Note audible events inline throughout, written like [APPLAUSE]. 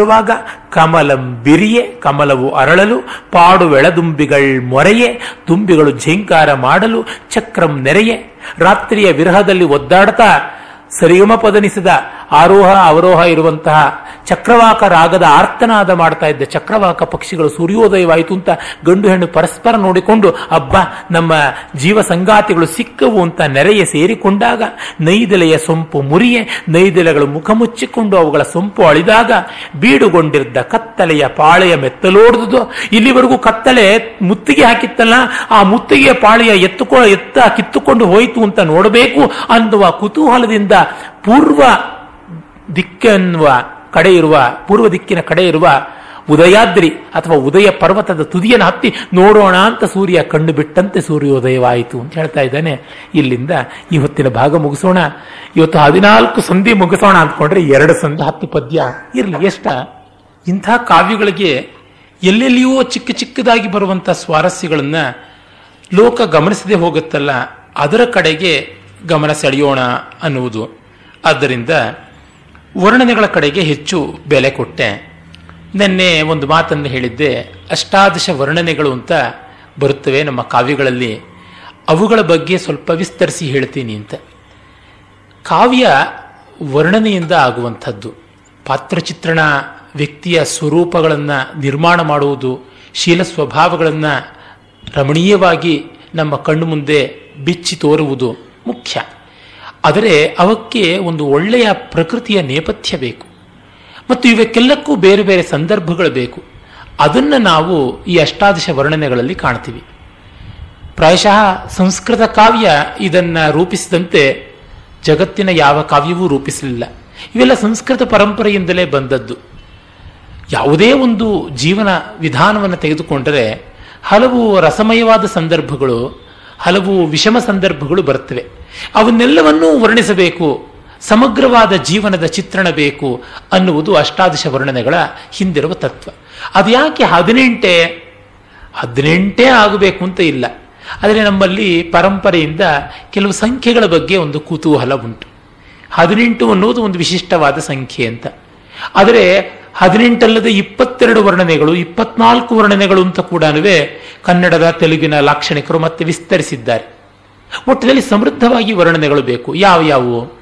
ಇರುವಾಗ ಕಮಲಂ ಬಿರಿಯೆ, ಕಮಲವು ಅರಳಲು ಪಾಡುವೆಳದುಂಬಿಗಳ್ ಮೊರೆಯೆ, ದುಂಬಿಗಳು ಝೇಂಕಾರ ಮಾಡಲು, ಚಕ್ರಂ ನೆರೆಯೆ. ರಾತ್ರಿಯ ವಿರಹದಲ್ಲಿ ಒದ್ದಾಡ್ತಾ ಸರಿಯುಮ ಪದನಿಸಿದ ಆರೋಹ, ಅವರೋಹ ಇರುವಂತಹ ಚಕ್ರವಾಕ ರಾಗದ ಆರ್ತನಾದ ಮಾಡ್ತಾ ಇದ್ದ ಚಕ್ರವಾಕ ಪಕ್ಷಿಗಳು ಸೂರ್ಯೋದಯವಾಯಿತು ಅಂತ ಗಂಡು ಹೆಣ್ಣು ಪರಸ್ಪರ ನೋಡಿಕೊಂಡು, ಅಬ್ಬ, ನಮ್ಮ ಜೀವ ಸಂಗಾತಿಗಳು ಸಿಕ್ಕವು ಅಂತ ನೆರೆಯ ಸೇರಿಕೊಂಡಾಗ, ನೈದೆಲೆಯ ಸೊಂಪು ಮುರಿಯೆ, ನೈದೆಲೆಗಳು ಮುಖ ಮುಚ್ಚಿಕೊಂಡು ಅವುಗಳ ಸೊಂಪು ಅಳಿದಾಗ, ಬೀಡುಗೊಂಡಿದ್ದ ಕತ್ತಲೆಯ ಪಾಳೆಯ ಮೆತ್ತಲೋಡ್ದು ಇಲ್ಲಿವರೆಗೂ ಕತ್ತಲೆ ಮುತ್ತಿಗೆ ಹಾಕಿತ್ತಲ್ಲ, ಆ ಮುತ್ತಿಗೆಯ ಪಾಳೆಯ ಎತ್ತುಕೊ, ಎತ್ತ ಕಿತ್ತುಕೊಂಡು ಹೋಯಿತು ಅಂತ ನೋಡಬೇಕು ಅನ್ನುವ ಕುತೂಹಲದಿಂದ ಪೂರ್ವ ದಿಕ್ಕನ್ನುವ ಕಡೆ ಇರುವ ಪೂರ್ವ ದಿಕ್ಕಿನ ಕಡೆ ಇರುವ ಉದಯಾದ್ರಿ ಅಥವಾ ಉದಯ ಪರ್ವತದ ತುದಿಯನ್ನು ಹತ್ತಿ ನೋಡೋಣ ಅಂತ ಸೂರ್ಯ ಕಣ್ಣು ಬಿಟ್ಟಂತೆ ಸೂರ್ಯೋದಯವಾಯಿತು ಅಂತ ಹೇಳ್ತಾ ಇದ್ದಾನೆ. ಇಲ್ಲಿಂದ ಈ ಹೊತ್ತಿನ ಭಾಗ ಮುಗಿಸೋಣ. ಇವತ್ತು ಹದಿನಾಲ್ಕು ಸಂಧಿ ಮುಗಿಸೋಣ ಅಂದ್ಕೊಂಡ್ರೆ ಎರಡು ಸಂಧಿ ಹತ್ತು ಪದ್ಯ ಇರಲಿ. ಎಷ್ಟ? ಇಂಥ ಕಾವ್ಯಗಳಿಗೆ ಎಲ್ಲೆಲ್ಲಿಯೂ ಚಿಕ್ಕ ಚಿಕ್ಕದಾಗಿ ಬರುವಂಥ ಸ್ವಾರಸ್ಯಗಳನ್ನ ಲೋಕ ಗಮನಿಸದೆ ಹೋಗುತ್ತಲ್ಲ, ಅದರ ಕಡೆಗೆ ಗಮನ ಸೆಳೆಯೋಣ ಅನ್ನುವುದು. ಆದ್ದರಿಂದ ವರ್ಣನೆಗಳ ಕಡೆಗೆ ಹೆಚ್ಚು ಬೆಲೆ ಕೊಟ್ಟೆ. ನಿನ್ನೆ ಒಂದು ಮಾತನ್ನು ಹೇಳಿದ್ದೆ, ಅಷ್ಟಾದಶ ವರ್ಣನೆಗಳು ಅಂತ ಬರುತ್ತವೆ ನಮ್ಮ ಕಾವ್ಯಗಳಲ್ಲಿ. ಅವುಗಳ ಬಗ್ಗೆ ಸ್ವಲ್ಪ ವಿಸ್ತರಿಸಿ ಹೇಳ್ತೀನಿ ಅಂತ. ಕಾವ್ಯ ವರ್ಣನೆಯಿಂದ ಆಗುವಂಥದ್ದು. ಪಾತ್ರಚಿತ್ರಣ ವ್ಯಕ್ತಿಯ ಸ್ವರೂಪಗಳನ್ನು ನಿರ್ಮಾಣ ಮಾಡುವುದು, ಶೀಲ ಸ್ವಭಾವಗಳನ್ನು ರಮಣೀಯವಾಗಿ ನಮ್ಮ ಕಣ್ಣು ಮುಂದೆ ಬಿಚ್ಚಿ ತೋರುವುದು ಮುಖ್ಯ. ಆದರೆ ಅವಕ್ಕೆ ಒಂದು ಒಳ್ಳೆಯ ಪ್ರಕೃತಿಯ ನೇಪಥ್ಯ ಬೇಕು. ಮತ್ತು ಇವಕ್ಕೆಲ್ಲಕ್ಕೂ ಬೇರೆ ಬೇರೆ ಸಂದರ್ಭಗಳು ಬೇಕು. ಅದನ್ನು ನಾವು ಈ ಅಷ್ಟಾದಶ ವರ್ಣನೆಗಳಲ್ಲಿ ಕಾಣ್ತೀವಿ. ಪ್ರಾಯಶಃ ಸಂಸ್ಕೃತ ಕಾವ್ಯ ಇದನ್ನು ರೂಪಿಸಿದಂತೆ ಜಗತ್ತಿನ ಯಾವ ಕಾವ್ಯವೂ ರೂಪಿಸಲಿಲ್ಲ. ಇವೆಲ್ಲ ಸಂಸ್ಕೃತ ಪರಂಪರೆಯಿಂದಲೇ ಬಂದದ್ದು. ಯಾವುದೇ ಒಂದು ಜೀವನ ವಿಧಾನವನ್ನು ತೆಗೆದುಕೊಂಡರೆ ಹಲವು ರಸಮಯವಾದ ಸಂದರ್ಭಗಳು ಹಲವು ವಿಷಮ ಸಂದರ್ಭಗಳು ಬರುತ್ತವೆ. ಅವನ್ನೆಲ್ಲವನ್ನೂ ವರ್ಣಿಸಬೇಕು. ಸಮಗ್ರವಾದ ಜೀವನದ ಚಿತ್ರಣ ಬೇಕು ಅನ್ನುವುದು ಅಷ್ಟಾದಶ ವರ್ಣನೆಗಳ ಹಿಂದಿರುವ ತತ್ವ. ಅದು ಯಾಕೆ ಹದಿನೆಂಟೇ? ಹದಿನೆಂಟೇ ಆಗಬೇಕು ಅಂತ ಇಲ್ಲ. ಆದರೆ ನಮ್ಮಲ್ಲಿ ಪರಂಪರೆಯಿಂದ ಕೆಲವು ಸಂಖ್ಯೆಗಳ ಬಗ್ಗೆ ಒಂದು ಕುತೂಹಲ ಉಂಟು. ಹದಿನೆಂಟು ಅನ್ನೋದು ಒಂದು ವಿಶಿಷ್ಟವಾದ ಸಂಖ್ಯೆ ಅಂತ. ಆದರೆ ಹದಿನೆಂಟಲ್ಲದೆ ಇಪ್ಪತ್ತೆರಡು ವರ್ಣನೆಗಳು, ಇಪ್ಪತ್ನಾಲ್ಕು ವರ್ಣನೆಗಳು ಅಂತ ಕೂಡ ಕನ್ನಡದ, ತೆಲುಗಿನ ಲಾಕ್ಷಣಿಕರು ಮತ್ತೆ ವಿಸ್ತರಿಸಿದ್ದಾರೆ. ಒಟ್ಟಿನಲ್ಲಿ ಸಮೃದ್ಧವಾಗಿ ವರ್ಣನೆಗಳು ಬೇಕು. ಯಾವ ಯಾವುವು?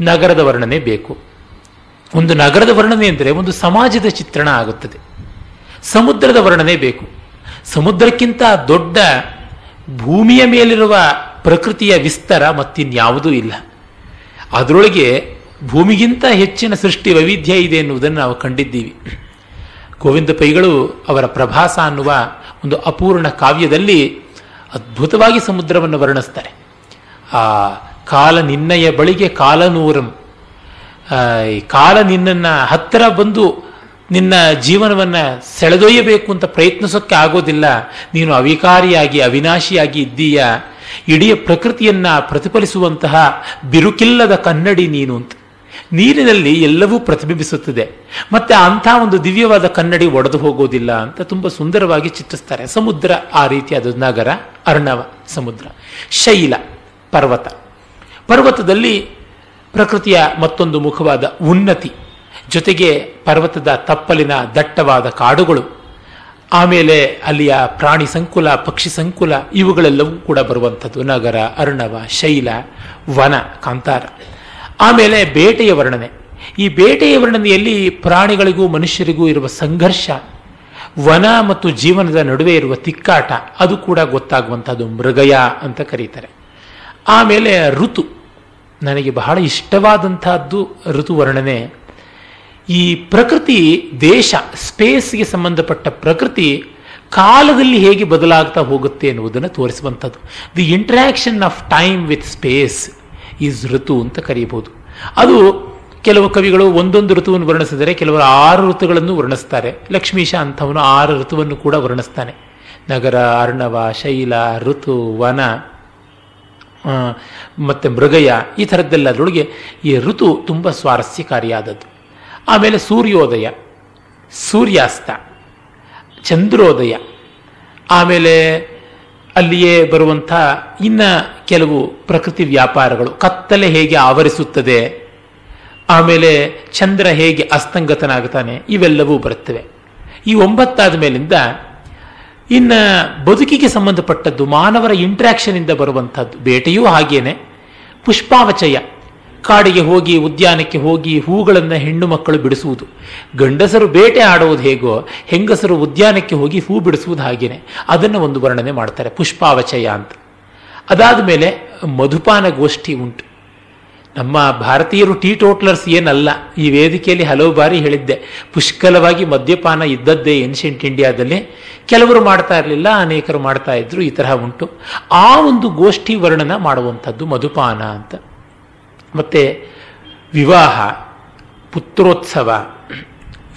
ನಗರದ ವರ್ಣನೆ ಬೇಕು. ಒಂದು ನಗರದ ವರ್ಣನೆ ಅಂದರೆ ಒಂದು ಸಮಾಜದ ಚಿತ್ರಣ ಆಗುತ್ತದೆ. ಸಮುದ್ರದ ವರ್ಣನೆ ಬೇಕು. ಸಮುದ್ರಕ್ಕಿಂತ ದೊಡ್ಡ ಭೂಮಿಯ ಮೇಲಿರುವ ಪ್ರಕೃತಿಯ ವಿಸ್ತಾರ ಮತ್ತಿನ್ಯಾವುದೂ ಇಲ್ಲ. ಅದರೊಳಗೆ ಭೂಮಿಗಿಂತ ಹೆಚ್ಚಿನ ಸೃಷ್ಟಿ ವೈವಿಧ್ಯ ಇದೆ ಎನ್ನುವುದನ್ನು ನಾವು ಕಂಡಿದ್ದೀವಿ. ಗೋವಿಂದ ಪೈಗಳು ಅವರ ಪ್ರಭಾಸ ಅನ್ನುವ ಒಂದು ಅಪೂರ್ಣ ಕಾವ್ಯದಲ್ಲಿ ಅದ್ಭುತವಾಗಿ ಸಮುದ್ರವನ್ನು ವರ್ಣಿಸ್ತಾರೆ. ಆ ಕಾಲ ನಿನ್ನಯ ಬಳಿಗೆ ಕಾಲನೂರಂ. ಕಾಲ ನಿನ್ನನ್ನು ಹತ್ತಿರ ಬಂದು ನಿನ್ನ ಜೀವನವನ್ನು ಸೆಳೆದೊಯ್ಯಬೇಕು ಅಂತ ಪ್ರಯತ್ನಿಸೋಕ್ಕೆ ಆಗೋದಿಲ್ಲ. ನೀನು ಅವಿಕಾರಿಯಾಗಿ, ಅವಿನಾಶಿಯಾಗಿ ಇದ್ದೀಯ? ಇಡೀ ಪ್ರಕೃತಿಯನ್ನು ಪ್ರತಿಫಲಿಸುವಂತಹ ಬಿರುಕಿಲ್ಲದ ಕನ್ನಡಿ ನೀನು ಅಂತ. ನೀರಿನಲ್ಲಿ ಎಲ್ಲವೂ ಪ್ರತಿಬಿಂಬಿಸುತ್ತದೆ. ಮತ್ತೆ ಅಂಥ ಒಂದು ದಿವ್ಯವಾದ ಕನ್ನಡಿ ಒಡೆದು ಹೋಗೋದಿಲ್ಲ ಅಂತ ತುಂಬಾ ಸುಂದರವಾಗಿ ಚಿತ್ರಿಸ್ತಾರೆ. ಸಮುದ್ರ ಆ ರೀತಿಯಾದ ನಗರ, ಅರ್ಣವ, ಸಮುದ್ರ. ಶೈಲ, ಪರ್ವತ. ಪರ್ವತದಲ್ಲಿ ಪ್ರಕೃತಿಯ ಮತ್ತೊಂದು ಮುಖವಾದ ಉನ್ನತಿ. ಜೊತೆಗೆ ಪರ್ವತದ ತಪ್ಪಲಿನ ದಟ್ಟವಾದ ಕಾಡುಗಳು. ಆಮೇಲೆ ಅಲ್ಲಿಯ ಪ್ರಾಣಿ ಸಂಕುಲ, ಪಕ್ಷಿ ಸಂಕುಲ, ಇವುಗಳೆಲ್ಲವೂ ಕೂಡ ಬರುವಂಥದ್ದು. ನಗರ, ಅರ್ಣವ, ಶೈಲ, ವನ, ಕಾಂತಾರ. ಆಮೇಲೆ ಬೇಟೆಯ ವರ್ಣನೆ. ಈ ಬೇಟೆಯ ವರ್ಣನೆಯಲ್ಲಿ ಪ್ರಾಣಿಗಳಿಗೂ ಮನುಷ್ಯರಿಗೂ ಇರುವ ಸಂಘರ್ಷ, ವನ ಮತ್ತು ಜೀವನದ ನಡುವೆ ಇರುವ ತಿಕ್ಕಾಟ, ಅದು ಕೂಡ ಗೊತ್ತಾಗುವಂಥದ್ದು ಮೃಗಯ ಅಂತ ಕರೀತಾರೆ. ಆಮೇಲೆ ಋತು. ನನಗೆ ಬಹಳ ಇಷ್ಟವಾದಂತಹದ್ದು ಋತು ವರ್ಣನೆ. ಈ ಪ್ರಕೃತಿ ದೇಶ ಸ್ಪೇಸ್ಗೆ ಸಂಬಂಧಪಟ್ಟ ಪ್ರಕೃತಿ ಕಾಲದಲ್ಲಿ ಹೇಗೆ ಬದಲಾಗ್ತಾ ಹೋಗುತ್ತೆ ಎನ್ನುವುದನ್ನು ತೋರಿಸುವಂಥದ್ದು. The interaction of time with space is ಋತು ಅಂತ ಕರೆಯಬಹುದು. ಅದು ಕೆಲವು ಕವಿಗಳು ಒಂದೊಂದು ಋತುವನ್ನು ವರ್ಣಿಸಿದರೆ ಕೆಲವರು ಆರು ಋತುಗಳನ್ನು ವರ್ಣಿಸ್ತಾರೆ. ಲಕ್ಷ್ಮೀಶ ಅಂಥವನು ಆರು ಋತುವನ್ನು ಕೂಡ ವರ್ಣಿಸ್ತಾನೆ. ನಗರ, ಅರ್ಣವ, ಶೈಲ, ಋತು, ವನ ಮತ್ತೆ ಮೃಗಯ ಈ ಥರದ್ದೆಲ್ಲದರೊಳಗೆ ಈ ಋತು ತುಂಬ ಸ್ವಾರಸ್ಯಕಾರಿಯಾದದ್ದು. ಆಮೇಲೆ ಸೂರ್ಯೋದಯ, ಸೂರ್ಯಾಸ್ತ, ಚಂದ್ರೋದಯ, ಆಮೇಲೆ ಅಲ್ಲಿಯೇ ಬರುವಂಥ ಇನ್ನ ಕೆಲವು ಪ್ರಕೃತಿ ವ್ಯಾಪಾರಗಳು. ಕತ್ತಲೆ ಹೇಗೆ ಆವರಿಸುತ್ತದೆ, ಆಮೇಲೆ ಚಂದ್ರ ಹೇಗೆ ಅಸ್ತಂಗತನಾಗುತ್ತಾನೆ, ಇವೆಲ್ಲವೂ ಬರುತ್ತವೆ. ಈ ಒಂಬತ್ತಾದ ಮೇಲಿಂದ ಇನ್ನ ಬದುಕಿಗೆ ಸಂಬಂಧಪಟ್ಟದ್ದು, ಮಾನವರ ಇಂಟ್ರಾಕ್ಷನ್ ಇಂದ ಬರುವಂಥದ್ದು, ಬೇಟೆಯೂ ಹಾಗೇನೆ. ಪುಷ್ಪಾವಚಯ ಕಾಡಿಗೆ ಹೋಗಿ, ಉದ್ಯಾನಕ್ಕೆ ಹೋಗಿ ಹೂಗಳನ್ನು ಹೆಣ್ಣು ಮಕ್ಕಳು ಬಿಡಿಸುವುದು. ಗಂಡಸರು ಬೇಟೆ ಆಡುವುದು ಹೇಗೋ, ಹೆಂಗಸರು ಉದ್ಯಾನಕ್ಕೆ ಹೋಗಿ ಹೂ ಬಿಡಿಸುವುದು ಹಾಗೇನೆ. ಅದನ್ನು ಒಂದು ವರ್ಣನೆ ಮಾಡ್ತಾರೆ, ಪುಷ್ಪಾವಚಯ ಅಂತ. ಅದಾದ ಮೇಲೆ ಮಧುಪಾನ ಗೋಷ್ಠಿ ಉಂಟು. ನಮ್ಮ ಭಾರತೀಯರು ಟೀ ಟೋಟ್ಲರ್ಸ್ ಏನಲ್ಲ, ಈ ವೇದಿಕೆಯಲ್ಲಿ ಹಲವು ಬಾರಿ ಹೇಳಿದ್ದೆ. ಪುಷ್ಕಲವಾಗಿ ಮದ್ಯಪಾನ ಇದ್ದದ್ದೇ ಏನ್ಷಿಯಂಟ್ ಇಂಡಿಯಾದಲ್ಲಿ. ಕೆಲವರು ಮಾಡ್ತಾ ಇರಲಿಲ್ಲ, ಅನೇಕರು ಮಾಡ್ತಾ ಇದ್ರು, ಈ ತರಹ ಉಂಟು. ಆ ಒಂದು ಗೋಷ್ಠಿ ವರ್ಣನ ಮಾಡುವಂಥದ್ದು ಮಧುಪಾನ ಅಂತ. ಮತ್ತೆ ವಿವಾಹ, ಪುತ್ರೋತ್ಸವ,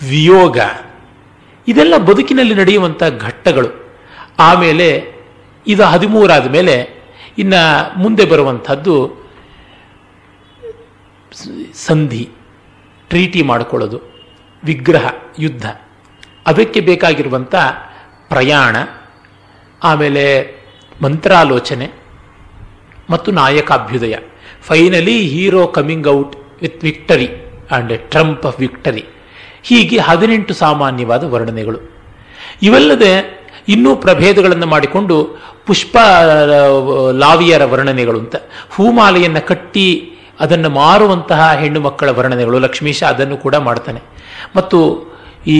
ವಿಯೋಗ, ಇದೆಲ್ಲ ಬದುಕಿನಲ್ಲಿ ನಡೆಯುವಂಥ ಘಟ್ಟಗಳು. ಆಮೇಲೆ ಇದು ಹದಿಮೂರಾದ ಮೇಲೆ ಇನ್ನು ಮುಂದೆ ಬರುವಂಥದ್ದು ಸಂಧಿ, ಟ್ರೀಟಿ ಮಾಡಿಕೊಳ್ಳೋದು, ವಿಗ್ರಹ, ಯುದ್ಧ. ಅದಕ್ಕೆ ಬೇಕಾಗಿರುವಂಥ ಪ್ರಯಾಣ, ಆಮೇಲೆ ಮಂತ್ರಾಲೋಚನೆ ಮತ್ತು ನಾಯಕಾಭ್ಯುದಯ. Finally hero coming out with victory and triumph of victory ಹೀಗೆ ಹದಿನೆಂಟು ಸಾಮಾನ್ಯವಾದ ವರ್ಣನೆಗಳು. ಇವಲ್ಲದೆ ಇನ್ನೂ ಪ್ರಭೇದಗಳನ್ನು ಮಾಡಿಕೊಂಡು ಪುಷ್ಪ ಲಾವಿಯರ ವರ್ಣನೆಗಳು ಅಂತ. ಹೂಮಾಲೆಯನ್ನು ಕಟ್ಟಿ ಅದನ್ನು ಮಾರುವಂತಹ ಹೆಣ್ಣು ಮಕ್ಕಳ ವರ್ಣನೆಗಳು. ಲಕ್ಷ್ಮೀಶ ಅದನ್ನು ಕೂಡ ಮಾಡ್ತಾನೆ. ಮತ್ತು ಈ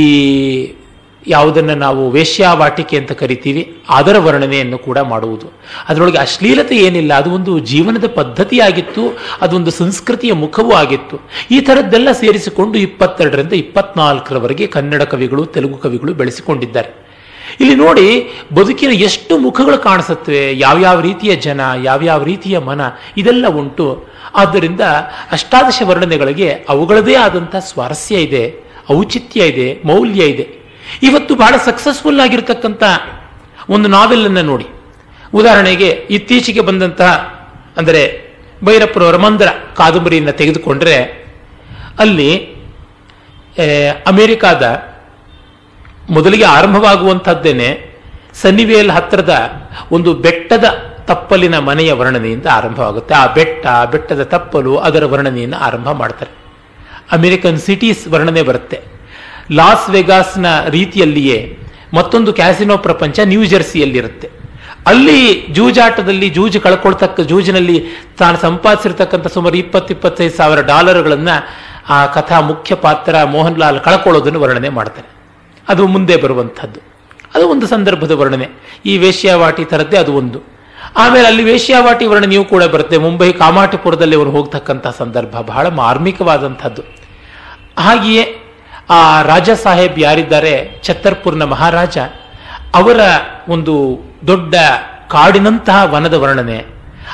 ಯಾವುದನ್ನು ನಾವು ವೇಶ್ಯಾವಾಟಿಕೆ ಅಂತ ಕರಿತೀವಿ, ಅದರ ವರ್ಣನೆಯನ್ನು ಕೂಡ ಮಾಡುವುದು. ಅದರೊಳಗೆ ಅಶ್ಲೀಲತೆ ಏನಿಲ್ಲ, ಅದು ಒಂದು ಜೀವನದ ಪದ್ಧತಿಯಾಗಿತ್ತು ಅದೊಂದು ಸಂಸ್ಕೃತಿಯ ಮುಖವೂ ಆಗಿತ್ತು. ಈ ಥರದ್ದೆಲ್ಲ ಸೇರಿಸಿಕೊಂಡು ಇಪ್ಪತ್ತೆರಡರಿಂದ ಇಪ್ಪತ್ನಾಲ್ಕರವರೆಗೆ ಕನ್ನಡ ಕವಿಗಳು, ತೆಲುಗು ಕವಿಗಳು ಬೆಳೆಸಿಕೊಂಡಿದ್ದಾರೆ. ಇಲ್ಲಿ ನೋಡಿ, ಬದುಕಿನ ಎಷ್ಟು ಮುಖಗಳು ಕಾಣಿಸುತ್ತವೆ, ಯಾವ್ಯಾವ ರೀತಿಯ ಜನ, ಯಾವ್ಯಾವ ರೀತಿಯ ಮನ, ಇದೆಲ್ಲ ಉಂಟು. ಆದ್ದರಿಂದ ಅಷ್ಟಾದಶ ವರ್ಣನೆಗಳಿಗೆ ಅವುಗಳದೇ ಆದಂಥ ಸ್ವಾರಸ್ಯ ಇದೆ, ಔಚಿತ್ಯ ಇದೆ, ಮೌಲ್ಯ ಇದೆ. ಇವತ್ತು ಬಹಳ ಸಕ್ಸಸ್ಫುಲ್ ಆಗಿರತಕ್ಕಂಥ ಒಂದು ನಾವೆಲ್ ಅನ್ನು ನೋಡಿ. ಉದಾಹರಣೆಗೆ ಇತ್ತೀಚೆಗೆ ಬಂದಂತಹ ಅಂದರೆ ಭೈರಪ್ಪನವರ ರಮಂದರ ಕಾದಂಬರಿಯನ್ನು ತೆಗೆದುಕೊಂಡ್ರೆ ಅಲ್ಲಿ ಅಮೆರಿಕಾದ ಮೊದಲಿಗೆ ಆರಂಭವಾಗುವಂಥದ್ದೇನೆ ಸನ್ನಿವೇಲ್ ಹತ್ತಿರದ ಒಂದು ಬೆಟ್ಟದ ತಪ್ಪಲಿನ ಮನೆಯ ವರ್ಣನೆಯಿಂದ ಆರಂಭವಾಗುತ್ತೆ. ಆ ಬೆಟ್ಟ ಬೆಟ್ಟದ ತಪ್ಪಲು ಅದರ ವರ್ಣನೆಯನ್ನು ಆರಂಭ ಮಾಡ್ತಾರೆ. ಅಮೆರಿಕನ್ ಸಿಟೀಸ್ ವರ್ಣನೆ ಬರುತ್ತೆ. ಲಾಸ್ ವೆಗಾಸ್ನ ರೀತಿಯಲ್ಲಿಯೇ ಮತ್ತೊಂದು ಕ್ಯಾಸಿನೋ ಪ್ರಪಂಚ ನ್ಯೂ ಜೆರ್ಸಿಯಲ್ಲಿರುತ್ತೆ. ಅಲ್ಲಿ ಜೂಜಾಟದಲ್ಲಿ ಜೂಜು ಕಳ್ಕೊಳ್ತಕ್ಕ, ಜೂಜಿನಲ್ಲಿ ತಾನು ಸಂಪಾದಿಸಿರ್ತಕ್ಕಂಥ ಸುಮಾರು ಇಪ್ಪತ್ತು ಇಪ್ಪತ್ತೈದು ಸಾವಿರ ಡಾಲರ್ಗಳನ್ನು ಆ ಕಥಾ ಮುಖ್ಯ ಪಾತ್ರ ಮೋಹನ್ ಲಾಲ್ ಕಳ್ಕೊಳ್ಳೋದನ್ನು ವರ್ಣನೆ ಮಾಡ್ತಾನೆ ಅದು ಮುಂದೆ ಬರುವಂಥದ್ದು. ಅದು ಒಂದು ಸಂದರ್ಭದ ವರ್ಣನೆ. ಈ ವೇಶ್ಯಾವಾಟಿ ಥರದ್ದೇ ಅದು ಒಂದು. ಆಮೇಲೆ ಅಲ್ಲಿ ವೇಶ್ಯಾವಾಟಿ ವರ್ಣನೆಯೂ ಕೂಡ ಬರುತ್ತೆ. ಮುಂಬೈ ಕಾಮಾಟಿಪುರದಲ್ಲಿ ಅವರು ಹೋಗ್ತಕ್ಕಂಥ ಸಂದರ್ಭ ಬಹಳ ಮಾರ್ಮಿಕವಾದಂಥದ್ದು. ಹಾಗೆಯೇ ಆ ರಾಜ ಸಾಹೇಬ್ ಯಾರಿದ್ದಾರೆ? ಛತ್ತರ್ಪುರ್ನ ಮಹಾರಾಜ. ಅವರ ಒಂದು ದೊಡ್ಡ ಕಾಡಿನಂತಹ ವನದ ವರ್ಣನೆ.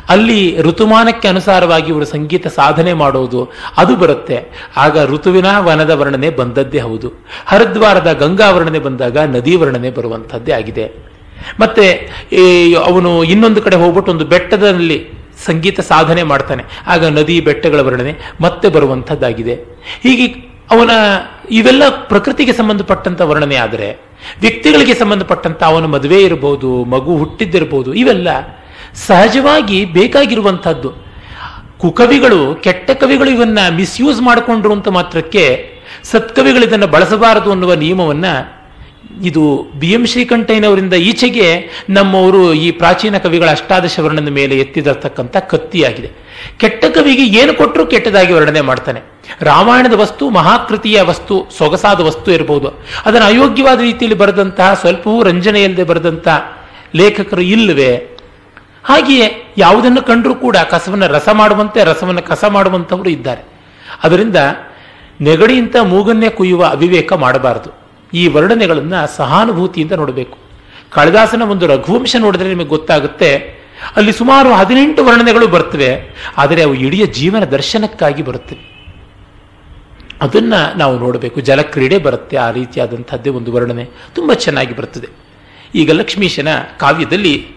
ಅಲ್ಲಿ ಋತುಮಾನಕ್ಕೆ ಅನುಸಾರವಾಗಿ ಇವರು ಸಂಗೀತ ಸಾಧನೆ ಮಾಡೋದು, ಅದು ಬರುತ್ತೆ. ಆಗ ಋತುವಿನ ವನದ ವರ್ಣನೆ ಬಂದದ್ದೇ ಹೌದು. ಹರಿದ್ವಾರದ ಗಂಗಾ ವರ್ಣನೆ ಬಂದಾಗ ನದಿ ವರ್ಣನೆ ಬರುವಂತಹದ್ದೇ ಆಗಿದೆ. ಮತ್ತೆ ಅವನು ಇನ್ನೊಂದು ಕಡೆ ಹೋಗ್ಬಿಟ್ಟು ಒಂದು ಬೆಟ್ಟದಲ್ಲಿ ಸಂಗೀತ ಸಾಧನೆ ಮಾಡ್ತಾನೆ. ಆಗ ನದಿ ಬೆಟ್ಟಗಳ ವರ್ಣನೆ ಮತ್ತೆ ಬರುವಂಥದ್ದಾಗಿದೆ. ಹೀಗೆ ಅವನ ಇವೆಲ್ಲ ಪ್ರಕೃತಿಗೆ ಸಂಬಂಧಪಟ್ಟಂತ ವರ್ಣನೆ ಆದರೆ, ವ್ಯಕ್ತಿಗಳಿಗೆ ಸಂಬಂಧಪಟ್ಟಂತ ಅವನ ಮದುವೆ ಇರಬಹುದು ಮಗು ಹುಟ್ಟಿದ್ದಿರಬಹುದು ಇವೆಲ್ಲ ಸಹಜವಾಗಿ ಬೇಕಾಗಿರುವಂತಹದ್ದು ಕುಕವಿಗಳು, ಕೆಟ್ಟ ಕವಿಗಳು ಇವನ್ನ ಮಿಸ್ಯೂಸ್ ಮಾಡಿಕೊಂಡ್ರು ಅಂತ ಮಾತ್ರಕ್ಕೆ ಸತ್ಕವಿಗಳು ಇದನ್ನು ಬಳಸಬಾರದು ಅನ್ನುವ ನಿಯಮವನ್ನ ಇದು ಬಿ ಎಂ ಶ್ರೀಕಂಠಯ್ಯನವರಿಂದ ಈಚೆಗೆ ನಮ್ಮವರು ಈ ಪ್ರಾಚೀನ ಕವಿಗಳ ಅಷ್ಟಾದಶ ವರ್ಣನ ಮೇಲೆ ಎತ್ತಿದರ್ತಕ್ಕಂಥ ಕತ್ತಿಯಾಗಿದೆ. ಕೆಟ್ಟ ಕವಿಗೆ ಏನು ಕೊಟ್ಟರೂ ಕೆಟ್ಟದಾಗಿ ವರ್ಣನೆ ಮಾಡ್ತಾನೆ. ರಾಮಾಯಣದ ವಸ್ತು, ಮಹಾಕೃತಿಯ ವಸ್ತು, ಸೊಗಸಾದ ವಸ್ತು ಇರಬಹುದು ಅದನ್ನು ಅಯೋಗ್ಯವಾದ ರೀತಿಯಲ್ಲಿ ಬರೆದಂತಹ, ಸ್ವಲ್ಪವೂ ರಂಜನೆಯಲ್ಲದೆ ಬರೆದಂತಹ ಲೇಖಕರು ಇಲ್ಲವೇ? ಹಾಗೆಯೇ ಯಾವುದನ್ನು ಕಂಡರೂ ಕೂಡ ಕಸವನ್ನು ರಸ ಮಾಡುವಂತೆ, ರಸವನ್ನು ಕಸ ಮಾಡುವಂಥವರು ಇದ್ದಾರೆ. ಅದರಿಂದ ನೆಗಡಿಯಿಂದ ಮೂಗನ್ನೇ ಕುಯ್ಯುವ ಅವಿವೇಕ ಮಾಡಬಾರದು. ಈ ವರ್ಣನೆಗಳನ್ನು ಸಹಾನುಭೂತಿಯಿಂದ ನೋಡಬೇಕು. ಕಾಳಿದಾಸನ ಒಂದು ರಘುವಂಶ ನೋಡಿದ್ರೆ ನಿಮಗೆ ಗೊತ್ತಾಗುತ್ತೆ. ಅಲ್ಲಿ ಸುಮಾರು ಹದಿನೆಂಟು ವರ್ಣನೆಗಳು ಬರ್ತವೆ. ಆದರೆ ಅವು ಇಡೀ ಜೀವನ ದರ್ಶನಕ್ಕಾಗಿ ಬರುತ್ತವೆ. ಅದನ್ನ ನಾವು ನೋಡಬೇಕು. ಜಲಕ್ರೀಡೆ ಬರುತ್ತೆ ಆ ರೀತಿಯಾದಂಥದ್ದೇ ಒಂದು ವರ್ಣನೆ. ತುಂಬ ಚೆನ್ನಾಗಿ ಬರ್ತದೆ. ಈಗ ಲಕ್ಷ್ಮೀಶನ ಕಾವ್ಯದಲ್ಲಿ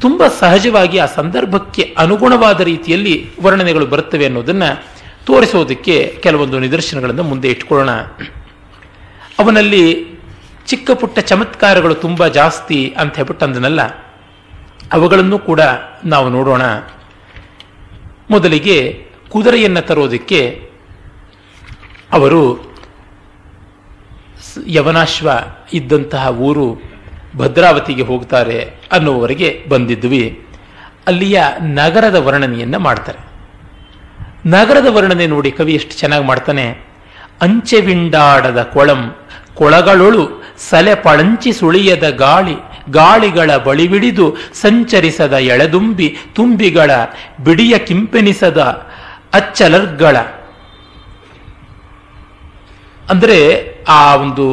ತುಂಬ ಸಹಜವಾಗಿ ಆ ಸಂದರ್ಭಕ್ಕೆ ಅನುಗುಣವಾದ ರೀತಿಯಲ್ಲಿ ವರ್ಣನೆಗಳು ಬರುತ್ತವೆ ಅನ್ನೋದನ್ನ ತೋರಿಸೋದಕ್ಕೆ ಕೆಲವೊಂದು ನಿದರ್ಶನಗಳನ್ನು ಮುಂದೆ ಇಟ್ಕೊಳ್ಳೋಣ. ಅವನಲ್ಲಿ ಚಿಕ್ಕ ಪುಟ್ಟ ಚಮತ್ಕಾರಗಳು ತುಂಬ ಜಾಸ್ತಿ ಅಂತ ಹೇಳ್ಬಿಟ್ಟು ಅಂದನಲ್ಲ, ಅವುಗಳನ್ನು ಕೂಡ ನಾವು ನೋಡೋಣ. ಮೊದಲಿಗೆ ಕುದುರೆಯನ್ನು ತರೋದಕ್ಕೆ ಅವರು ಯವನಾಶ್ವ ಇದ್ದಂತಹ ಊರು ಭದ್ರಾವತಿಗೆ ಹೋಗ್ತಾರೆ ಅನ್ನುವವರೆಗೆ ಬಂದಿದ್ವಿ. ಅಲ್ಲಿಯ ನಗರದ ವರ್ಣನೆಯನ್ನು ಮಾಡ್ತಾರೆ. ನಗರದ ವರ್ಣನೆ ನೋಡಿ ಕವಿ ಎಷ್ಟು ಚೆನ್ನಾಗಿ ಮಾಡ್ತಾನೆ. ಅಂಚೆವಿಂಡಾಡದ ಕೊಳಂ ಕೊಳಗಳೊಳು ಸಲೆ ಪಳಂಚಿ ಸುಳಿಯದ ಗಾಳಿ, ಗಾಳಿಗಳ ಬಳಿಬಿಡಿದು ಸಂಚರಿಸದ ಎಳೆದುಂಬಿ, ತುಂಬಿಗಳ ಬಿಡಿಯ ಕಿಂಪೆನಿಸದ ಅಚ್ಚಲರ್ಗಳ. ಅಂದರೆ ಆ ಒಂದು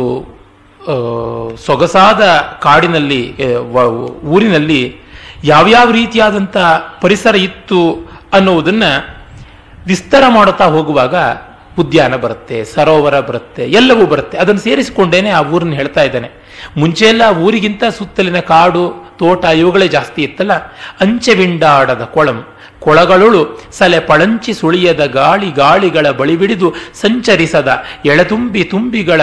ಸೊಗಸಾದ ಕಾಡಿನಲ್ಲಿ ಊರಿನಲ್ಲಿ ಯಾವ್ಯಾವ ರೀತಿಯಾದಂಥ ಪರಿಸರ ಇತ್ತು ಅನ್ನುವುದನ್ನು ವಿಸ್ತಾರ ಮಾಡುತ್ತಾ ಹೋಗುವಾಗ ಉದ್ಯಾನ ಬರುತ್ತೆ, ಸರೋವರ ಬರುತ್ತೆ, ಎಲ್ಲವೂ ಬರುತ್ತೆ. ಅದನ್ನು ಸೇರಿಸಿಕೊಂಡೇನೆ ಆ ಊರನ್ನ ಹೇಳ್ತಾ ಇದ್ದಾನೆ. ಮುಂಚೆ ಊರಿಗಿಂತ ಸುತ್ತಲಿನ ಕಾಡು, ತೋಟ ಇವುಗಳೇ ಜಾಸ್ತಿ ಇತ್ತಲ್ಲ? ಅಂಚೆವಿಂಡಾಡದ ಕೊಳಂ. ಕೊಳಗಳುಳು ಸಲೆ ಪಳಂಚಿ ಸುಳಿಯದ ಗಾಳಿ, ಗಾಳಿಗಳ ಬಳಿ ಬಿಡಿದು ಸಂಚರಿಸದ ಎಳೆತುಂಬಿ ತುಂಬಿಗಳ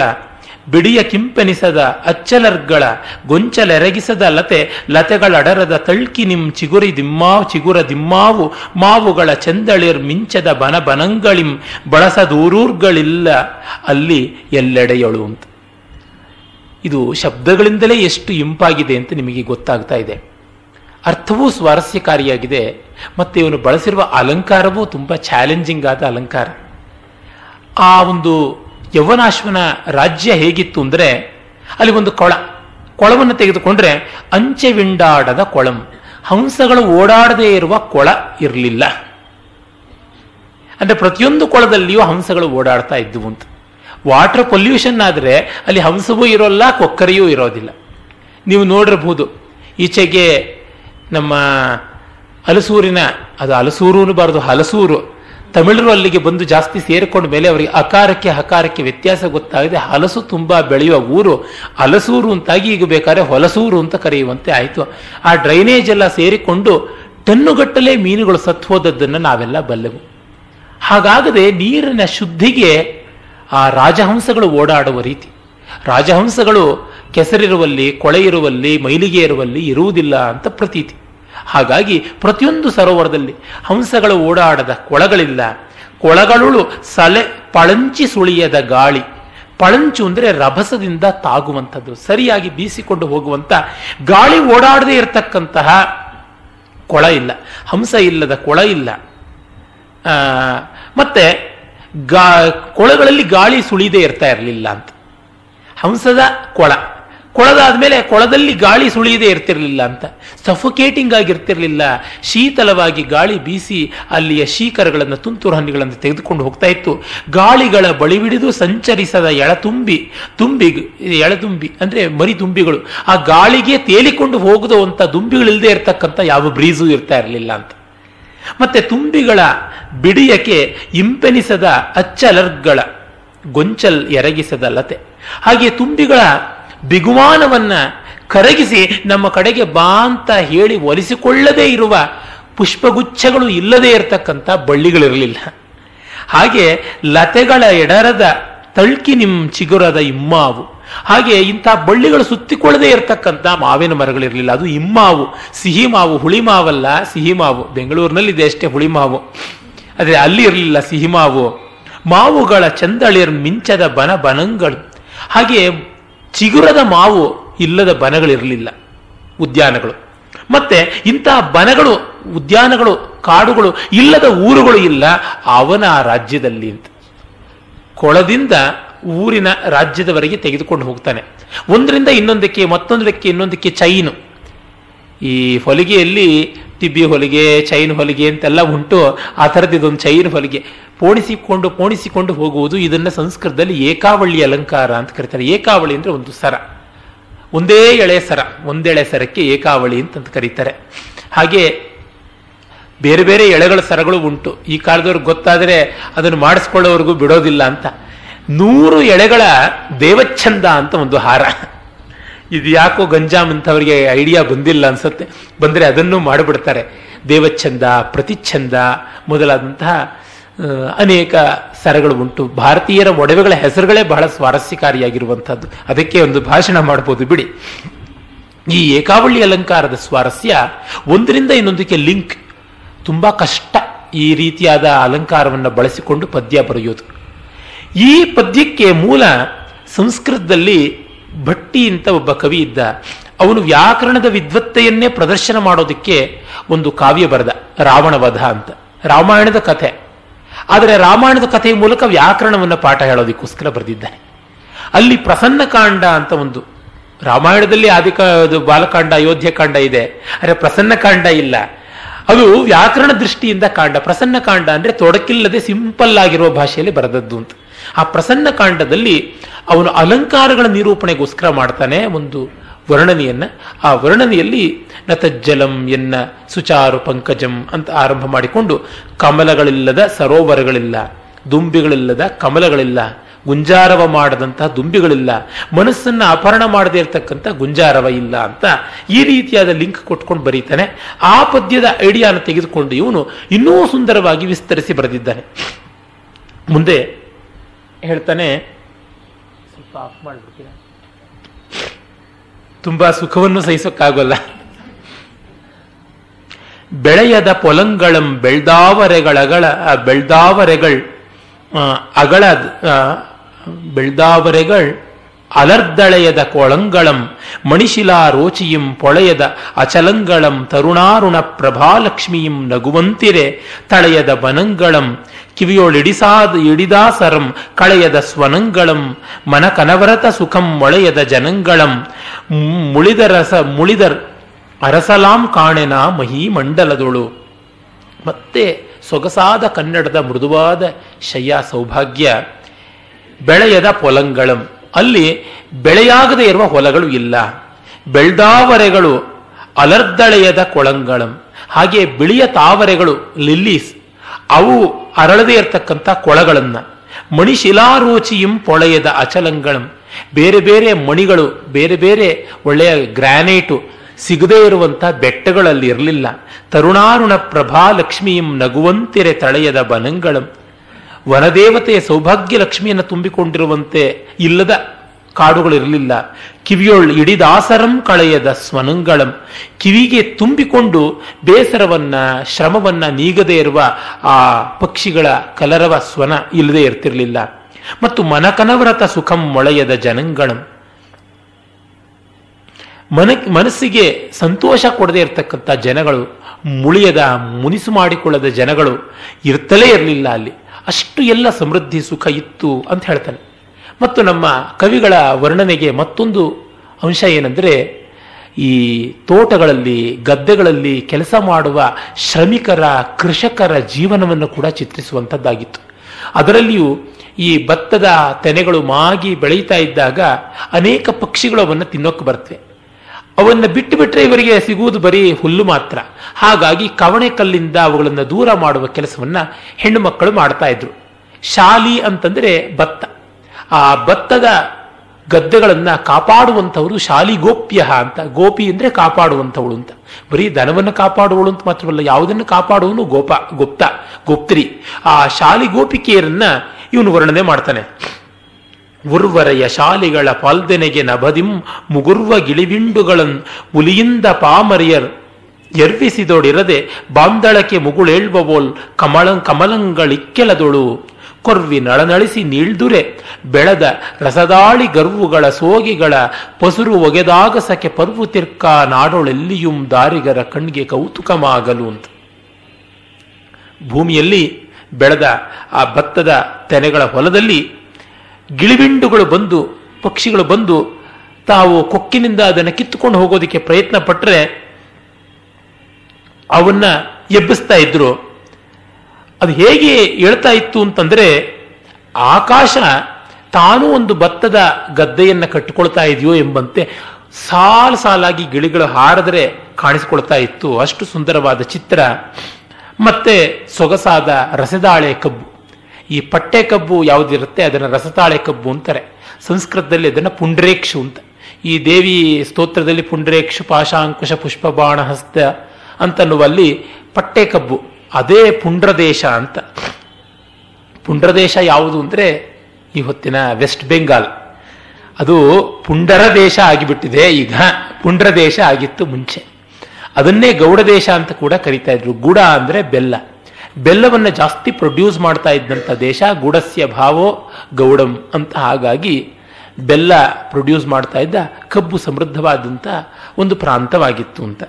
ಬಿಡಿಯ ಕಿಂಪೆನಿಸದ ಅಚ್ಚಲರ್ಗಳ ಗೊಂಚಲೆರಗಿಸದ ಲತೆ, ಲತೆಗಳಡರದ ತಳ್ಕಿ ನಿಮ್ ಚಿಗುರಿ ದಿಮ್ಮಾವು, ಚಿಗುರ ದಿಮ್ಮಾವು, ಮಾವುಗಳ ಚಂದಳಿರ್ ಮಿಂಚದ ಬನ ಬನಂಗಳಿಂ ಬಳಸದೂರೂರ್ಗಳಿಲ್ಲ ಅಲ್ಲಿ ಎಲ್ಲೆಡೆಯಳು ಅಂತ. ಇದು ಶಬ್ದಗಳಿಂದಲೇ ಎಷ್ಟು ಇಂಪಾಗಿದೆ ಅಂತ ನಿಮಗೆ ಗೊತ್ತಾಗ್ತಾ ಇದೆ. ಅರ್ಥವೂ ಸ್ವಾರಸ್ಯಕಾರಿಯಾಗಿದೆ, ಮತ್ತೆ ಇವನು ಬಳಸಿರುವ ಅಲಂಕಾರವೂ ತುಂಬಾ ಚಾಲೆಂಜಿಂಗ್ ಆದ ಅಲಂಕಾರ. ಆ ಒಂದು ಯೌವನಾಶ್ವನ ರಾಜ್ಯ ಹೇಗಿತ್ತು ಅಂದ್ರೆ ಅಲ್ಲಿ ಒಂದು ಕೊಳ. ಕೊಳವನ್ನು ತೆಗೆದುಕೊಂಡ್ರೆ ಅಂಚೆ ವಿಂಡಾಡದ ಕೊಳಂ. ಹಂಸಗಳು ಓಡಾಡದೇ ಇರುವ ಕೊಳ ಇರಲಿಲ್ಲ. ಅಂದ್ರೆ ಪ್ರತಿಯೊಂದು ಕೊಳದಲ್ಲಿಯೂ ಹಂಸಗಳು ಓಡಾಡ್ತಾ ಇದ್ವು ಅಂತ. ವಾಟರ್ ಪೊಲ್ಯೂಷನ್ ಆದರೆ ಅಲ್ಲಿ ಹಂಸವೂ ಇರೋಲ್ಲ, ಕೊಕ್ಕರೆಯೂ ಇರೋದಿಲ್ಲ. ನೀವು ನೋಡಿರಬಹುದು, ಈಚೆಗೆ ನಮ್ಮ ಅಲಸೂರಿನ, ಅದು ಹಲಸೂರು ಬಾರದು ಹಲಸೂರು. ತಮಿಳರು ಅಲ್ಲಿಗೆ ಬಂದು ಜಾಸ್ತಿ ಸೇರಿಕೊಂಡ ಮೇಲೆ ಅವರಿಗೆ ಅಕಾರಕ್ಕೆ ಹಕಾರಕ್ಕೆ ವ್ಯತ್ಯಾಸ ಗೊತ್ತಾಗಿದೆ. ಹಲಸು ತುಂಬಾ ಬೆಳೆಯುವ ಊರು ಹಲಸೂರು ಅಂತಾಗಿ ಈಗ ಬೇಕಾದ್ರೆ ಹೊಲಸೂರು ಅಂತ ಕರೆಯುವಂತೆ ಆಯಿತು. ಆ ಡ್ರೈನೇಜ್ ಎಲ್ಲ ಸೇರಿಕೊಂಡು ಟನ್ನುಗಟ್ಟಲೆ ಮೀನುಗಳು ಸತ್ತು ಹೋದದ್ದನ್ನು ನಾವೆಲ್ಲ ಬಲ್ಲೆವು. ಹಾಗಾಗದೆ ನೀರಿನ ಶುದ್ಧಿಗೆ ಆ ರಾಜಹಂಸಗಳು ಓಡಾಡುವ ರೀತಿ. ರಾಜಹಂಸಗಳು ಕೆಸರಿರುವಲ್ಲಿ ಕೊಳೆ ಇರುವಲ್ಲಿ ಮೈಲಿಗೆ ಇರುವಲ್ಲಿ ಇರುವುದಿಲ್ಲ ಅಂತ ಪ್ರತೀತಿ. ಹಾಗಾಗಿ ಪ್ರತಿಯೊಂದು ಸರೋವರದಲ್ಲಿ ಹಂಸಗಳು ಓಡಾಡದ ಕೊಳಗಳಿಲ್ಲ. ಕೊಳಗಳುಳು ಸಲೆ ಪಳಂಚಿ ಸುಳಿಯದ ಗಾಳಿ. ಪಳಂಚು ಅಂದರೆ ರಭಸದಿಂದ ತಾಗುವಂಥದ್ದು, ಸರಿಯಾಗಿ ಬೀಸಿಕೊಂಡು ಹೋಗುವಂತ, ಗಾಳಿ ಓಡಾಡದೇ ಇರತಕ್ಕಂತಹ ಕೊಳ ಇಲ್ಲ. ಹಂಸ ಇಲ್ಲದ ಕೊಳ ಇಲ್ಲ. ಮತ್ತೆ ಗಾ, ಕೊಳಗಳಲ್ಲಿ ಗಾಳಿ ಸುಳಿದೇ ಇರ್ತಾ ಇರಲಿಲ್ಲ ಅಂತ. ಹಂಸದ ಕೊಳ. ಕೊಳದಾದ್ಮೇಲೆ ಕೊಳದಲ್ಲಿ ಗಾಳಿ ಸುಳಿಯದೇ ಇರ್ತಿರಲಿಲ್ಲ ಅಂತ. ಸಫೋಕೇಟಿಂಗ್ ಆಗಿರ್ತಿರಲಿಲ್ಲ. ಶೀತಲವಾಗಿ ಗಾಳಿ ಬೀಸಿ ಅಲ್ಲಿಯ ಶೀಕರಗಳನ್ನು, ತುಂತುರು ಹನಿಗಳನ್ನು ತೆಗೆದುಕೊಂಡು ಹೋಗ್ತಾ ಇತ್ತು. ಗಾಳಿಗಳ ಬಳಿಬಿಡಿದು ಸಂಚರಿಸದ ಎಳತುಂಬಿ, ತುಂಬಿ ಎಳದುಂಬಿ ಅಂದ್ರೆ ಮರಿ ತುಂಬಿಗಳು ಆ ಗಾಳಿಗೆ ತೇಲಿಕೊಂಡು ಹೋಗುವಂತ ದುಂಬಿಗಳಿಲ್ಲದೆ ಇರತಕ್ಕಂಥ ಯಾವ ಬ್ರೀಸು ಇರ್ತಾ ಇರಲಿಲ್ಲ ಅಂತ. ಮತ್ತೆ ತುಂಬಿಗಳ ಬಿಡಿಯಕ್ಕೆ ಇಂಪೆನಿಸದ ಅಚ್ಚಲರ್ಗಳ ಗೊಂಚಲ್ ಎರಗಿಸದ ಲತೆ. ಹಾಗೆ ತುಂಬಿಗಳ ಬಿಗುಮಾನವನ್ನ ಕರಗಿಸಿ ನಮ್ಮ ಕಡೆಗೆ ಬಾ ಅಂತ ಹೇಳಿ ಒಲಿಸಿಕೊಳ್ಳದೇ ಇರುವ ಪುಷ್ಪಗುಚ್ಛಗಳು ಇಲ್ಲದೆ ಇರತಕ್ಕಂಥ ಬಳ್ಳಿಗಳಿರಲಿಲ್ಲ. ಹಾಗೆ ಲತೆಗಳ ಎಡರದ ತಳ್ಕಿ ನಿಮ್ ಚಿಗುರದ ಇಮ್ಮಾವು, ಹಾಗೆ ಇಂಥ ಬಳ್ಳಿಗಳು ಸುತ್ತಿಕೊಳ್ಳದೆ ಇರತಕ್ಕಂಥ ಮಾವಿನ ಮರಗಳಿರಲಿಲ್ಲ. ಅದು ಇಮ್ಮಾವು ಸಿಹಿ ಮಾವು ಹುಳಿ ಮಾವಲ್ಲ ಸಿಹಿ ಮಾವು ಬೆಂಗಳೂರಿನಲ್ಲಿದೆ ಅಷ್ಟೇ ಹುಳಿ ಮಾವು ಅದೇ ಅಲ್ಲಿ ಇರಲಿಲ್ಲ ಸಿಹಿ ಮಾವು ಮಾವುಗಳ ಚಂದಳಿರ್ ಮಿಂಚದ ಬನ ಬನಂಗಳು. ಹಾಗೆ ಚಿಗುರದ ಮಾವು ಇಲ್ಲದ ಬನಗಳಿರಲಿಲ್ಲ, ಉದ್ಯಾನಗಳು. ಮತ್ತೆ ಇಂತಹ ಬನಗಳು, ಉದ್ಯಾನಗಳು, ಕಾಡುಗಳು ಇಲ್ಲದ ಊರುಗಳು ಇಲ್ಲ, ಅವನ ಆ ರಾಜ್ಯದಲ್ಲಿ ಅಂತ. ಕೊಳದಿಂದ ಊರಿನ ರಾಜ್ಯದವರೆಗೆ ತೆಗೆದುಕೊಂಡು ಹೋಗ್ತಾನೆ. ಒಂದರಿಂದ ಇನ್ನೊಂದಕ್ಕೆ, ಮತ್ತೊಂದಕ್ಕೆ ಇನ್ನೊಂದಕ್ಕೆ ಚೈನು. ಈ ಹೊಲಿಗೆಯಲ್ಲಿ ಟಿಬ್ಬಿ ಹೊಲಿಗೆ, ಚೈನ್ ಹೊಲಿಗೆ ಅಂತೆಲ್ಲ ಉಂಟು, ಆ ಥರದ್ದು ಇದೊಂದು ಚೈನ್ ಹೊಲಿಗೆ. ಪೋಣಿಸಿಕೊಂಡು ಪೋಣಿಸಿಕೊಂಡು ಹೋಗುವುದು ಇದನ್ನು ಸಂಸ್ಕೃತದಲ್ಲಿ ಏಕಾವಳಿ ಅಲಂಕಾರ ಅಂತ ಕರೀತಾರೆ. ಏಕಾವಳಿ ಅಂದರೆ ಒಂದು ಸರ. ಒಂದೇ ಎಳೆ ಸರ, ಒಂದೆಳೆ ಸರಕ್ಕೆ ಏಕಾವಳಿ ಅಂತ ಕರೀತಾರೆ. ಹಾಗೆ ಬೇರೆ ಬೇರೆ ಎಳೆಗಳ ಸರಗಳು ಉಂಟು. ಈ ಕಾಲದವ್ರಿಗೆ ಗೊತ್ತಾದರೆ ಅದನ್ನು ಮಾಡಿಸ್ಕೊಳ್ಳೋವರೆಗೂ ಬಿಡೋದಿಲ್ಲ ಅಂತ. ನೂರು ಎಳೆಗಳ ದೇವಚ್ಛಂದ ಅಂತ ಒಂದು ಹಾರ. ಇದು ಯಾಕೋ ಗಂಜಾಮ್ ಅಂತವರಿಗೆ ಐಡಿಯಾ ಬಂದಿಲ್ಲ ಅನ್ಸುತ್ತೆ. ಬಂದರೆ ಅದನ್ನು ಮಾಡಿಬಿಡ್ತಾರೆ. ದೇವಚ್ಛಂದ, ಪ್ರತಿಚ್ಛಂದ ಮೊದಲಾದಂತಹ ಅನೇಕ ಸರಗಳು ಉಂಟು. ಭಾರತೀಯರ ಒಡವೆಗಳ ಹೆಸರುಗಳೇ ಬಹಳ ಸ್ವಾರಸ್ಯಕಾರಿಯಾಗಿರುವಂಥದ್ದು. ಅದಕ್ಕೆ ಒಂದು ಭಾಷಣ ಮಾಡಬಹುದು ಬಿಡಿ. ಈ ಏಕಾವಳಿ ಅಲಂಕಾರದ ಸ್ವಾರಸ್ಯ ಒಂದರಿಂದ ಇನ್ನೊಂದಕ್ಕೆ ಲಿಂಕ್. ತುಂಬಾ ಕಷ್ಟ ಈ ರೀತಿಯಾದ ಅಲಂಕಾರವನ್ನು ಬಳಸಿಕೊಂಡು ಪದ್ಯ ಬರೆಯೋದು. ಈ ಪದ್ಯಕ್ಕೆ ಮೂಲ ಸಂಸ್ಕೃತದಲ್ಲಿ ಭಟ್ಟಿ ಅಂತ ಒಬ್ಬ ಕವಿ ಇದ್ದ. ಅವನು ವ್ಯಾಕರಣದ ವಿದ್ವತ್ತೆಯನ್ನೇ ಪ್ರದರ್ಶನ ಮಾಡೋದಕ್ಕೆ ಒಂದು ಕಾವ್ಯ ಬರೆದ, ರಾವಣವಧ ಅಂತ. ರಾಮಾಯಣದ ಕಥೆ. ಆದರೆ ರಾಮಾಯಣದ ಕಥೆಯ ಮೂಲಕ ವ್ಯಾಕರಣವನ್ನು ಪಾಠ ಹೇಳೋದಕ್ಕೋಸ್ಕರ ಬರೆದಿದ್ದಾನೆ. ಅಲ್ಲಿ ಪ್ರಸನ್ನಕಾಂಡ ಅಂತ ಒಂದು ರಾಮಾಯಣದಲ್ಲಿ ಆದಿಕ ಅದು ಬಾಲಕಾಂಡ, ಅಯೋಧ್ಯ ಕಾಂಡ ಇದೆ. ಆದರೆ ಪ್ರಸನ್ನ ಕಾಂಡ ಇಲ್ಲ. ಅದು ವ್ಯಾಕರಣ ದೃಷ್ಟಿಯಿಂದ ಕಾಂಡ. ಪ್ರಸನ್ನ ಕಾಂಡ ಅಂದರೆ ತೊಡಕಿಲ್ಲದೆ ಸಿಂಪಲ್ ಆಗಿರುವ ಭಾಷೆಯಲ್ಲಿ ಬರೆದದ್ದು ಅಂತ. ಆ ಪ್ರಸನ್ನ ಕಾಂಡದಲ್ಲಿ ಅವನು ಅಲಂಕಾರಗಳ ನಿರೂಪಣೆಗೋಸ್ಕರ ಮಾಡ್ತಾನೆ. ಒಂದು ವರ್ಣನೆಯನ್ನ, ಆ ವರ್ಣನೆಯಲ್ಲಿ ನತಜ್ಜಲಂ ಎನ್ನ ಸುಚಾರು ಪಂಕಜಂ ಅಂತ ಆರಂಭ ಮಾಡಿಕೊಂಡು ಕಮಲಗಳಿಲ್ಲದ ಸರೋವರಗಳಿಲ್ಲ, ದುಂಬಿಗಳಿಲ್ಲದ ಕಮಲಗಳಿಲ್ಲ, ಗುಂಜಾರವ ಮಾಡದಂತಹ ದುಂಬಿಗಳಿಲ್ಲ, ಮನಸ್ಸನ್ನ ಅಪಹರಣ ಮಾಡದೇ ಇರತಕ್ಕಂಥ ಗುಂಜಾರವ ಇಲ್ಲ ಅಂತ ಈ ರೀತಿಯಾದ ಲಿಂಕ್ ಕೊಟ್ಕೊಂಡು ಬರೀತಾನೆ. ಆ ಪದ್ಯದ ಐಡಿಯಾನ ತೆಗೆದುಕೊಂಡು ಇವನು ಇನ್ನೂ ಸುಂದರವಾಗಿ ವಿಸ್ತರಿಸಿ ಬರೆದಿದ್ದಾನೆ. ಮುಂದೆ ಹೇಳ್ತಾನೆ, ಸ್ವಲ್ಪ ಆಫ್ ಮಾಡ್ಬಿಡ್ತೀರಾ? ತುಂಬಾ ಸುಖವನ್ನು ಸಹಿಸೋಕ್ಕಾಗಲ್ಲ. ಬೆಳೆಯದ ಪೊಲಂಗಳಂ ಬೆಳ್ದಾವರೆಗಳಗಳ ಬೆಳ್ದಾವರೆಗಳ್ ಅಗಳ ಬೆಳ್ದಾವರೆಗಳ್, ಅಲರ್ದಳೆಯದ ಕೊಳಂಗಳಂ ಮಣಿಶಿಲಾ ರೋಚಿಯಂ ಪೊಳೆಯದ ಅಚಲಂಗಳಂ, ತರುಣಾರುಣ ಪ್ರಭಾಲಕ್ಷ್ಮಿಯಂ ನಗುವಂತಿರೆ, ತಳೆಯದ ಬನಂಗಳಂ ಕಿವಿಯೊಳಿಡಿಸಾದ ಇಡಿದಾಸರಂ ಕಳೆಯದ ಸ್ವನಂಗಳಂ ಮನ ಕನವರತ ಸುಖಂ ಮೊಳೆಯದ ಜನಂಗಳಂ. ಮುಳಿದರಸ ಮುಳಿದರ್ ಅರಸಲಾಂ ಕಾಣೆನ ಮಹೀಮಂಡಲದೊಳು ಮತ್ತೆ ಸೊಗಸಾದ ಕನ್ನಡದ ಮೃದುವಾದ ಶಯ್ಯ ಸೌಭಾಗ್ಯ. ಬೆಳೆಯದ ಪೊಲಂಗಳಂ. ಅಲ್ಲಿ ಬೆಳೆಯಾಗದೇ ಇರುವ ಹೊಲಗಳು ಇಲ್ಲ. ಬೆಳ್ದಾವರೆಗಳು ಅಲರ್ದಳೆಯದ ಕೊಳಂಗಳಂ. ಹಾಗೆ ಬಿಳಿಯ ತಾವರೆಗಳು ಲಿಲ್ಲೀಸ್ ಅವು ಅರಳದೇ ಇರತಕ್ಕಂಥ ಕೊಳಗಳನ್ನು. ಮಣಿಶಿಲಾರೋಚಿಯಂ ಪೊಳೆಯದ ಅಚಲಂಗಳಂ. ಬೇರೆ ಬೇರೆ ಮಣಿಗಳು, ಬೇರೆ ಬೇರೆ ಒಳ್ಳೆಯ ಗ್ರಾನೈಟು ಸಿಗದೇ ಇರುವಂಥ ಬೆಟ್ಟಗಳಲ್ಲಿ ಇರಲಿಲ್ಲ. ತರುಣಾರುಣ ಪ್ರಭಾ ಲಕ್ಷ್ಮಿಯಂ ನಗುವಂತಿರೆ ತಳೆಯದ ಬನಂಗಳಂ. ವನದೇವತೆಯ ಸೌಭಾಗ್ಯ ಲಕ್ಷ್ಮಿಯನ್ನು ತುಂಬಿಕೊಂಡಿರುವಂತೆ ಇಲ್ಲದ ಕಾಡುಗಳಿರಲಿಲ್ಲ. ಕಿವಿಯೊಳ್ ಇಡಿದಾಸರಂ ಕಳೆಯದ ಸ್ವನಂಗಳಂ. ಕಿವಿಗೆ ತುಂಬಿಕೊಂಡು ಬೇಸರವನ್ನ, ಶ್ರಮವನ್ನ ನೀಗದೇ ಇರುವ ಆ ಪಕ್ಷಿಗಳ ಕಲರವ ಸ್ವನ ಇಲ್ಲದೆ ಇರ್ತಿರ್ಲಿಲ್ಲ. ಮತ್ತು ಮನಕನವ್ರತ ಸುಖಂ ಮೊಳೆಯದ ಜನಂಗಳಂ. ಮನ, ಮನಸ್ಸಿಗೆ ಸಂತೋಷ ಕೊಡದೇ ಇರತಕ್ಕಂಥ ಜನಗಳು, ಮುಳಿಯದ, ಮುನಿಸು ಮಾಡಿಕೊಳ್ಳದ ಜನಗಳು ಇರ್ತಲೇ ಇರಲಿಲ್ಲ ಅಲ್ಲಿ. ಅಷ್ಟು ಎಲ್ಲ ಸಮೃದ್ಧಿ ಸುಖ ಇತ್ತು ಅಂತ ಹೇಳ್ತಾನೆ. ಮತ್ತು ನಮ್ಮ ಕವಿಗಳ ವರ್ಣನೆಗೆ ಮತ್ತೊಂದು ಅಂಶ ಏನಂದರೆ, ಈ ತೋಟಗಳಲ್ಲಿ, ಗದ್ದೆಗಳಲ್ಲಿ ಕೆಲಸ ಮಾಡುವ ಶ್ರಮಿಕರ, ಕೃಷಕರ ಜೀವನವನ್ನು ಕೂಡ ಚಿತ್ರಿಸುವಂಥದ್ದಾಗಿತ್ತು. ಅದರಲ್ಲಿಯೂ ಈ ಭತ್ತದ ತೆನೆಗಳು ಮಾಗಿ ಬೆಳೀತಾ ಇದ್ದಾಗ ಅನೇಕ ಪಕ್ಷಿಗಳು ಅವನ್ನು ತಿನ್ನೋಕೆ ಬರ್ತವೆ. ಅವನ್ನು ಬಿಟ್ಟು ಬಿಟ್ಟರೆ ಇವರಿಗೆ ಸಿಗುವುದು ಬರೀ ಹುಲ್ಲು ಮಾತ್ರ. ಹಾಗಾಗಿ ಕವಣೆ ಕಲ್ಲಿಂದ ಅವುಗಳನ್ನು ದೂರ ಮಾಡುವ ಕೆಲಸವನ್ನು ಹೆಣ್ಣು ಮಕ್ಕಳು ಮಾಡ್ತಾ ಇದ್ರು. ಶಾಲಿ ಅಂತಂದರೆ ಭತ್ತ. ಆ ಭತ್ತದ ಗದ್ದೆಗಳನ್ನ ಕಾಪಾಡುವಂಥವರು ಶಾಲಿ ಗೋಪ್ಯ ಅಂತ. ಗೋಪಿ ಅಂದ್ರೆ ಕಾಪಾಡುವಂಥವಳು ಅಂತ. ಬರೀ ದನವನ್ನು ಕಾಪಾಡುವಳು ಅಂತ ಮಾತ್ರವಲ್ಲ, ಯಾವುದನ್ನು ಕಾಪಾಡುವನು ಗೋಪ, ಗುಪ್ತ, ಗುಪ್ತ್ರಿ. ಆ ಶಾಲಿ ಗೋಪಿಕೆಯರನ್ನ ಇವನು ವರ್ಣನೆ ಮಾಡ್ತಾನೆ. ಉರ್ವರೆಯ ಶಾಲಿಗಳ ಪಾಲ್ದೆನೆಗೆ ನಭದಿಂ ಮುಗುರ್ವ ಗಿಳಿವಿಂಡುಗಳನ್ನು ಹುಲಿಯಿಂದ ಪಾಮರಿಯರ್ ಎರ್ವಿಸಿದೊಡಿರದೆ ಬಾಂದಳಕ್ಕೆ ಮುಗುಳೇಳ್ಬವೋಲ್ ಕಮಲ ಕಮಲಂಗಳಿಕ್ಕೆಲದೊಳು. ಕೊರ್ವಿ ನಳನಳಿಸಿ ನೀಳ್ದುರೆ, ಬೆಳೆದ ರಸದಾಳಿ ಗರ್ವುಗಳ ಸೋಗಿಗಳ ಪಸುರು ಒಗೆದಾಗಸಕ್ಕೆ ಪರ್ವು ತಿರ್ಕ ನಾಡೊಳೆಲ್ಲಿಯುಂ ದಾರಿಗರ ಕಣ್ಗೆ ಕೌತುಕಮಾಗಲು ಅಂತ. ಭೂಮಿಯಲ್ಲಿ ಬೆಳೆದ ಆ ಭತ್ತದ ತೆನೆಗಳ ಹೊಲದಲ್ಲಿ ಗಿಳಿಬಿಂಡುಗಳು ಬಂದು, ಪಕ್ಷಿಗಳು ಬಂದು ತಾವು ಕೊಕ್ಕಿನಿಂದ ಅದನ್ನು ಕಿತ್ತುಕೊಂಡು ಹೋಗೋದಕ್ಕೆ ಪ್ರಯತ್ನ ಪಟ್ಟರೆ ಅವನ್ನ ಎಬ್ಬಿಸ್ತಾ ಇದ್ರು. ಅದು ಹೇಗೆ ಹೇಳ್ತಾ ಇತ್ತು ಅಂತಂದ್ರೆ, ಆಕಾಶ ತಾನು ಒಂದು ಭತ್ತದ ಗದ್ದೆಯನ್ನು ಕಟ್ಟಿಕೊಳ್ತಾ ಇದೆಯೋ ಎಂಬಂತೆ ಸಾಲು ಸಾಲಾಗಿ ಗಿಳಿಗಳು ಹಾರಿದ್ರೆ ಕಾಣಿಸಿಕೊಳ್ತಾ ಇತ್ತು. ಅಷ್ಟು ಸುಂದರವಾದ ಚಿತ್ರ. ಮತ್ತೆ ಸೊಗಸಾದ ರಸದಾಳೆ ಕಬ್ಬು. ಈ ಪಟ್ಟೆ ಕಬ್ಬು ಯಾವುದಿರುತ್ತೆ? ಅದನ್ನು ರಸತಾಳೆ ಕಬ್ಬು ಅಂತಾರೆ. ಸಂಸ್ಕೃತದಲ್ಲಿ ಅದನ್ನು ಪುಂಡ್ರೇಕ್ಷು ಅಂತ. ಈ ದೇವಿ ಸ್ತೋತ್ರದಲ್ಲಿ ಪುಂಡ್ರೇಕ್ಷು ಪಾಶಾಂಕುಶ ಪುಷ್ಪ ಬಾಣ ಹಸ್ತ ಅಂತನ್ನುವಲ್ಲಿ ಪಟ್ಟೆ ಕಬ್ಬು. ಅದೇ ಪುಂಡ್ರದೇಶ ಅಂತ. ಪುಂಡ್ರದೇಶ ಯಾವುದು ಅಂದರೆ ಈ ಹೊತ್ತಿನ ವೆಸ್ಟ್ ಬೆಂಗಾಲ್. ಅದು ಪುಂಡರ ದೇಶ ಆಗಿಬಿಟ್ಟಿದೆ ಈಗ. ಪುಂಡ್ರ ದೇಶ ಆಗಿತ್ತು ಮುಂಚೆ. ಅದನ್ನೇ ಗೌಡ ದೇಶ ಅಂತ ಕೂಡ ಕರಿತಾ ಇದ್ರು. ಗುಡ ಅಂದರೆ ಬೆಲ್ಲ. ಬೆಲ್ಲವನ್ನು ಜಾಸ್ತಿ ಪ್ರೊಡ್ಯೂಸ್ ಮಾಡ್ತಾ ಇದ್ದಂಥ ದೇಶ ಗುಡಸ್ಯ ಭಾವೋ ಗೌಡಂ ಅಂತ ಹಾಗಾಗಿ ಬೆಲ್ಲ ಪ್ರೊಡ್ಯೂಸ್ ಮಾಡ್ತಾ ಇದ್ದ ಕಬ್ಬು ಸಮೃದ್ಧವಾದಂಥ ಒಂದು ಪ್ರಾಂತವಾಗಿತ್ತು ಅಂತ.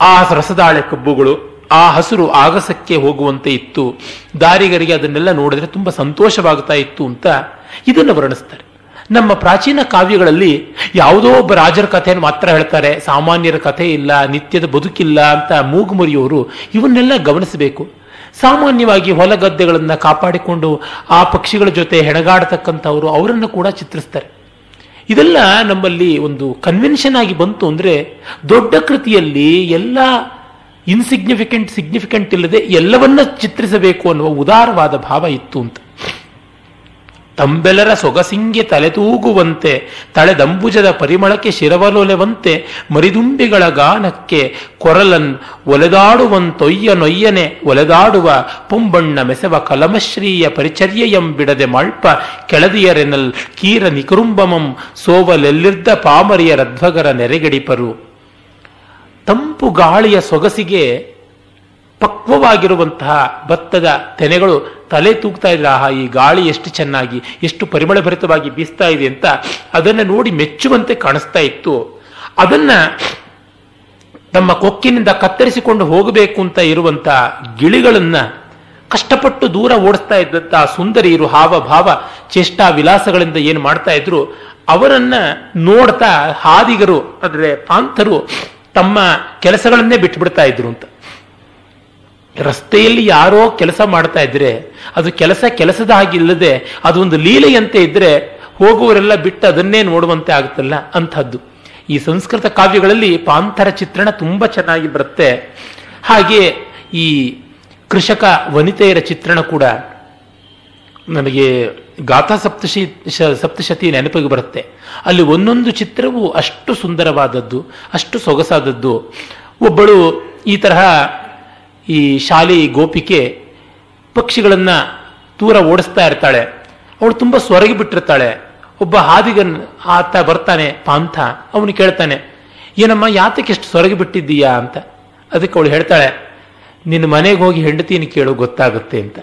ಆ ರಸದಾಳೆ ಕಬ್ಬುಗಳು, ಆ ಹಸಿರು ಆಗಸಕ್ಕೆ ಹೋಗುವಂತೆ ಇತ್ತು. ದಾರಿಗರಿಗೆ ಅದನ್ನೆಲ್ಲ ನೋಡಿದ್ರೆ ತುಂಬಾ ಸಂತೋಷವಾಗ್ತಾ ಇತ್ತು ಅಂತ ಇದನ್ನು ವರ್ಣಿಸ್ತಾರೆ. ನಮ್ಮ ಪ್ರಾಚೀನ ಕಾವ್ಯಗಳಲ್ಲಿ ಯಾವುದೋ ಒಬ್ಬ ರಾಜರ ಕಥೆಯನ್ನು ಮಾತ್ರ ಹೇಳ್ತಾರೆ. ಸಾಮಾನ್ಯರ ಕಥೆ ಇಲ್ಲ, ನಿತ್ಯದ ಬದುಕಿಲ್ಲ ಅಂತ ಮೂಗುಮುರಿಯವರು ಇವನ್ನೆಲ್ಲ ಗಮನಿಸಬೇಕು. ಸಾಮಾನ್ಯವಾಗಿ ಹೊಲ ಗದ್ದೆಗಳನ್ನು ಕಾಪಾಡಿಕೊಂಡು ಆ ಪಕ್ಷಿಗಳ ಜೊತೆ ಹೆಣಗಾಡತಕ್ಕಂಥವರು ಅವರನ್ನು ಕೂಡ ಚಿತ್ರಿಸ್ತಾರೆ. ಇದೆಲ್ಲ ನಮ್ಮಲ್ಲಿ ಒಂದು ಕನ್ವೆನ್ಷನ್ ಆಗಿ ಬಂತು ಅಂದರೆ ದೊಡ್ಡ ಕೃತಿಯಲ್ಲಿ ಎಲ್ಲ ಇನ್ಸಿಗ್ನಿಫಿಕೆಂಟ್ ಸಿಗ್ನಿಫಿಕೆಂಟ್ ಇಲ್ಲದೆ ಎಲ್ಲವನ್ನ ಚಿತ್ರಿಸಬೇಕು ಅನ್ನುವ ಉದಾರವಾದ ಭಾವ ಇತ್ತು ಅಂತ. ತಂಬೆಲರ ಸೊಗಸಿಂಗೆ ತಲೆತೂಗುವಂತೆ ತಳೆದಂಬುಜದ ಪರಿಮಳಕ್ಕೆ ಶಿರವಲೊಲೆವಂತೆ, ಮರಿದುಂಬಿಗಳ ಗಾನಕ್ಕೆ ಕೊರಲನ್ ಒಲೆದಾಡುವಂತೊಯ್ಯ ನೊಯ್ಯನೆ, ಒಲೆದಾಡುವ ಪುಂಬಣ್ಣ ಮೆಸವ ಕಲಮಶ್ರೀಯ ಪರಿಚರ್ಯೆಯಂ ಬಿಡದೆ ಮಳ್ಪ ಕೆಳದಿಯರೆನಲ್ ಕೀರ ನಿಕುರುಂಬಮಂ ಸೋವಲೆಲ್ಲಿರ್ದ ಪಾಮರಿಯ ರಧ್ವಗರ ನೆರೆಗಡಿಪರು. ತಂಪು ಗಾಳಿಯ ಸೊಗಸಿಗೆ ಪಕ್ವವಾಗಿರುವಂತಹ ಭತ್ತದ ತೆನೆಗಳು ತಲೆ ತೂಗ್ತಾ ಇದ್ರೆ ಆಹಾ, ಈ ಗಾಳಿ ಎಷ್ಟು ಚೆನ್ನಾಗಿ, ಎಷ್ಟು ಪರಿಮಳಭರಿತವಾಗಿ ಬೀಸ್ತಾ ಇದೆ ಅಂತ ಅದನ್ನು ನೋಡಿ ಮೆಚ್ಚುವಂತೆ ಕಾಣಿಸ್ತಾ ಇತ್ತು. ಅದನ್ನ ತಮ್ಮ ಕೊಕ್ಕಿನಿಂದ ಕತ್ತರಿಸಿಕೊಂಡು ಹೋಗಬೇಕು ಅಂತ ಇರುವಂತ ಗಿಳಿಗಳನ್ನ ಕಷ್ಟಪಟ್ಟು ದೂರ ಓಡಿಸ್ತಾ ಇದ್ದಂತ ಸುಂದರಿಯರು ಹಾವ ಭಾವ ಚೇಷ್ಟಾ ವಿಲಾಸಗಳಿಂದ ಏನು ಮಾಡ್ತಾ ಇದ್ರು, ಅವರನ್ನ ನೋಡ್ತಾ ಹಾದಿಗರು, ಅಂದ್ರೆ ಪಾಂಥರು ತಮ್ಮ ಕೆಲಸಗಳನ್ನೇ ಬಿಟ್ಬಿಡ್ತಾ ಇದ್ರು ಅಂತ. ರಸ್ತೆಯಲ್ಲಿ ಯಾರೋ ಕೆಲಸ ಮಾಡ್ತಾ ಇದ್ರೆ, ಅದು ಕೆಲಸ ಕೆಲಸದ ಹಾಗಿಲ್ಲದೆ ಅದೊಂದು ಲೀಲೆಯಂತೆ ಇದ್ರೆ ಹೋಗುವರೆಲ್ಲ ಬಿಟ್ಟು ಅದನ್ನೇ ನೋಡುವಂತೆ ಆಗುತ್ತಲ್ಲ? ಅಂಥದ್ದು. ಈ ಸಂಸ್ಕೃತ ಕಾವ್ಯಗಳಲ್ಲಿ ಪಾಂಥರ ಚಿತ್ರಣ ತುಂಬ ಚೆನ್ನಾಗಿ ಬರುತ್ತೆ. ಹಾಗೆ ಈ ಕೃಷಕ ವನಿತೆಯರ ಚಿತ್ರಣ ಕೂಡ ನಮಗೆ ಗಾಥಾ ಸಪ್ತಶಿ ಸಪ್ತಶತಿ ನೆನಪಿಗೆ ಬರುತ್ತೆ. ಅಲ್ಲಿ ಒಂದೊಂದು ಚಿತ್ರವು ಅಷ್ಟು ಸುಂದರವಾದದ್ದು, ಅಷ್ಟು ಸೊಗಸಾದದ್ದು. ಒಬ್ಬಳು ಈ ತರಹ ಈ ಶಾಲಿ ಗೋಪಿಕೆ ಪಕ್ಷಿಗಳನ್ನು ದೂರ ಓಡಿಸ್ತಾ ಇರ್ತಾಳೆ. ಅವಳು ತುಂಬ ಸೊರಗಿ ಬಿಟ್ಟಿರ್ತಾಳೆ. ಒಬ್ಬ ಹಾದಿಗನ್ ಆತ ಬರ್ತಾನೆ ಪಾಂಥ, ಅವನು ಕೇಳ್ತಾನೆ, ಏನಮ್ಮ, ಯಾತಕ್ಕೆ ಎಷ್ಟು ಸೊರಗಿ ಬಿಟ್ಟಿದ್ದೀಯಾ? ಅಂತ. ಅದಕ್ಕೆ ಅವಳು ಹೇಳ್ತಾಳೆ, ನಿನ್ನ ಮನೆಗೆ ಹೋಗಿ ಹೆಂಡತಿನ ಕೇಳು, ಗೊತ್ತಾಗುತ್ತೆ ಅಂತ.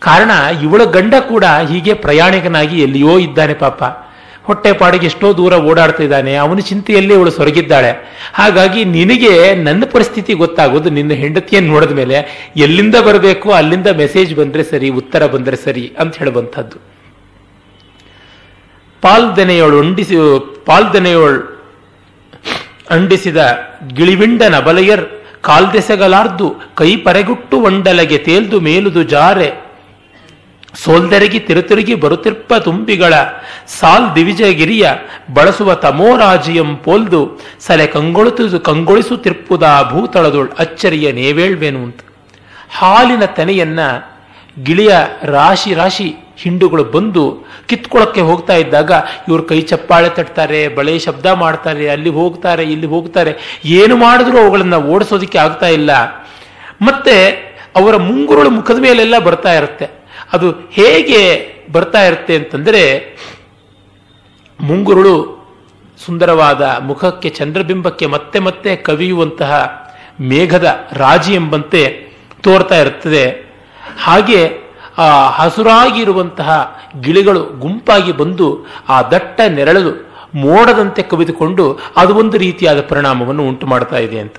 ಕಾರಣ, ಇವಳ ಗಂಡ ಕೂಡ ಹೀಗೆ ಪ್ರಯಾಣಿಕನಾಗಿ ಎಲ್ಲಿಯೋ ಇದ್ದಾನೆ ಪಾಪ. ಹೊಟ್ಟೆ ಪಾಡಿಗೆ ಎಷ್ಟೋ ದೂರ ಓಡಾಡ್ತಾ ಇದ್ದಾನೆ ಅವನ ಚಿಂತೆಯಲ್ಲಿ ಅವಳು ಸೊರಗಿದ್ದಾಳೆ. ಹಾಗಾಗಿ ನಿನಗೆ ನನ್ನ ಪರಿಸ್ಥಿತಿ ಗೊತ್ತಾಗೋದು. ನಿನ್ನ ಹೆಂಡತಿಯನ್ನು ನೋಡಿದ ಮೇಲೆ ಎಲ್ಲಿಂದ ಬರಬೇಕು, ಅಲ್ಲಿಂದ ಮೆಸೇಜ್ ಬಂದರೆ ಸರಿ, ಉತ್ತರ ಬಂದರೆ ಸರಿ ಅಂತ ಹೇಳುವಂಥದ್ದು. ಪಾಲ್ದೆನೆಯೋಳು ಉಂಡಿಸಿ ಪಾಲ್ದೆನೆಯೋಳು ಅಂಡಿಸಿದ ಗಿಳಿವಿಂಡ ನಬಲೆಯರ್ ಕಾಲ್ದೆಸೆಗಲಾರ್ದು ಕೈ ಪರೆಗುಟ್ಟು ಒಂಡಲಗೆ ತೇಲ್ದು ಮೇಲುದು ಜಾರೆ. ಸೋಲ್ದೆರಗಿ ತಿರುತಿರುಗಿ ಬರುತಿರ್ಪ ತುಂಬಿಗಳ, ಸಾಲ್ ದಿವಿಜಯಗಿರಿಯ, ಬಳಸುವ ತಮೋರಾಜಿಯಂ ಪೋಲ್ದು, ಸಲೆ ಕಂಗೊಳಿತು ಕಂಗೊಳಿಸುತ್ತಿರ್ಪುದ ಭೂತಳದೊಳ್ ಅಚ್ಚರಿಯ ನೇವೇಳ್ವೇನು ಅಂತ. ಹಾಲಿನ ತೆನೆಯನ್ನ ಗಿಳಿಯ ರಾಶಿ ರಾಶಿ ಹಿಂಡುಗಳು ಬಂದು ಕಿತ್ಕೊಳ್ಳಕ್ಕೆ ಹೋಗ್ತಾ ಇದ್ದಾಗ ಇವರು ಕೈ ಚಪ್ಪಾಳೆ ತಟ್ತಾರೆ, ಬಳೆ ಶಬ್ದ ಮಾಡ್ತಾರೆ, ಅಲ್ಲಿ ಹೋಗ್ತಾರೆ, ಇಲ್ಲಿ ಹೋಗ್ತಾರೆ, ಏನು ಮಾಡಿದ್ರೂ ಅವುಗಳನ್ನ ಓಡಿಸೋದಕ್ಕೆ ಆಗ್ತಾ ಇಲ್ಲ. ಮತ್ತೆ ಅವರ ಮುಂಗುರುಳು ಮುಖದ ಮೇಲೆಲ್ಲ ಬರ್ತಾ ಇರುತ್ತೆ. ಅದು ಹೇಗೆ ಬರ್ತಾ ಇರುತ್ತೆ ಅಂತಂದರೆ, ಮುಂಗುರುಳು ಸುಂದರವಾದ ಮುಖಕ್ಕೆ, ಚಂದ್ರಬಿಂಬಕ್ಕೆ ಮತ್ತೆ ಮತ್ತೆ ಕವಿಯುವಂತಹ ಮೇಘದ ರಾಜಿ ಎಂಬಂತೆ ತೋರ್ತಾ ಇರ್ತದೆ ಹಾಗೆ ಆ ಹಸುರಾಗಿರುವಂತಹ ಗಿಳಿಗಳು ಗುಂಪಾಗಿ ಬಂದು ಆ ದಟ್ಟ ನೆರಳು ಮೋಡದಂತೆ ಕವಿದುಕೊಂಡು ಅದು ಒಂದು ರೀತಿಯಾದ ಪರಿಣಾಮವನ್ನು ಉಂಟು ಮಾಡ್ತಾ ಇದೆ ಅಂತ.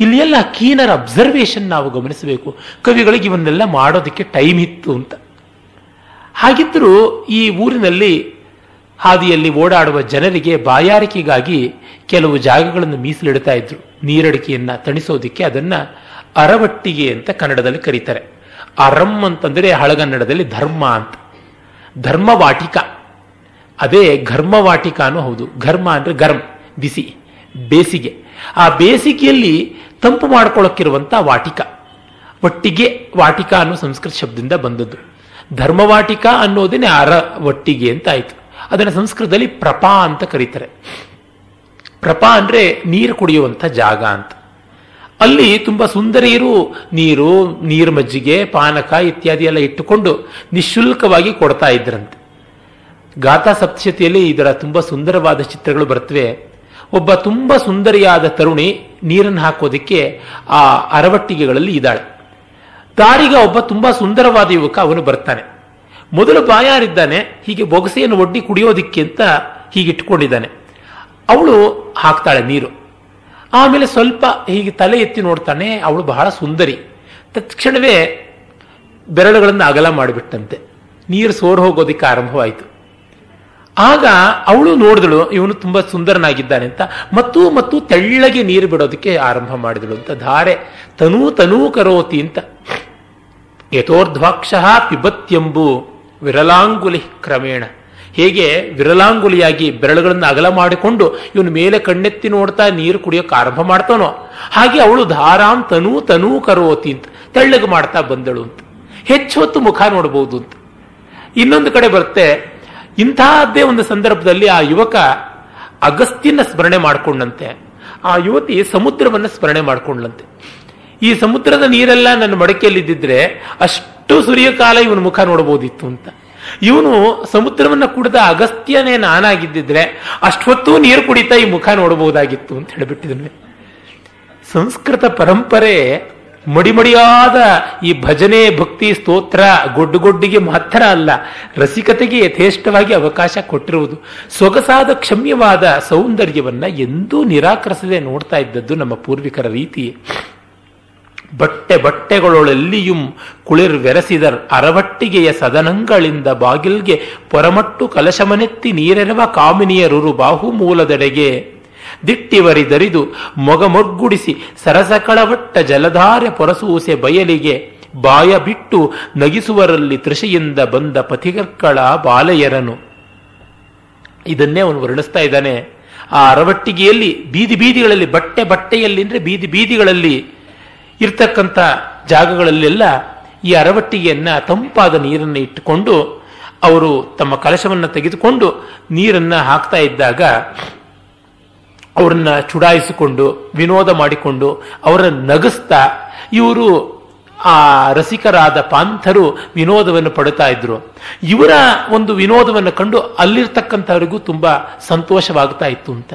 ಇಲ್ಲಿ ಎಲ್ಲ ಕೀನರ್ ಅಬ್ಸರ್ವೇಷನ್ ನಾವು ಗಮನಿಸಬೇಕು. ಕವಿಗಳಿಗೆ ಇವನ್ನೆಲ್ಲ ಮಾಡೋದಕ್ಕೆ ಟೈಮ್ ಇತ್ತು ಅಂತ. ಹಾಗಿದ್ದರೂ ಈ ಊರಿನಲ್ಲಿ ಹಾದಿಯಲ್ಲಿ ಓಡಾಡುವ ಜನರಿಗೆ ಬಾಯಾರಿಕೆಗಾಗಿ ಕೆಲವು ಜಾಗಗಳನ್ನು ಮೀಸಲಿಡ್ತಾ ಇದ್ರು. ನೀರಡಿಕೆಯನ್ನ ತಣಿಸೋದಿಕ್ಕೆ ಅದನ್ನ ಅರವಟ್ಟಿಗೆ ಅಂತ ಕನ್ನಡದಲ್ಲಿ ಕರೀತಾರೆ. ಅರಂ ಅಂತಂದ್ರೆ ಹಳಗನ್ನಡದಲ್ಲಿ ಧರ್ಮ ಅಂತ. ಧರ್ಮವಾಟಿಕ. ಅದೇ ಘರ್ಮವಾಟಿಕಾನು ಹೌದು ಘರ್ಮ ಅಂದ್ರೆ ಗರ್ಮ್, ಬಿಸಿ, ಬೇಸಿಗೆ. ಆ ಬೇಸಿಗೆಯಲ್ಲಿ ತಂಪು ಮಾಡ್ಕೊಳ್ಳೋಕ್ಕಿರುವಂಥ ವಾಟಿಕ. ಒಟ್ಟಿಗೆ ವಾಟಿಕ ಅನ್ನೋ ಸಂಸ್ಕೃತ ಶಬ್ದದಿಂದ ಬಂದದ್ದು. ಧರ್ಮವಾಟಿಕ ಅನ್ನೋದೇನೆ ಅರ ಒಟ್ಟಿಗೆ ಅಂತ ಆಯಿತು. ಅದನ್ನ ಸಂಸ್ಕೃತದಲ್ಲಿ ಪ್ರಪಾ ಅಂತ ಕರೀತಾರೆ. ಪ್ರಪಾ ಅಂದ್ರೆ ನೀರು ಕುಡಿಯುವಂಥ ಜಾಗ ಅಂತ. ಅಲ್ಲಿ ತುಂಬಾ ಸುಂದರಿಯರು ನೀರು ನೀರು ಮಜ್ಜಿಗೆ, ಪಾನಕ ಇತ್ಯಾದಿ ಎಲ್ಲ ಇಟ್ಟುಕೊಂಡು ನಿಶುಲ್ಕವಾಗಿ ಕೊಡ್ತಾ ಇದ್ರಂತೆ. ಗಾಥಾ ಸಪ್ತಶತಿಯಲ್ಲಿ ಇದರ ತುಂಬಾ ಸುಂದರವಾದ ಚಿತ್ರಗಳು ಬರ್ತವೆ. ಒಬ್ಬ ತುಂಬ ಸುಂದರಿಯಾದ ತರುಣಿ ನೀರನ್ನು ಹಾಕೋದಕ್ಕೆ ಆ ಅರವಟ್ಟಿಗೆಗಳಲ್ಲಿ ಇದ್ದಾಳೆ. ದಾರಿಗೆ ಒಬ್ಬ ತುಂಬ ಸುಂದರವಾದ ಯುವಕ ಅವನು ಬರ್ತಾನೆ. ಮೊದಲು ಬಾಯಾರಿದ್ದಾನೆ, ಹೀಗೆ ಬೊಗಸೆಯನ್ನು ಒಡ್ಡಿ ಕುಡಿಯೋದಿಕ್ಕೆ ಅಂತ ಹೀಗೆ ಇಟ್ಕೊಂಡಿದ್ದಾನೆ ಅವಳು ಹಾಕ್ತಾಳೆ ನೀರು. ಆಮೇಲೆ ಸ್ವಲ್ಪ ಹೀಗೆ ತಲೆ ಎತ್ತಿ ನೋಡ್ತಾನೆ, ಅವಳು ಬಹಳ ಸುಂದರಿ. ತತ್ಕ್ಷಣವೇ ಬೆರಳುಗಳನ್ನು ಅಗಲ ಮಾಡಿಬಿಟ್ಟಂತೆ. ನೀರು ಸೋರ್ ಹೋಗೋದಿಕ್ಕೆ ಆರಂಭವಾಯಿತು. ಆಗ ಅವಳು ನೋಡಿದಳು, ಇವನು ತುಂಬಾ ಸುಂದರನಾಗಿದ್ದಾನೆ ಅಂತ. ಮತ್ತು ಮತ್ತು ತೆಳ್ಳಗೆ ನೀರು ಬಿಡೋದಕ್ಕೆ ಆರಂಭ ಮಾಡಿದಳು ಅಂತ. ಧಾರೆ, ತನೂ ತನೂ ಕರೋತಿ ಅಂತ. ಯಥೋರ್ಧ್ವಾಕ್ಷ ಪಿಬತ್ಯಂಬು ವಿರಲಾಂಗುಲಿ ಕ್ರಮೇಣ. ಹೇಗೆ ವಿರಲಾಂಗುಲಿಯಾಗಿ ಬೆರಳುಗಳನ್ನು ಅಗಲ ಮಾಡಿಕೊಂಡು ಇವನು ಮೇಲೆ ಕಣ್ಣೆತ್ತಿ ನೋಡ್ತಾ ನೀರು ಕುಡಿಯೋಕೆ ಆರಂಭ ಮಾಡ್ತಾನೋ. ಹಾಗೆ ಅವಳು ಧಾರಾಂ ತನೂ ತನೂ ಕರೋತಿ ಅಂತ. ತೆಳ್ಳಗೆ ಮಾಡ್ತಾ ಬಂದಳು ಅಂತ. ಹೆಚ್ಚು ಹೊತ್ತು ಮುಖ ನೋಡಬಹುದು ಅಂತ. ಇನ್ನೊಂದು ಕಡೆ ಬರುತ್ತೆ ಇಂತಹದ್ದೇ ಒಂದು ಸಂದರ್ಭದಲ್ಲಿ ಆ ಯುವಕ ಅಗಸ್ತ್ಯನ ಸ್ಮರಣೆ ಮಾಡಿಕೊಂಡಂತೆ. ಆ ಯುವತಿ ಸಮುದ್ರವನ್ನು ಸ್ಮರಣೆ ಮಾಡಿಕೊಂಡ್ಲಂತೆ ಈ ಸಮುದ್ರದ ನೀರೆಲ್ಲ ನನ್ನ ಮಡಕೆಯಲ್ಲಿದ್ದಿದ್ರೆ ಅಷ್ಟು ಸೂರ್ಯಕಾಲ ಇವನ ಮುಖ ನೋಡಬಹುದಿತ್ತು ಅಂತ. ಇವನು ಸಮುದ್ರವನ್ನ ಕುಡಿದ ಅಗಸ್ತ್ಯನೇ ನಾನಾಗಿದ್ದಿದ್ರೆ ಅಷ್ಟೊತ್ತು ನೀರು ಕುಡಿತಾ ಈ ಮುಖ ನೋಡಬಹುದಾಗಿತ್ತು ಅಂತ ಹೇಳಿಬಿಟ್ಟಿದ್ವಿ ಸಂಸ್ಕೃತ ಪರಂಪರೆ ಮಡಿಮಡಿಯಾದ ಈ ಭಜನೆ, ಭಕ್ತಿ, ಸ್ತೋತ್ರ ಗೊಡ್ಡುಗೊಡ್ಡಿಗೆ ಮಾತ್ರ ಅಲ್ಲ, ರಸಿಕತೆಗೆ ಯಥೇಷ್ಟವಾಗಿ ಅವಕಾಶ ಕೊಟ್ಟಿರುವುದು. ಸೊಗಸಾದ, ಕ್ಷಮ್ಯವಾದ ಸೌಂದರ್ಯವನ್ನ ಎಂದೂ ನಿರಾಕರಿಸದೆ ನೋಡ್ತಾ ಇದ್ದದ್ದು ನಮ್ಮ ಪೂರ್ವಿಕರ ರೀತಿ ಬಟ್ಟೆ ಬಟ್ಟೆಗಳೊಳೆಲ್ಲಿಯುಂ ಕುಳಿರ್ ಬೆರೆಸಿದರ್ ಅರವಟ್ಟಿಗೆಯ ಸದನಗಳಿಂದ ಬಾಗಿಲ್ಗೆ ಪೊರಮಟ್ಟು ಕಲಶಮನೆತ್ತಿ ನೀರೆರವ ಕಾಮಿನಿಯರುರು ಬಾಹುಮೂಲದೆಡೆಗೆ. ದಿಟ್ಟಿವರಿದರಿದು ಮೊಗಮೊಗ್ಗುಡಿಸಿ ಸರಸಕಳವಟ್ಟ ಜಲಧಾರೆ ಪೊರಸೂಸೆ ಬಯಲಿಗೆ ಬಾಯ ಬಿಟ್ಟು ನಗಿಸುವರಲ್ಲಿ ತೃಷೆಯಿಂದ ಬಂದ ಪಥಿಗರ್ಕಳ ಬಾಲಯರನು. ಇದನ್ನೇ ಅವನು ವರ್ಣಿಸ್ತಾ ಇದ್ದಾನೆ. ಆ ಅರವಟ್ಟಿಗೆಯಲ್ಲಿ ಬೀದಿ ಬೀದಿಗಳಲ್ಲಿ, ಬಟ್ಟೆ ಬಟ್ಟೆಯಲ್ಲಿ ಅಂದ್ರೆ ಬೀದಿ ಬೀದಿಗಳಲ್ಲಿ ಇರ್ತಕ್ಕಂಥ ಜಾಗಗಳಲ್ಲೆಲ್ಲ ಈ ಅರವಟ್ಟಿಗೆಯನ್ನ ತಂಪಾದ ನೀರನ್ನು ಇಟ್ಟುಕೊಂಡು ಅವರು ತಮ್ಮ ಕಲಶವನ್ನು ತೆಗೆದುಕೊಂಡು ನೀರನ್ನ ಹಾಕ್ತಾ ಇದ್ದಾಗ ಅವರನ್ನ ಚುಡಾಯಿಸಿಕೊಂಡು, ವಿನೋದ ಮಾಡಿಕೊಂಡು ಅವರನ್ನು ನಗಿಸ್ತಾ ಇವರು ಆ ರಸಿಕರಾದ ಪಾಂಥರು ವಿನೋದವನ್ನು ಪಡುತ್ತಾ ಇದ್ರು. ಇವರ ಒಂದು ವಿನೋದವನ್ನು ಕಂಡು ಅಲ್ಲಿರ್ತಕ್ಕಂಥವರಿಗೂ ತುಂಬಾ ಸಂತೋಷವಾಗ್ತಾ ಇತ್ತು ಅಂತ.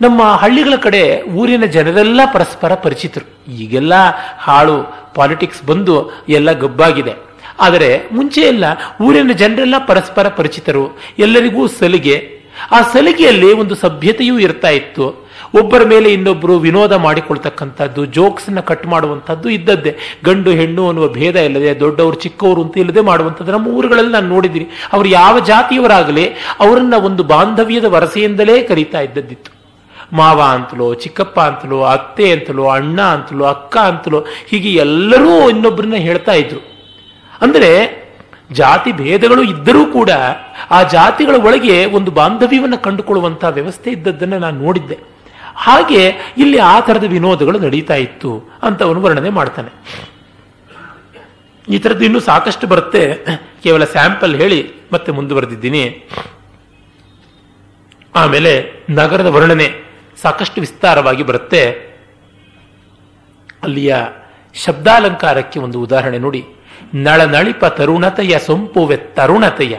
ನಮ್ಮ ಹಳ್ಳಿಗಳ ಕಡೆ ಊರಿನ ಜನರೆಲ್ಲ ಪರಸ್ಪರ ಪರಿಚಿತರು. ಈಗೆಲ್ಲ ಹಾಳು, ಪಾಲಿಟಿಕ್ಸ್ ಬಂದು ಎಲ್ಲ ಗಬ್ಬಾಗಿದೆ. ಆದರೆ ಮುಂಚೆ ಎಲ್ಲ ಊರಿನ ಜನರೆಲ್ಲ ಪರಸ್ಪರ ಪರಿಚಿತರು. ಎಲ್ಲರಿಗೂ ಸಲಿಗೆ ಆ ಸಲಿಗೆಯಲ್ಲಿ ಒಂದು ಸಭ್ಯತೆಯೂ ಇರ್ತಾ ಇತ್ತು. ಒಬ್ಬರ ಮೇಲೆ ಇನ್ನೊಬ್ಬರು ವಿನೋದ ಮಾಡಿಕೊಳ್ತಕ್ಕಂಥದ್ದು, ಜೋಕ್ಸ್ನ ಕಟ್ ಮಾಡುವಂಥದ್ದು ಇದ್ದದ್ದೇ. ಗಂಡು, ಹೆಣ್ಣು ಅನ್ನುವ ಭೇದ ಇಲ್ಲದೆ, ದೊಡ್ಡವರು, ಚಿಕ್ಕವರು ಅಂತ ಇಲ್ಲದೆ ಮಾಡುವಂಥದ್ದು ನಮ್ಮ ಊರುಗಳಲ್ಲಿ ನಾನು ನೋಡಿದ್ದೀನಿ. ಅವರು ಯಾವ ಜಾತಿಯವರಾಗಲಿ ಅವರನ್ನ ಒಂದು ಬಾಂಧವ್ಯದ ವರಸೆಯಿಂದಲೇ ಕರೀತಾ ಇದ್ದದ್ದಿತ್ತು. ಮಾವ ಅಂತಲೋ, ಚಿಕ್ಕಪ್ಪ ಅಂತಲೋ, ಅತ್ತೆ ಅಂತಲೋ, ಅಣ್ಣ ಅಂತಲೋ, ಅಕ್ಕ ಅಂತಲೋ, ಹೀಗೆ ಎಲ್ಲರೂ ಇನ್ನೊಬ್ಬರನ್ನ ಹೇಳ್ತಾ ಇದ್ರು. ಅಂದರೆ ಜಾತಿ ಭೇದಗಳು ಇದ್ದರೂ ಕೂಡ ಆ ಜಾತಿಗಳ ಒಳಗೆ ಒಂದು ಬಾಂಧವ್ಯವನ್ನು ಕಂಡುಕೊಳ್ಳುವಂತಹ ವ್ಯವಸ್ಥೆ ಇದ್ದದ್ದನ್ನು ನಾನು ನೋಡಿದ್ದೆ. ಹಾಗೆ ಇಲ್ಲಿ ಆ ಥರದ ವಿನೋದಗಳು ನಡೀತಾ ಇತ್ತು ಅಂತ ಅವನು ವರ್ಣನೆ ಮಾಡ್ತಾನೆ. ಈ ಥರದ್ದು ಇನ್ನೂ ಸಾಕಷ್ಟು ಬರುತ್ತೆ. ಕೇವಲ ಸ್ಯಾಂಪಲ್ ಹೇಳಿ ಮತ್ತೆ ಮುಂದುವರೆದಿದ್ದೀನಿ. ಆಮೇಲೆ ನಗರದ ವರ್ಣನೆ ಸಾಕಷ್ಟು ವಿಸ್ತಾರವಾಗಿ ಬರುತ್ತೆ. ಅಲ್ಲಿಯ ಶಬ್ದಾಲಂಕಾರಕ್ಕೆ ಒಂದು ಉದಾಹರಣೆ ನೋಡಿ. ನಳನಳಿಪ ತರುಣತೆಯ ಸೊಂಪುವೆ ತರುಣತೆಯ.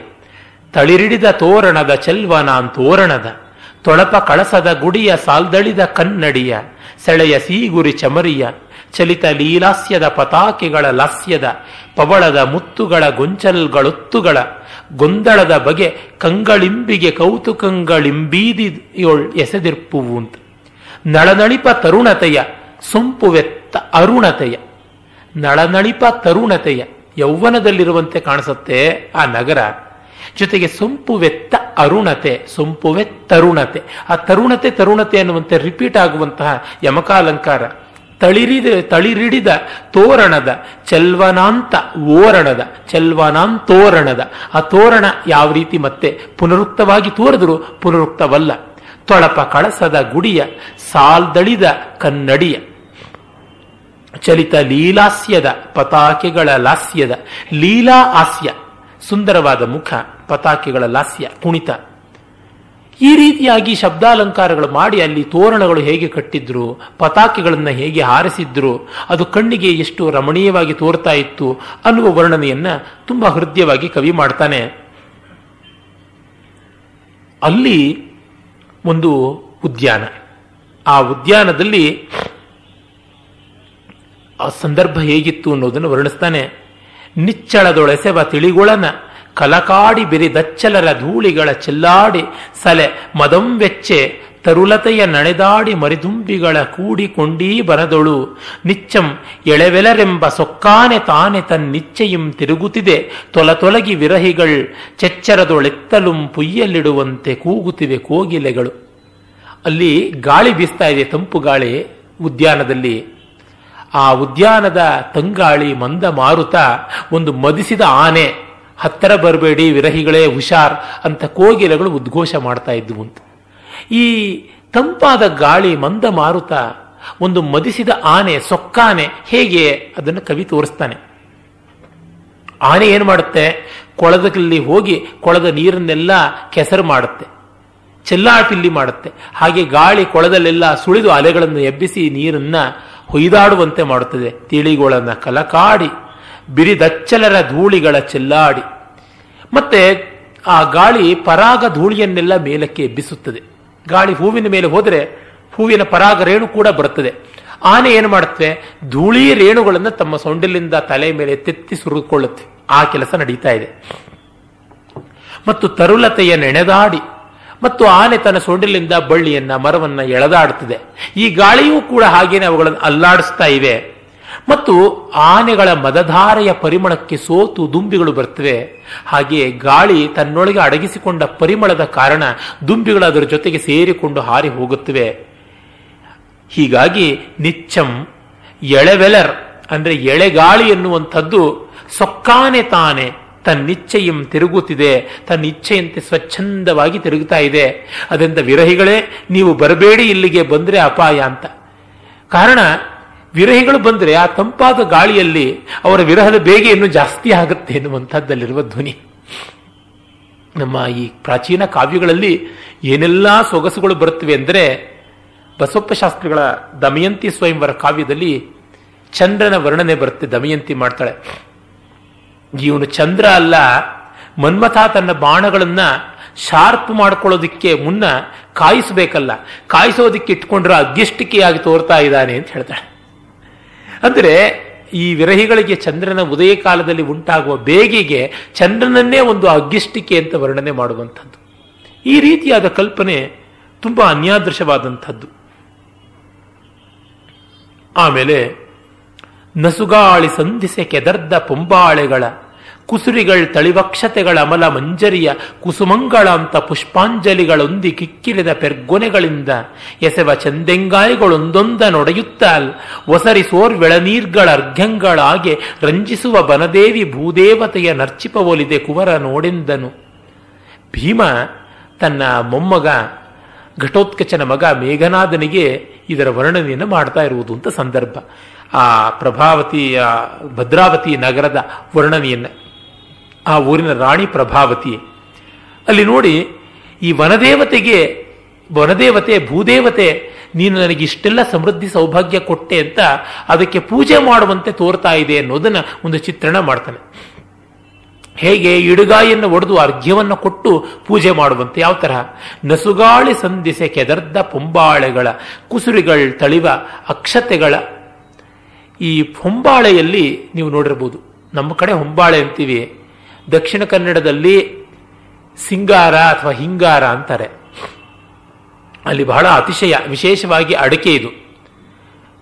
ತಳಿರಿಡಿದ ತೋರಣದ ಚೆಲ್ವನಾಂತೋರಣದ ತೊಳಪ ಕಳಸದ ಗುಡಿಯ ಸಾಲ್ದಳಿದ ಕನ್ನಡಿಯ. ಸೆಳೆಯ ಸೀಗುರಿ ಚಮರಿಯ. ಚಲಿತ ಲೀಲಾಸ್ಯದ ಪತಾಕೆಗಳ ಲಾಸ್ಯದ. ಪವಳದ ಮುತ್ತುಗಳ ಗೊಂಚಲ್ಗಳೊತ್ತುಗಳ. ಗೊಂದಳದ ಬಗೆ ಕಂಗಳಿಂಬಿಗೆ ಕೌತುಕಂಗಳಿಂಬೀದಿಯೊಳ್ ಎಸೆದಿರ್ಪುವು ಅಂತ. ನಳನಳಿಪ ತರುಣತೆಯ. ಸೊಂಪುವೆತ್ತ ಅರುಣತೆಯ. ನಳನಳಿಪ ತರುಣತೆಯ. ಯೌವನದಲ್ಲಿರುವಂತೆ ಕಾಣಿಸುತ್ತೆ ಆ ನಗರ. ಜೊತೆಗೆ ಸೊಂಪುವೆತ್ತ ಅರುಣತೆ ಸೊಂಪುವೆ ತರುಣತೆ. ಆ ತರುಣತೆ ತರುಣತೆ ಅನ್ನುವಂತೆ ರಿಪೀಟ್ ಆಗುವಂತಹ ಯಮಕಾಲಂಕಾರ. ತಳಿರಿದ, ತಳಿರಿಡಿದ, ತೋರಣದ, ಚೆಲ್ವನಾಂತ ಓರಣದ ಚೆಲ್ವನಾಂತೋರಣದ ಆ ತೋರಣ ಯಾವ ರೀತಿ ಮತ್ತೆ ಪುನರುಕ್ತವಾಗಿ ತೋರಿದ್ರು? ಪುನರುಕ್ತವಲ್ಲ. ತೊಳಪ ಕಳಸದ ಗುಡಿಯ, ಸಾಲ್ದಳಿದ ಕನ್ನಡಿಯ. ಚಲಿತ ಲೀಲಾಸ್ಯದ, ಪತಾಕೆಗಳ ಲಾಸ್ಯದ, ಲೀಲಾ ಹಾಸ್ಯ ಸುಂದರವಾದ ಮುಖ, ಪತಾಕೆಗಳ ಲಾಸ್ಯ, ಕುಣಿತ. ಈ ರೀತಿಯಾಗಿ ಶಬ್ದಾಲಂಕಾರಗಳು ಮಾಡಿ ಅಲ್ಲಿ ತೋರಣಗಳು ಹೇಗೆ ಕಟ್ಟಿದ್ರು, ಪತಾಕೆಗಳನ್ನು ಹೇಗೆ ಹಾರಿಸಿದ್ರು, ಅದು ಕಣ್ಣಿಗೆ ಎಷ್ಟು ರಮಣೀಯವಾಗಿ ತೋರ್ತಾ ಇತ್ತು ಅನ್ನುವ ವರ್ಣನೆಯನ್ನ ತುಂಬಾ ಹೃದಯವಾಗಿ ಕವಿ ಮಾಡ್ತಾನೆ. ಅಲ್ಲಿ ಒಂದು ಉದ್ಯಾನ. ಆ ಉದ್ಯಾನದಲ್ಲಿ ಆ ಸಂದರ್ಭ ಹೇಗಿತ್ತು ಅನ್ನೋದನ್ನು ವರ್ಣಿಸ್ತಾನೆ. ನಿಚ್ಚಳದೊಳೆಸೆವ ತಿಳಿಗೊಳನ, ಕಲಕಾಡಿ ಬಿರಿದಚ್ಚಲರ ಧೂಳಿಗಳ ಚೆಲ್ಲಾಡಿ, ಸಲೆ ಮದಂ ವೆಚ್ಚೆ ತರುಲತೆಯ ನಡೆದಾಡಿ ಮರಿದುಂಬಿಗಳ ಕೂಡಿಕೊಂಡೀ ಬರದೊಳು. ನಿಚ್ಚಂ ಎಳೆವೆಲರೆಂಬ ಸೊಕ್ಕಾನೆ ತಾನೆ ತನ್ನಿಚ್ಚೆಯಂ ತಿರುಗುತ್ತಿದೆ. ತೊಲ ತೊಲಗಿ ವಿರಹಿಗಳ್ ಚೆಚ್ಚರದೊಳೆತ್ತಲುಂ ಪುಯ್ಯಲ್ಲಿಡುವಂತೆ ಕೂಗುತ್ತಿವೆ ಕೋಗಿಲೆಗಳು. ಅಲ್ಲಿ ಗಾಳಿ ಬೀಸ್ತಾ ಇದೆ ತಂಪು ಗಾಳಿ ಉದ್ಯಾನದಲ್ಲಿ. ಆ ಉದ್ಯಾನದ ತಂಗಾಳಿ ಮಂದ ಮಾರುತ ಒಂದು ಮದಿಸಿದ ಆನೆ, ಹತ್ತಿರ ಬರಬೇಡಿ ವಿರಹಿಗಳೇ ಹುಷಾರ್ ಅಂತ ಕೋಗಿಲೆಗಳು ಉದ್ಘೋಷ ಮಾಡ್ತಾ ಇದ್ವು ಅಂತ. ಈ ತಂಪಾದ ಗಾಳಿ ಮಂದ ಮಾರುತ ಒಂದು ಮದಿಸಿದ ಆನೆ, ಸೊಕ್ಕಾನೆ, ಹೇಗೆ ಅದನ್ನು ಕವಿ ತೋರಿಸ್ತಾನೆ. ಆನೆ ಏನು ಮಾಡುತ್ತೆ? ಕೊಳದಲ್ಲಿ ಹೋಗಿ ಕೊಳದ ನೀರನ್ನೆಲ್ಲ ಕೆಸರು ಮಾಡುತ್ತೆ, ಚೆಲ್ಲಾಪಿಲ್ಲಿ ಮಾಡುತ್ತೆ. ಹಾಗೆ ಗಾಳಿ ಕೊಳದಲ್ಲೆಲ್ಲ ಸುಳಿದು ಅಲೆಗಳನ್ನು ಎಬ್ಬಿಸಿ ನೀರನ್ನ ಹೊಯ್ದಾಡುವಂತೆ ಮಾಡುತ್ತದೆ. ತಿಳಿಗಳನ್ನು ಕಲಕಾಡಿ, ಬಿರಿದಚ್ಚಲರ ಧೂಳಿಗಳ ಚೆಲ್ಲಾಡಿ. ಮತ್ತೆ ಆ ಗಾಳಿ ಪರಾಗ ಧೂಳಿಯನ್ನೆಲ್ಲ ಮೇಲಕ್ಕೆ ಎಬ್ಬಿಸುತ್ತದೆ. ಗಾಳಿ ಹೂವಿನ ಮೇಲೆ ಹೋದರೆ ಹೂವಿನ ಪರಾಗ ರೇಣು ಕೂಡ ಬರುತ್ತದೆ. ಆನೆ ಏನು ಮಾಡುತ್ತೆ? ಧೂಳಿ ರೇಣುಗಳನ್ನು ತಮ್ಮ ಸೊಂಡಿಲಿಂದ ತಲೆ ಮೇಲೆ ತೆತ್ತಿ ಸುರಿದುಕೊಳ್ಳುತ್ತೆ. ಆ ಕೆಲಸ ನಡೀತಾ ಇದೆ. ಮತ್ತು ತರುಲತೆಯ ನೆನೆದಾಡಿ ಮತ್ತು ಆನೆ ತನ್ನ ಸೊಂಡಿಲಿಂದ ಬಳ್ಳಿಯನ್ನ, ಮರವನ್ನ ಎಳೆದಾಡುತ್ತದೆ ಈ ಗಾಳಿಯೂ ಕೂಡ ಹಾಗೇನೆ ಅವುಗಳನ್ನು ಅಲ್ಲಾಡಿಸ್ತಾ ಇವೆ. ಮತ್ತು ಆನೆಗಳ ಮದಧಾರೆಯ ಪರಿಮಳಕ್ಕೆ ಸೋತು ದುಂಬಿಗಳು ಬರ್ತವೆ. ಹಾಗೆಯೇ ಗಾಳಿ ತನ್ನೊಳಗೆ ಅಡಗಿಸಿಕೊಂಡ ಪರಿಮಳದ ಕಾರಣ ದುಂಬಿಗಳು ಅದರ ಜೊತೆಗೆ ಸೇರಿಕೊಂಡು ಹಾರಿ ಹೋಗುತ್ತವೆ. ಹೀಗಾಗಿ ನಿಚ್ಚಂ, ಎಳೆವೆಲರ್, ಅಂದ್ರೆ ಎಳೆಗಾಳಿ ಎನ್ನುವಂಥದ್ದು ಸೊಕ್ಕಾನೆ ತಾನೆ. ತನ್ನಿಚ್ಛೆಯಂ ತಿರುಗುತ್ತಿದೆ, ತನ್ನ ಇಚ್ಛೆಯಂತೆ ಸ್ವಚ್ಛಂದವಾಗಿ ತಿರುಗುತ್ತಾ ಇದೆ. ಅದರಿಂದ ವಿರಹಿಗಳೇ, ನೀವು ಬರಬೇಡಿ ಇಲ್ಲಿಗೆ ಬಂದ್ರೆ ಅಪಾಯ ಅಂತ. ಕಾರಣ, ವಿರಹಿಗಳು ಬಂದ್ರೆ ಆ ತಂಪಾದ ಗಾಳಿಯಲ್ಲಿ ಅವರ ವಿರಹದ ಬೇಗೆಯನ್ನು ಜಾಸ್ತಿ ಆಗುತ್ತೆ ಎನ್ನುವಂಥದ್ದಲ್ಲಿರುವ ಧ್ವನಿ. ನಮ್ಮ ಈ ಪ್ರಾಚೀನ ಕಾವ್ಯಗಳಲ್ಲಿ ಏನೆಲ್ಲ ಸೊಗಸುಗಳು ಬರುತ್ತವೆ ಅಂದರೆ ಬಸವಪ್ಪ ಶಾಸ್ತ್ರಿಗಳ ದಮಯಂತಿ ಸ್ವಯಂವರ ಕಾವ್ಯದಲ್ಲಿ ಚಂದ್ರನ ವರ್ಣನೆ ಬರುತ್ತೆ, ದಮಯಂತಿ ಮಾಡ್ತಾಳೆ. ಇವನು ಚಂದ್ರ ಅಲ್ಲ, ಮನ್ಮಥ ತನ್ನ ಬಾಣಗಳನ್ನ ಶಾರ್ಪ್ ಮಾಡ್ಕೊಳ್ಳೋದಿಕ್ಕೆ ಮುನ್ನ ಕಾಯಿಸಬೇಕಲ್ಲ, ಕಾಯಿಸೋದಿಕ್ಕೆ ಇಟ್ಕೊಂಡ್ರೆ ಅಗ್ಗಿಷ್ಟಿಕೆಯಾಗಿ ತೋರ್ತಾ ಇದ್ದಾನೆ ಅಂತ ಹೇಳ್ತಾಳೆ. ಅಂದ್ರೆ ಈ ವಿರಹಿಗಳಿಗೆ ಚಂದ್ರನ ಉದಯ ಕಾಲದಲ್ಲಿ ಉಂಟಾಗುವ ಬೇಗೆಗೆ ಚಂದ್ರನನ್ನೇ ಒಂದು ಅಗ್ಗಿಷ್ಟಿಕೆ ಅಂತ ವರ್ಣನೆ ಮಾಡುವಂಥದ್ದು. ಈ ರೀತಿಯಾದ ಕಲ್ಪನೆ ತುಂಬಾ ಅನ್ಯಾದೃಶವಾದಂಥದ್ದು. ಆಮೇಲೆ ನಸುಗಾಳಿ ಸಂಧಿಸೆ ಕೆದರ್ದ ಪೊಂಬಾಳೆಗಳ, ಕುಸುರಿಗಳ್ ತಳಿವಕ್ಷತೆಗಳ ಅಮಲ ಮಂಜರಿಯ ಕುಸುಮಂಗಳ ಅಂತ ಪುಷ್ಪಾಂಜಲಿಗಳೊಂದಿ ಕಿಕ್ಕಿರಿದ ಪೆರ್ಗೊನೆಗಳಿಂದ ಎಸೆವ ಚಂದೆಂಗಾಯಿಗಳೊಂದೊಂದ ನೊಡೆಯುತ್ತಾಲ್, ಒಸರಿ ಸೋರ್ವೆಳನೀರ್ಗಳ ಅರ್ಘ್ಯಂಗಳಾಗೆ ರಂಜಿಸುವ ಬನದೇವಿ ಭೂದೇವತೆಯ ನರ್ಚಿಪವೊಲಿದೆ ಕುವರ ನೋಡೆಂದನು. ಭೀಮ ತನ್ನ ಮೊಮ್ಮಗ, ಘಟೋತ್ಕಚನ ಮಗ ಮೇಘನಾದನಿಗೆ ಇದರ ವರ್ಣನೆಯನ್ನು ಮಾಡ್ತಾ ಇರುವುದು ಅಂತ ಸಂದರ್ಭ. ಆ ಪ್ರಭಾವತಿಯ ಭದ್ರಾವತಿ ನಗರದ ವರ್ಣನೆಯನ್ನು, ಆ ಊರಿನ ರಾಣಿ ಪ್ರಭಾವತಿ. ಅಲ್ಲಿ ನೋಡಿ, ಈ ವನದೇವತೆಗೆ, ವನದೇವತೆ, ಭೂದೇವತೆ, ನೀನು ನನಗೆ ಇಷ್ಟೆಲ್ಲ ಸಮೃದ್ಧಿ ಸೌಭಾಗ್ಯ ಕೊಟ್ಟೆ ಅಂತ ಅದಕ್ಕೆ ಪೂಜೆ ಮಾಡುವಂತೆ ತೋರ್ತಾ ಇದೆ ಅನ್ನೋದನ್ನ ಒಂದು ಚಿತ್ರಣ ಮಾಡ್ತಾನೆ. ಹೇಗೆ ಇಡುಗಾಯಿಯನ್ನು ಒಡೆದು ಅರ್ಘ್ಯವನ್ನು ಕೊಟ್ಟು ಪೂಜೆ ಮಾಡುವಂತೆ, ಯಾವ ತರಹ? ನಸುಗಾಳಿ ಸಂಧಿಸೆ ಕೆದರ್ದ ಪೊಂಬಾಳೆಗಳ, ಕುಸುರಿಗಳ ತಳಿವ ಅಕ್ಷತೆಗಳ ಈ ಹೊಂಬಾಳೆಯಲ್ಲಿ ನೀವು ನೋಡಿರ್ಬೋದು. ನಮ್ಮ ಕಡೆ ಹೊಂಬಾಳೆ ಅಂತೀವಿ. ದಕ್ಷಿಣ ಕನ್ನಡದಲ್ಲಿ ಸಿಂಗಾರ ಅಥವಾ ಹಿಂಗಾರ ಅಂತಾರೆ. ಅಲ್ಲಿ ಬಹಳ ಅತಿಶಯ, ವಿಶೇಷವಾಗಿ ಅಡಕೆ ಇದು.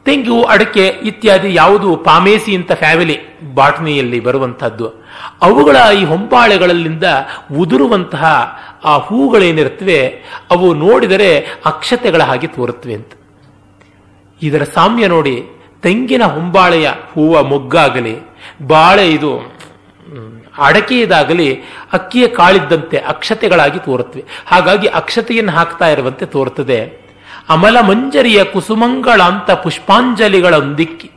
ತೆಂಗು, ಅಡಕೆ ಇತ್ಯಾದಿ ಯಾವುದು ಪಾಮೇಸಿ ಅಂತ ಫ್ಯಾಮಿಲಿ ಬಾಟ್ನಿಯಲ್ಲಿ ಬರುವಂತಹದ್ದು ಅವುಗಳ ಈ ಹೊಂಬಾಳೆಗಳಲ್ಲಿಂದ ಉದುರುವಂತಹ ಆ ಹೂಗಳೇನಿರುತ್ತವೆ, ಅವು ನೋಡಿದರೆ ಅಕ್ಷತೆಗಳ ಹಾಗೆ ತೋರುತ್ತವೆ ಅಂತ. ಇದರ ಸಾಮ್ಯ ನೋಡಿ ತೆಂಗಿನ ಹೊಂಬಾಳೆಯ ಹೂವ ಮೊಗ್ಗಾಗಲಿ, ಬಾಳೆ ಇದು ಅಡಕೆಯದಾಗಲಿ ಅಕ್ಕಿಯ ಕಾಳಿದ್ದಂತೆ ಅಕ್ಷತೆಗಳಾಗಿ ತೋರುತ್ತವೆ. ಹಾಗಾಗಿ ಅಕ್ಷತೆಯನ್ನು ಹಾಕ್ತಾ ಇರುವಂತೆ ತೋರುತ್ತದೆ. ಅಮಲ ಮಂಜರಿಯ ಕುಸುಮಂಗಳಾಂತ ಪುಷ್ಪಾಂಜಲಿಗಳೊಂದಿಕ್ಕಿ.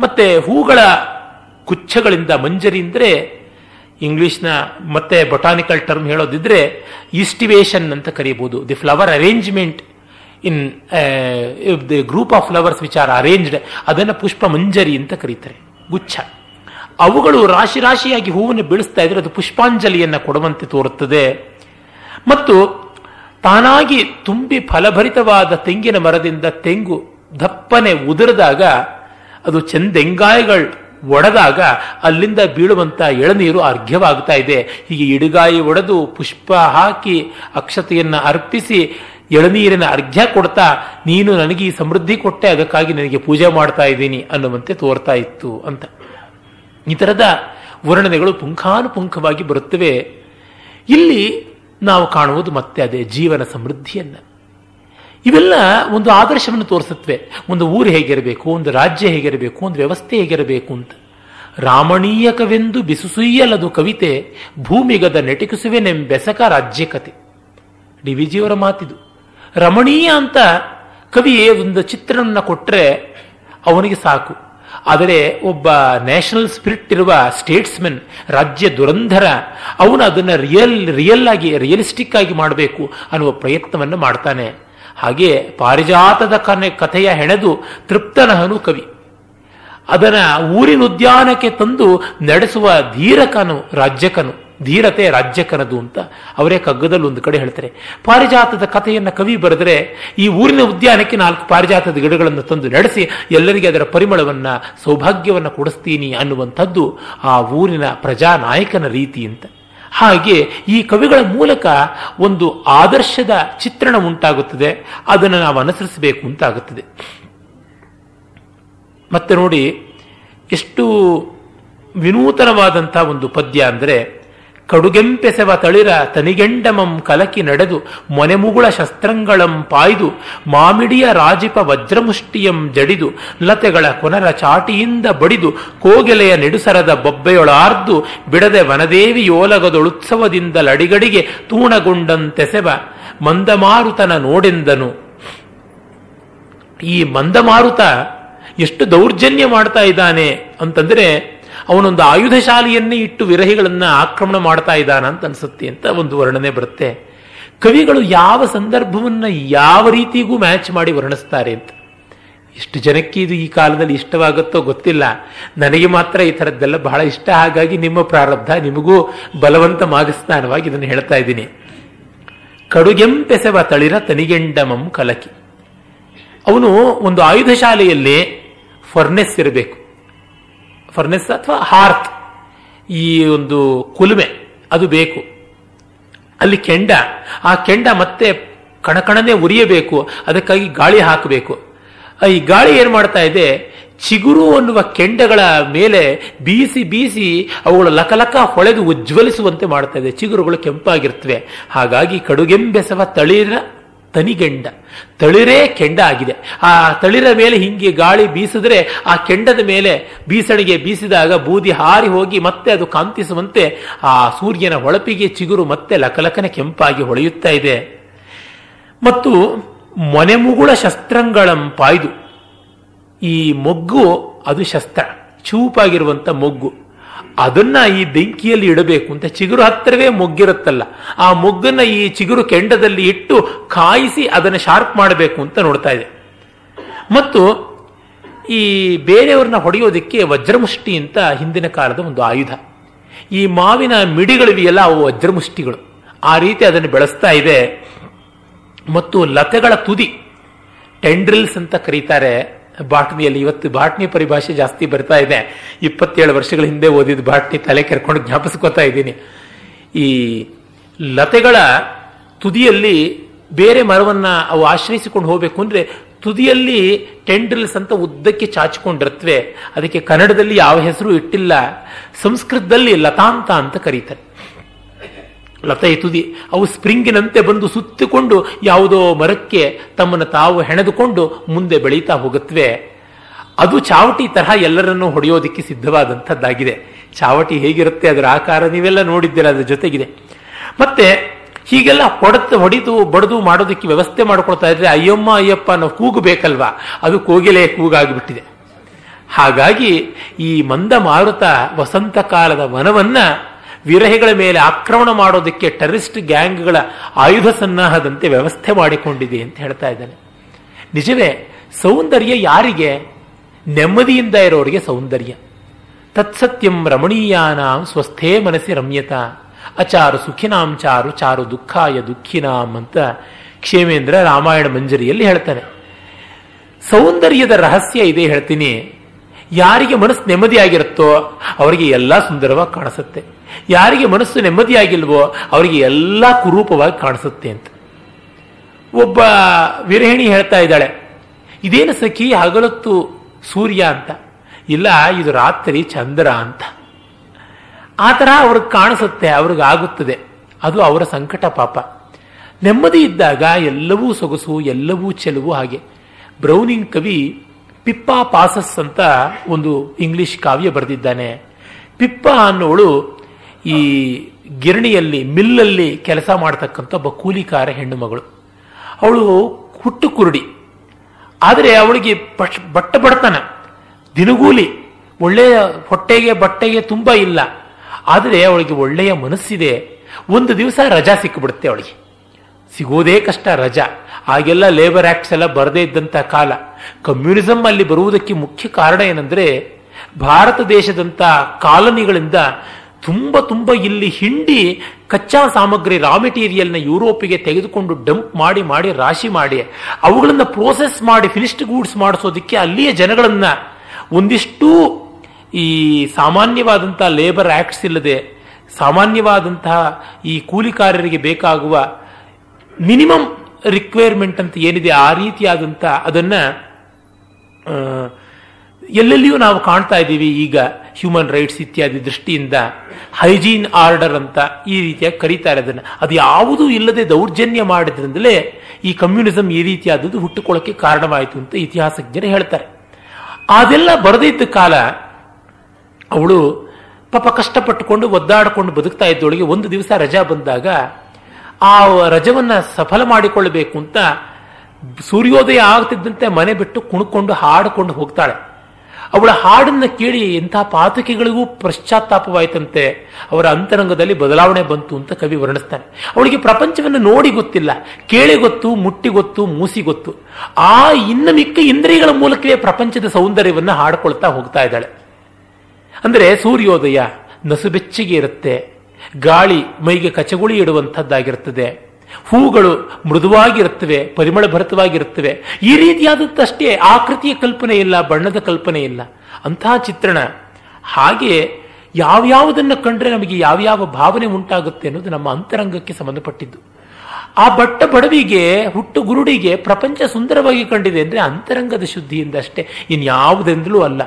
ಮತ್ತೆ ಹೂಗಳ ಕುಚ್ಛಗಳಿಂದ ಮಂಜರಿ ಅಂದರೆ ಇಂಗ್ಲಿಷ್ನ ಮತ್ತೆ ಬೊಟಾನಿಕಲ್ ಟರ್ಮ್ ಹೇಳೋದಿದ್ರೆ ಇಸ್ಟಿವೇಷನ್ ಅಂತ ಕರೀಬಹುದು the flower arrangement in the group of flowers which are arranged, ಅದನ್ನು ಪುಷ್ಪ ಮಂಜರಿ ಅಂತ ಕರೀತಾರೆ, ಗುಚ್ಛ. ಅವುಗಳು ರಾಶಿ ರಾಶಿಯಾಗಿ ಹೂವನ್ನು ಬೆಳೆಸ್ತಾ ಇದ್ರೆ ಅದು ಪುಷ್ಪಾಂಜಲಿಯನ್ನು ಕೊಡುವಂತೆ ತೋರುತ್ತದೆ. ಮತ್ತು ತಾನಾಗಿ ತುಂಬಿ ಫಲಭರಿತವಾದ ತೆಂಗಿನ ಮರದಿಂದ ತೆಂಗು ದಪ್ಪನೆ ಉದುರಿದಾಗ, ಅದು ಚಂದೆಂಗಾಯಿಗಳು ಒಡೆದಾಗ ಅಲ್ಲಿಂದ ಬೀಳುವಂತ ಎಳನೀರು ಅರ್ಘ್ಯವಾಗ್ತಾ ಇದೆ. ಹೀಗೆ ಇಡುಗಾಯಿ ಒಡೆದು ಪುಷ್ಪ ಹಾಕಿ ಅಕ್ಷತೆಯನ್ನು ಅರ್ಪಿಸಿ ಎಳನೀರಿನ ಅರ್ಘ್ಯ ಕೊಡ್ತಾ ನೀನು ನನಗೆ ಈ ಸಮೃದ್ಧಿ ಕೊಟ್ಟೆ, ಅದಕ್ಕಾಗಿ ನನಗೆ ಪೂಜೆ ಮಾಡ್ತಾ ಇದ್ದೀನಿ ಅನ್ನುವಂತೆ ತೋರ್ತಾ ಇತ್ತು ಅಂತ. ಈ ಥರದ ವರ್ಣನೆಗಳು ಪುಂಖಾನುಪುಂಖವಾಗಿ ಬರುತ್ತವೆ. ಇಲ್ಲಿ ನಾವು ಕಾಣುವುದು ಮತ್ತೆ ಅದೇ ಜೀವನ ಸಮೃದ್ಧಿಯನ್ನ. ಇವೆಲ್ಲ ಒಂದು ಆದರ್ಶವನ್ನು ತೋರಿಸುತ್ತವೆ. ಒಂದು ಊರು ಹೇಗಿರಬೇಕು, ಒಂದು ರಾಜ್ಯ ಹೇಗಿರಬೇಕು, ಒಂದು ವ್ಯವಸ್ಥೆ ಹೇಗಿರಬೇಕು ಅಂತ. ರಾಮಣೀಯಕವೆಂದು ಬಿಸುಸುಯ್ಯಲದು ಕವಿತೆ, ಭೂಮಿಗದ ನೆಟಿಕಿಸುವೆನೆಂಬೆಸಕ ರಾಜ್ಯ ಕತೆ ಡಿ ವಿ ಜಿಯವರ ಮಾತಿದು. ರಮಣೀಯ ಅಂತ ಕವಿ ಒಂದು ಚಿತ್ರನ ಕೊಟ್ಟರೆ ಅವನಿಗೆ ಸಾಕು. ಆದರೆ ಒಬ್ಬ ನ್ಯಾಷನಲ್ ಸ್ಪಿರಿಟ್ ಇರುವ ಸ್ಟೇಟ್ಸ್ಮನ್ ರಾಜ್ಯ ದುರಂಧರ, ಅವನು ಅದನ್ನು ರಿಯಲ್ ರಿಯಲ್ ಆಗಿ, ರಿಯಲಿಸ್ಟಿಕ್ ಆಗಿ ಮಾಡಬೇಕು ಅನ್ನುವ ಪ್ರಯತ್ನವನ್ನು ಮಾಡ್ತಾನೆ. ಹಾಗೆ ಪಾರಿಜಾತದ ಕನೆ, ಕಥೆಯ ಹೆಣೆದು ತೃಪ್ತನಹನು ಕವಿ. ಅದನ್ನು ಊರಿನ ಉದ್ಯಾನಕ್ಕೆ ತಂದು ನಡೆಸುವ ಧೀರಕನು, ರಾಜ್ಯಕನು. ಧೀರತೆ ರಾಜ್ಯಕನದು ಅಂತ ಅವರೇ ಕಗ್ಗದಲ್ಲಿ ಒಂದು ಕಡೆ ಹೇಳ್ತಾರೆ. ಪಾರಿಜಾತದ ಕಥೆಯನ್ನು ಕವಿ ಬರೆದರೆ ಈ ಊರಿನ ಉದ್ಯಾನಕ್ಕೆ ನಾಲ್ಕು ಪಾರಿಜಾತದ ಗಿಡಗಳನ್ನು ತಂದು ನಡೆಸಿ ಎಲ್ಲರಿಗೆ ಅದರ ಪರಿಮಳವನ್ನ, ಸೌಭಾಗ್ಯವನ್ನ ಕೊಡಿಸ್ತೀನಿ ಅನ್ನುವಂಥದ್ದು ಆ ಊರಿನ ಪ್ರಜಾನಾಯಕನ ರೀತಿ ಅಂತ. ಹಾಗೆ ಈ ಕವಿಗಳ ಮೂಲಕ ಒಂದು ಆದರ್ಶದ ಚಿತ್ರಣ ಉಂಟಾಗುತ್ತದೆ, ಅದನ್ನು ನಾವು ಅನುಸರಿಸಬೇಕು ಅಂತಾಗುತ್ತದೆ. ಮತ್ತೆ ನೋಡಿ, ಎಷ್ಟು ವಿನೂತನವಾದಂಥ ಒಂದು ಪದ್ಯ ಅಂದರೆ ಕಡುಗೆಂಪೆಸೆವ ತಳಿರ ತನಿಗೆಂಡಮಂ ಕಲಕಿ ನಡೆದು ಮೊನೆಮುಗುಳ ಶಸ್ತ್ರಂಗಳಂ ಪಾಯ್ದು ಮಾಮಿಡಿಯ ರಾಜಿಪ ವಜ್ರಮುಷ್ಟಿಯಂ ಜಡಿದು ಲತೆಗಳ ಕೊನರ ಚಾಟಿಯಿಂದ ಬಡಿದು ಕೋಗೆಲೆಯ ನೆಡುಸರದ ಬೊಬ್ಬೆಯೊಳಾರ್ದು ಬಿಡದೆ ವನದೇವಿಯೋಲಗದೊಳುತ್ಸವದಿಂದ ಲಡಿಗಡಿಗೆ ತೂಣಗೊಂಡಂತೆಸೆವ ಮಂದಮಾರುತನ ನೋಡೆಂದನು. ಈ ಮಂದಮಾರುತ ಎಷ್ಟು ದೌರ್ಜನ್ಯ ಮಾಡ್ತಾ ಇದ್ದಾನೆ ಅಂತಂದ್ರೆ ಅವನೊಂದು ಆಯುಧ ಶಾಲೆಯನ್ನೇ ಇಟ್ಟು ವಿರಹಿಗಳನ್ನು ಆಕ್ರಮಣ ಮಾಡ್ತಾ ಇದ್ದಾನ ಅಂತ ಅನ್ಸುತ್ತೆ ಅಂತ ಒಂದು ವರ್ಣನೆ ಬರುತ್ತೆ. ಕವಿಗಳು ಯಾವ ಸಂದರ್ಭವನ್ನ ಯಾವ ರೀತಿಗೂ ಮ್ಯಾಚ್ ಮಾಡಿ ವರ್ಣಿಸ್ತಾರೆ ಅಂತ. ಎಷ್ಟು ಜನಕ್ಕೆ ಇದು ಈ ಕಾಲದಲ್ಲಿ ಇಷ್ಟವಾಗುತ್ತೋ ಗೊತ್ತಿಲ್ಲ. ನನಗೆ ಮಾತ್ರ ಈ ಥರದ್ದೆಲ್ಲ ಬಹಳ ಇಷ್ಟ. ಹಾಗಾಗಿ ನಿಮ್ಮ ಪ್ರಾರಬ್ಧ ನಿಮಗೂ ಬಲವಂತ ಮಾಗಸ್ಥಾನವಾಗಿ ಇದನ್ನು ಹೇಳ್ತಾ ಇದ್ದೀನಿ. ಕಡುಗೆಂಪೆಸವ ತಳಿರ ತನಿಗೆಂಡಮಂ ಕಲಕಿ. ಅವನು ಒಂದು ಆಯುಧ ಶಾಲೆಯಲ್ಲಿ ಫರ್ನೆಸ್ ಇರಬೇಕು. ಫರ್ನೆಸ್ ಅಥವಾ ಹಾರ್ತ್ ಈ ಒಂದು ಕುಲುಮೆ, ಅದು ಬೇಕು. ಅಲ್ಲಿ ಕೆಂಡ, ಆ ಕೆಂಡ ಮತ್ತೆ ಕಣಕಣನೆ ಉರಿಯಬೇಕು, ಅದಕ್ಕಾಗಿ ಗಾಳಿ ಹಾಕಬೇಕು. ಈ ಗಾಳಿ ಏನು ಮಾಡ್ತಾ ಇದೆ? ಚಿಗುರು ಅನ್ನುವ ಕೆಂಡಗಳ ಮೇಲೆ ಬೀಸಿ ಬೀಸಿ ಅವುಗಳ ಲಕಲಕ ಹೊಳೆದು ಉಜ್ವಲಿಸುವಂತೆ ಮಾಡ್ತಾ ಇದೆ. ಚಿಗುರುಗಳು ಕೆಂಪಾಗಿರ್ತವೆ. ಹಾಗಾಗಿ ಕಡುಗೆಂಬೆಸವ ತಳಿರ ತನಿಗೆಂಡ. ತಳಿರೇ ಕೆಂಡ ಆಗಿದೆ. ಆ ತಳಿರ ಮೇಲೆ ಹಿಂಗೆ ಗಾಳಿ ಬೀಸಿದ್ರೆ ಆ ಕೆಂಡದ ಮೇಲೆ ಬೀಸಣಿಗೆ ಬೀಸಿದಾಗ ಬೂದಿ ಹಾರಿ ಹೋಗಿ ಮತ್ತೆ ಅದು ಕಾಂತಿಸುವಂತೆ ಆ ಸೂರ್ಯನ ಹೊಳಪಿಗೆ ಚಿಗುರು ಮತ್ತೆ ಲಕಲಕನ ಕೆಂಪಾಗಿ ಹೊಳೆಯುತ್ತಾ ಇದೆ. ಮತ್ತು ಮೊನೆಮುಗುಳ ಶಸ್ತ್ರಂಗಳಂ ಪಾಯ್ದು. ಈ ಮೊಗ್ಗು ಅದು ಶಸ್ತ್ರ. ಚೂಪಾಗಿರುವಂತ ಮೊಗ್ಗು. ಅದನ್ನ ಈ ಬೆಂಕಿಯಲ್ಲಿ ಇಡಬೇಕು ಅಂತ ಚಿಗುರು ಹತ್ತಿರವೇ ಮೊಗ್ಗಿರುತ್ತಲ್ಲ. ಆ ಮೊಗ್ಗನ್ನ ಈ ಚಿಗುರು ಕೆಂಡದಲ್ಲಿ ಇಟ್ಟು ಕಾಯಿಸಿ ಅದನ್ನು ಶಾರ್ಪ್ ಮಾಡಬೇಕು ಅಂತ ನೋಡ್ತಾ ಇದೆ. ಮತ್ತು ಈ ಬೇರೆಯವ್ರನ್ನ ಹೊಡೆಯೋದಕ್ಕೆ ವಜ್ರಮುಷ್ಟಿ ಅಂತ ಹಿಂದಿನ ಕಾಲದ ಒಂದು ಆಯುಧ. ಈ ಮಾವಿನ ಮಿಡಿಗಳಿವೆಯಲ್ಲ, ಅವು ವಜ್ರಮುಷ್ಟಿಗಳು. ಆ ರೀತಿ ಅದನ್ನು ಬೆಳೆಸ್ತಾ ಇದೆ. ಮತ್ತು ಲತೆಗಳ ತುದಿ, ಟೆಂಡ್ರಿಲ್ಸ್ ಅಂತ ಕರೀತಾರೆ. ಬಾಟ್ನಿಯಲ್ಲಿ ಇವತ್ತು ಬಾಟ್ನಿ ಪರಿಭಾಷೆ ಜಾಸ್ತಿ ಬರ್ತಾ ಇದೆ. ಇಪ್ಪತ್ತೇಳು ವರ್ಷಗಳ ಹಿಂದೆ ಓದಿದ ಬಾಟ್ನಿ ತಲೆ ಕೆರ್ಕೊಂಡು ಜ್ಞಾಪಿಸ್ಕೋತಾ ಇದ್ದೀನಿ. ಈ ಲತೆಗಳ ತುದಿಯಲ್ಲಿ ಬೇರೆ ಮರವನ್ನ ಅವು ಆಶ್ರಯಿಸಿಕೊಂಡು ಹೋಗಬೇಕು ಅಂದ್ರೆ ತುದಿಯಲ್ಲಿ ಟೆಂಡ್ರಿಲ್ಸ್ ಅಂತ ಉದ್ದಕ್ಕೆ ಚಾಚಿಕೊಂಡಿರುತ್ತವೆ. ಅದಕ್ಕೆ ಕನ್ನಡದಲ್ಲಿ ಯಾವ ಹೆಸರು ಇಟ್ಟಿಲ್ಲ. ಸಂಸ್ಕೃತದಲ್ಲಿ ಲತಾಂತ ಅಂತ ಕರೀತಾರೆ. ಲತೆ ತುದಿ. ಅವು ಸ್ಪ್ರಿಂಗಿನಂತೆ ಬಂದು ಸುತ್ತಿಕೊಂಡು ಯಾವುದೋ ಮರಕ್ಕೆ ತಮ್ಮನ್ನು ತಾವು ಹೆಣೆದುಕೊಂಡು ಮುಂದೆ ಬೆಳೀತಾ ಹೋಗುತ್ತವೆ ಅದು ಚಾವಟಿ ತರಹ ಎಲ್ಲರನ್ನೂ ಹೊಡೆಯೋದಿಕ್ಕೆ ಸಿದ್ಧವಾದಂಥದ್ದಾಗಿದೆ. ಚಾವಟಿ ಹೇಗಿರುತ್ತೆ ಅದರ ಆಕಾರ ನೀವೆಲ್ಲ ನೋಡಿದ್ದೀರ, ಅದರ ಜೊತೆಗಿದೆ. ಮತ್ತೆ ಹೀಗೆಲ್ಲ ಹೊಡೆದು, ಹೊಡಿದು, ಬಡದು ಮಾಡೋದಕ್ಕೆ ವ್ಯವಸ್ಥೆ ಮಾಡ್ಕೊಳ್ತಾ ಇದ್ರೆ ಅಯ್ಯಮ್ಮ, ಅಯ್ಯಪ್ಪ ನಾವು ಕೂಗಬೇಕಲ್ವಾ ಅದು ಕೋಗಿಲೆ ಕೂಗಾಗಿಬಿಟ್ಟಿದೆ. ಹಾಗಾಗಿ ಈ ಮಂದ ಮಾರುತ ವಸಂತ ಕಾಲದ ವನವನ್ನ ವಿರಹಿಗಳ ಮೇಲೆ ಆಕ್ರಮಣ ಮಾಡೋದಕ್ಕೆ ಟೆರರಿಸ್ಟ್ ಗ್ಯಾಂಗ್ಗಳ ಆಯುಧ ಸನ್ನಾಹದಂತೆ ವ್ಯವಸ್ಥೆ ಮಾಡಿಕೊಂಡಿದೆ ಅಂತ ಹೇಳ್ತಾ ಇದ್ದಾನೆ. ನಿಜವೇ, ಸೌಂದರ್ಯ ಯಾರಿಗೆ? ನೆಮ್ಮದಿಯಿಂದ ಇರೋರಿಗೆ ಸೌಂದರ್ಯ. ತತ್ಸತ್ಯಂ ರಮಣೀಯಾನ ಸ್ವಸ್ಥೇ ಮನಸ್ಸಿ ರಮ್ಯತ. ಅಚಾರು ಸುಖಿನಾಂ ಚಾರು ಚಾರು ದುಃಖಾಯ ದುಃಖಿನಾಂ ಅಂತ ಕ್ಷೇಮೇಂದ್ರ ರಾಮಾಯಣ ಮಂಜರಿಯಲ್ಲಿ ಹೇಳ್ತಾನೆ. ಸೌಂದರ್ಯದ ರಹಸ್ಯ ಇದೆ ಹೇಳ್ತೀನಿ. ಯಾರಿಗೆ ಮನಸ್ಸು ನೆಮ್ಮದಿಯಾಗಿರುತ್ತೋ ಅವರಿಗೆ ಎಲ್ಲ ಸುಂದರವಾಗಿ ಕಾಣಿಸುತ್ತೆ. ಯಾರಿಗೆ ಮನಸ್ಸು ನೆಮ್ಮದಿಯಾಗಿಲ್ವೋ ಅವರಿಗೆ ಎಲ್ಲ ಕುರೂಪವಾಗಿ ಕಾಣಿಸುತ್ತೆ ಅಂತ. ಒಬ್ಬ ವಿರಹಿಣಿ ಹೇಳ್ತಾ ಇದ್ದಾಳೆ, ಇದೇನು ಸಖಿ, ಹಗಲತ್ತು ಸೂರ್ಯ ಅಂತ? ಇಲ್ಲ, ಇದು ರಾತ್ರಿ ಚಂದ್ರ ಅಂತ. ಆ ಥರ ಅವ್ರಿಗೆ ಕಾಣಿಸುತ್ತೆ, ಅವ್ರಿಗೆ ಆಗುತ್ತದೆ. ಅದು ಅವರ ಸಂಕಟ ಪಾಪ. ನೆಮ್ಮದಿ ಇದ್ದಾಗ ಎಲ್ಲವೂ ಸೊಗಸು, ಎಲ್ಲವೂ ಚೆಲುವು ಹಾಗೆ. ಬ್ರೌನಿಂಗ್ ಕವಿ ಪಿಪ್ಪಾ ಪಾಸಸ್ ಅಂತ ಒಂದು ಇಂಗ್ಲಿಷ್ ಕಾವ್ಯ ಬರೆದಿದ್ದಾನೆ. ಪಿಪ್ಪ ಅನ್ನೋಳು ಈ ಗಿರಣಿಯಲ್ಲಿ, ಮಿಲ್ಲಲ್ಲಿ ಕೆಲಸ ಮಾಡ್ತಕ್ಕಂಥ ಒಬ್ಬ ಕೂಲಿಕಾರ ಹೆಣ್ಣು ಮಗಳು ಅವಳು ಹುಟ್ಟು ಕುರುಡಿ ಆದರೆ ಅವಳಿಗೆ ಬಟ್ಟ ಬಡತನ, ದಿನಗೂಲಿ, ಒಳ್ಳೆಯ ಹೊಟ್ಟೆಗೆ, ಬಟ್ಟೆಗೆ ತುಂಬ ಇಲ್ಲ. ಆದರೆ ಅವಳಿಗೆ ಒಳ್ಳೆಯ ಮನಸ್ಸಿದೆ. ಒಂದು ದಿವಸ ರಜಾ ಸಿಕ್ಕಿಬಿಡುತ್ತೆ ಅವಳಿಗೆ. ಸಿಗೋದೇ ಕಷ್ಟ ರಜಾ. ಆಗೆಲ್ಲ ಲೇಬರ್ ಆಕ್ಟ್ಸ್ ಎಲ್ಲ ಬರದೇ ಇದ್ದಂಥ ಕಾಲ. ಕಮ್ಯುನಿಸಂ ಅಲ್ಲಿ ಬರುವುದಕ್ಕೆ ಮುಖ್ಯ ಕಾರಣ ಏನಂದ್ರೆ, ಭಾರತ ದೇಶದಂತ ಕಾಲನಿಗಳಿಂದ ತುಂಬ ತುಂಬ ಇಲ್ಲಿ ಹಿಂಡಿ ಕಚ್ಚಾ ಸಾಮಗ್ರಿ ರಾ ಮೆಟೀರಿಯಲ್ನ ಯುರೋಪಿಗೆ ತೆಗೆದುಕೊಂಡು ಡಂಪ್ ಮಾಡಿ ಮಾಡಿ ರಾಶಿ ಮಾಡಿ, ಅವುಗಳನ್ನು ಪ್ರೋಸೆಸ್ ಮಾಡಿ ಫಿನಿಶ್ಡ್ ಗೂಡ್ಸ್ ಮಾಡಿಸೋದಕ್ಕೆ ಅಲ್ಲಿಯ ಜನಗಳನ್ನ ಒಂದಿಷ್ಟು ಈ ಸಾಮಾನ್ಯವಾದಂತಹ ಲೇಬರ್ ಆಕ್ಟ್ಸ್ ಇಲ್ಲದೆ, ಸಾಮಾನ್ಯವಾದಂತಹ ಈ ಕೂಲಿಕಾರರಿಗೆ ಬೇಕಾಗುವ ಮಿನಿಮಮ್ ರಿಕ್ವೈರ್ಮೆಂಟ್ ಅಂತ ಏನಿದೆ ಆ ರೀತಿಯಾದಂಥ ಅದನ್ನ ಎಲ್ಲೆಲ್ಲಿಯೂ ನಾವು ಕಾಣ್ತಾ ಇದ್ದೀವಿ ಈಗ ಹ್ಯೂಮನ್ ರೈಟ್ಸ್ ಇತ್ಯಾದಿ ದೃಷ್ಟಿಯಿಂದ ಹೈಜೀನ್ ಆರ್ಡರ್ ಅಂತ ಈ ರೀತಿಯಾಗಿ ಕರೀತಾರೆ ಅದನ್ನು ಅದು ಯಾವುದೂ ಇಲ್ಲದೆ ದೌರ್ಜನ್ಯ ಮಾಡಿದ್ರಿಂದಲೇ ಈ ಕಮ್ಯುನಿಸಂ ಈ ರೀತಿಯಾದದ್ದು ಹುಟ್ಟುಕೊಳ್ಳೋಕೆ ಕಾರಣವಾಯಿತು ಅಂತ ಇತಿಹಾಸಜ್ಞರು ಹೇಳ್ತಾರೆ. ಅದೆಲ್ಲ ಬರದಿದ್ದ ಕಾಲ ಅವಳು ಪಾಪ ಕಷ್ಟಪಟ್ಟುಕೊಂಡು ಒದ್ದಾಡಿಕೊಂಡು ಬದುಕ್ತಾ ಇದ್ದವಳಿಗೆ ಒಂದು ದಿವಸ ರಜಾ ಬಂದಾಗ ಆ ರಜವನ್ನು ಸಫಲ ಮಾಡಿಕೊಳ್ಳಬೇಕು ಅಂತ ಸೂರ್ಯೋದಯ ಆಗ್ತಿದ್ದಂತೆ ಮನೆ ಬಿಟ್ಟು ಕುಣ್ಕೊಂಡು ಹಾಡಿಕೊಂಡು ಹೋಗ್ತಾಳೆ. ಅವಳ ಹಾಡನ್ನ ಕೇಳಿ ಎಂಥ ಪಾತಕಿಗಳಿಗೂ ಪಶ್ಚಾತ್ತಾಪವಾಯಿತಂತೆ ಅವರ ಅಂತರಂಗದಲ್ಲಿ ಬದಲಾವಣೆ ಬಂತು ಅಂತ ಕವಿ ವರ್ಣಿಸ್ತಾನೆ. ಅವಳಿಗೆ ಪ್ರಪಂಚವನ್ನು ನೋಡಿ ಗೊತ್ತಿಲ್ಲ, ಕೇಳಿ ಗೊತ್ತು, ಮುಟ್ಟಿ ಗೊತ್ತು, ಮೂಸಿ ಗೊತ್ತು. ಆ ಇನ್ನು ಮಿಕ್ಕ ಇಂದ್ರಿಯಗಳ ಮೂಲಕವೇ ಪ್ರಪಂಚದ ಸೌಂದರ್ಯವನ್ನ ಹಾಡ್ಕೊಳ್ತಾ ಹೋಗ್ತಾ ಇದ್ದಾಳೆ. ಅಂದ್ರೆ ಸೂರ್ಯೋದಯ ನಸುಬೆಚ್ಚಿಗೆ ಇರುತ್ತೆ, ಗಾಳಿ ಮೈಗೆ ಕಚಗುಳಿ ಇಡುವಂಥದ್ದಾಗಿರುತ್ತದೆ ಹೂಗಳು ಮೃದುವಾಗಿರುತ್ತವೆ ಪರಿಮಳ ಭರಿತವಾಗಿರುತ್ತವೆ ಈ ರೀತಿಯಾದದ್ದಷ್ಟೇ ಆಕೃತಿಯ ಕಲ್ಪನೆ ಇಲ್ಲ, ಬಣ್ಣದ ಕಲ್ಪನೆ ಇಲ್ಲ. ಅಂತಹ ಚಿತ್ರಣ ಹಾಗೆ ಯಾವ್ಯಾವುದನ್ನು ಕಂಡ್ರೆ ನಮಗೆ ಯಾವ್ಯಾವ ಭಾವನೆ ಉಂಟಾಗುತ್ತೆ ಅನ್ನೋದು ನಮ್ಮ ಅಂತರಂಗಕ್ಕೆ ಸಂಬಂಧಪಟ್ಟಿದ್ದು. ಆ ಬಟ್ಟ ಬಡವಿಗೆ, ಹುಟ್ಟು ಗುರುಡಿಗೆ ಪ್ರಪಂಚ ಸುಂದರವಾಗಿ ಕಂಡಿದೆ ಅಂದರೆ ಅಂತರಂಗದ ಶುದ್ಧಿಯಿಂದ ಅಷ್ಟೇ ಇನ್ಯಾವುದೆಂದಲೂ ಅಲ್ಲ.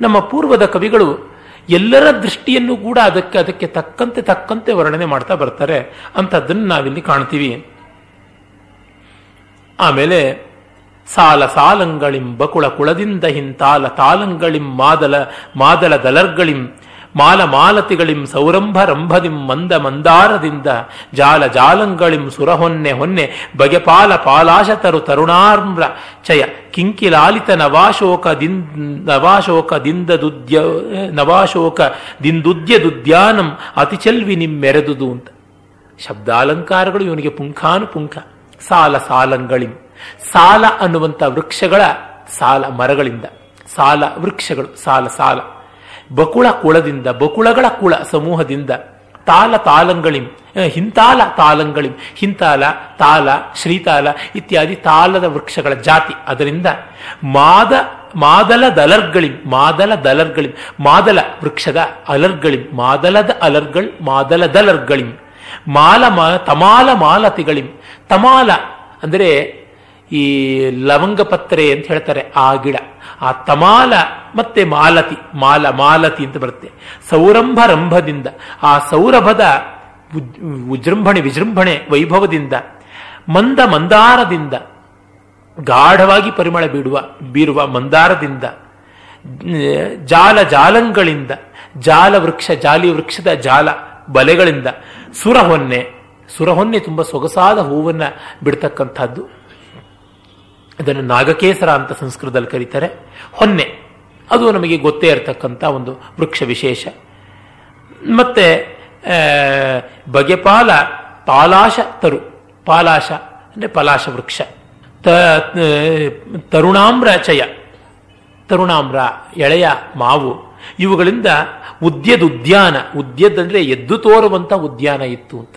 ನಮ್ಮ ಪೂರ್ವದ ಕವಿಗಳು ಎಲ್ಲರ ದೃಷ್ಟಿಯನ್ನು ಕೂಡ ಅದಕ್ಕೆ ಅದಕ್ಕೆ ತಕ್ಕಂತೆ ತಕ್ಕಂತೆ ವರ್ಣನೆ ಮಾಡ್ತಾ ಬರ್ತಾರೆ. ಅಂಥದ್ದನ್ನು ನಾವಿಲ್ಲಿ ಕಾಣ್ತೀವಿ. ಆಮೇಲೆ, ಸಾಲ ಸಾಲಂಗಳಿಂ ಬಕುಳ ಕುಳದಿಂದ ಹಿಂತಾಲ ತಾಲಂಗಳಿಂ ಮಾದಲ ಮಾದಲ ದಲರ್ಗಳಿಂ ಮಾಲ ಮಾಲತಿಗಳಿಂ ಸೌರಂಭ ರಂಭದಿಂ ಮಂದ ಮಂದಾರದಿಂದ, ಜಾಲ ಜಾಲಂಗಳಿಂ ಸುರಹೊನ್ನೆ ಹೊನ್ನೆ ಬಗೆಪಾಲ ಪಾಲಾಶತರು ತರುಣಾರ್ಮ್ರ, ಚಯ ಕಿಂಕಿಲಾಲಿತ ನವಾಶೋಕ ನವಾಶೋಕ ದಿಂದದುದ್ಯ, ನವಾಶೋಕ ದಿಂದುದ್ಯ ದುದ್ಯಾನಂ ಅತಿಚಲ್ವಿ ನಿಮ್ಮೆರೆದುದು ಅಂತ. ಶಬ್ದಾಲಂಕಾರಗಳು ಇವನಿಗೆ ಪುಂಖಾನುಪುಂಖ, ಸಾಲ ಸಾಲಂಗಳಿಂ. ಸಾಲ ಅನ್ನುವಂಥ ವೃಕ್ಷಗಳ ಸಾಲ ಮರಗಳಿಂದ, ಸಾಲ ವೃಕ್ಷಗಳು, ಸಾಲ ಸಾಲ. ಬಕುಳ ಕುಳದಿಂದ, ಬಕುಳಗಳ ಕುಳ ಸಮೂಹದಿಂದ, ತಾಲ ತಾಲಂಗಳಿಂ ಹಿಂತಾಲ ತಾಲಂಗಳಿಂ, ಹಿಂತಾಲ, ತಾಲ, ಶ್ರೀತಾಲ ಇತ್ಯಾದಿ ತಾಲದ ವೃಕ್ಷಗಳ ಜಾತಿ. ಅದರಿಂದ ಮಾದ, ಮಾದಲ ದಲರ್ಗಳಿಂ ಮಾದಲ ದಲರ್ಗಳಿಂ, ಮಾದಲ ವೃಕ್ಷದ ಅಲರ್ಗಳಿಂ, ಮಾದಲದ ಅಲರ್ಗಳ್, ಮಾದಲ ದಲರ್ಗಳಿಂ, ಮಾಲ ತಮಾಲ ಮಾಲತಿಗಳಿಂ, ತಮಾಲ, ಅಂದರೆ ಈ ಲವಂಗ ಪತ್ರೆ ಅಂತ ಹೇಳ್ತಾರೆ, ಆ ಗಿಡ. ಆ ತಮಾಲ ಮತ್ತೆ ಮಾಲತಿ, ಮಾಲ, ಮಾಲತಿ ಅಂತ ಬರುತ್ತೆ. ಸೌರಂಭ ರಂಭದಿಂದ, ಆ ಸೌರಭದ ವಿಜೃಂಭಣೆ ವಿಜೃಂಭಣೆ ವೈಭವದಿಂದ, ಮಂದ ಮಂದಾರದಿಂದ, ಗಾಢವಾಗಿ ಪರಿಮಳ ಬೀಡುವ ಬೀರುವ ಮಂದಾರದಿಂದ ಜಾಲ ಜಾಲಂಗಳಿಂದ, ಜಾಲ ವೃಕ್ಷ, ಜಾಲಿ ವೃಕ್ಷದ ಜಾಲ ಬಲೆಗಳಿಂದ, ಸುರಹೊನ್ನೆ. ಸುರಹೊನ್ನೆ ತುಂಬ ಸೊಗಸಾದ ಹೂವನ್ನ ಬಿಡ್ತಕ್ಕಂಥದ್ದು. ಅದನ್ನು ನಾಗಕೇಸರ ಅಂತ ಸಂಸ್ಕೃತದಲ್ಲಿ ಕರೀತಾರೆ. ಹೊನ್ನೆ, ಅದು ನಮಗೆ ಗೊತ್ತೇ ಇರತಕ್ಕಂಥ ಒಂದು ವೃಕ್ಷ ವಿಶೇಷ. ಮತ್ತೆ ಬಗೆಪಾಲ ಪಾಲಾಶ ತರು, ಪಾಲಾಶ ಅಂದರೆ ಪಲಾಶ ವೃಕ್ಷ. ತರುಣಾಮ್ರ ಚಯ, ತರುಣಾಮ್ರ, ಎಳೆಯ ಮಾವು, ಇವುಗಳಿಂದ ಉದ್ಯದ ಉದ್ಯಾನ, ಉದ್ಯದ ಅಂದ್ರೆ ಎದ್ದು ತೋರುವಂಥ ಉದ್ಯಾನ ಇತ್ತು ಅಂತ.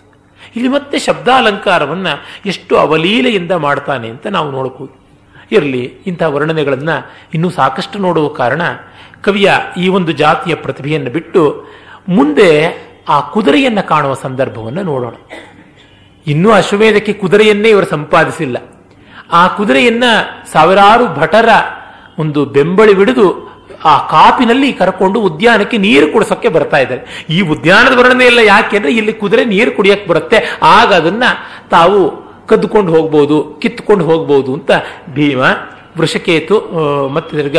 ಇಲ್ಲಿ ಮತ್ತೆ ಶಬ್ದಾಲಂಕಾರವನ್ನು ಎಷ್ಟು ಅವಲೀಲೆಯಿಂದ ಮಾಡ್ತಾನೆ ಅಂತ ನಾವು ನೋಡಬಹುದು ಇರಲಿ ಇಂಥ ವರ್ಣನೆಗಳನ್ನು ಇನ್ನೂ ಸಾಕಷ್ಟು ನೋಡುವ ಕಾರಣ ಕವಿಯ ಈ ಒಂದು ಜಾತಿಯ ಪ್ರತಿಭೆಯನ್ನು ಬಿಟ್ಟು ಮುಂದೆ ಆ ಕುದುರೆಯನ್ನು ಕಾಣುವ ಸಂದರ್ಭವನ್ನು ನೋಡೋಣ. ಇನ್ನೂ ಅಶ್ವಮೇಧಕ್ಕೆ ಕುದುರೆಯನ್ನೇ ಇವರು ಸಂಪಾದಿಸಿಲ್ಲ. ಆ ಕುದುರೆಯನ್ನ ಸಾವಿರಾರು ಭಟರ ಒಂದು ಬೆಂಬಳಿ ಬಿಡಿದು ಆ ಕಾಪಿನಲ್ಲಿ ಕರ್ಕೊಂಡು ಉದ್ಯಾನಕ್ಕೆ ನೀರು ಕುಡಿಸೋಕೆ ಬರ್ತಾ ಇದ್ದಾರೆ. ಈ ಉದ್ಯಾನದ ವರ್ಣನೆ ಎಲ್ಲ ಯಾಕೆಂದ್ರೆ ಇಲ್ಲಿ ಕುದುರೆ ನೀರು ಕುಡಿಯಕ್ಕೆ ಬರುತ್ತೆ. ಆಗ ಅದನ್ನ ತಾವು ಕದ್ದುಕೊಂಡು ಹೋಗ್ಬೋದು ಕಿತ್ತುಕೊಂಡು ಹೋಗ್ಬೋದು ಅಂತ ಭೀಮ, ವೃಷಕೇತು ಮತ್ತೆ ತಿರ್ಗ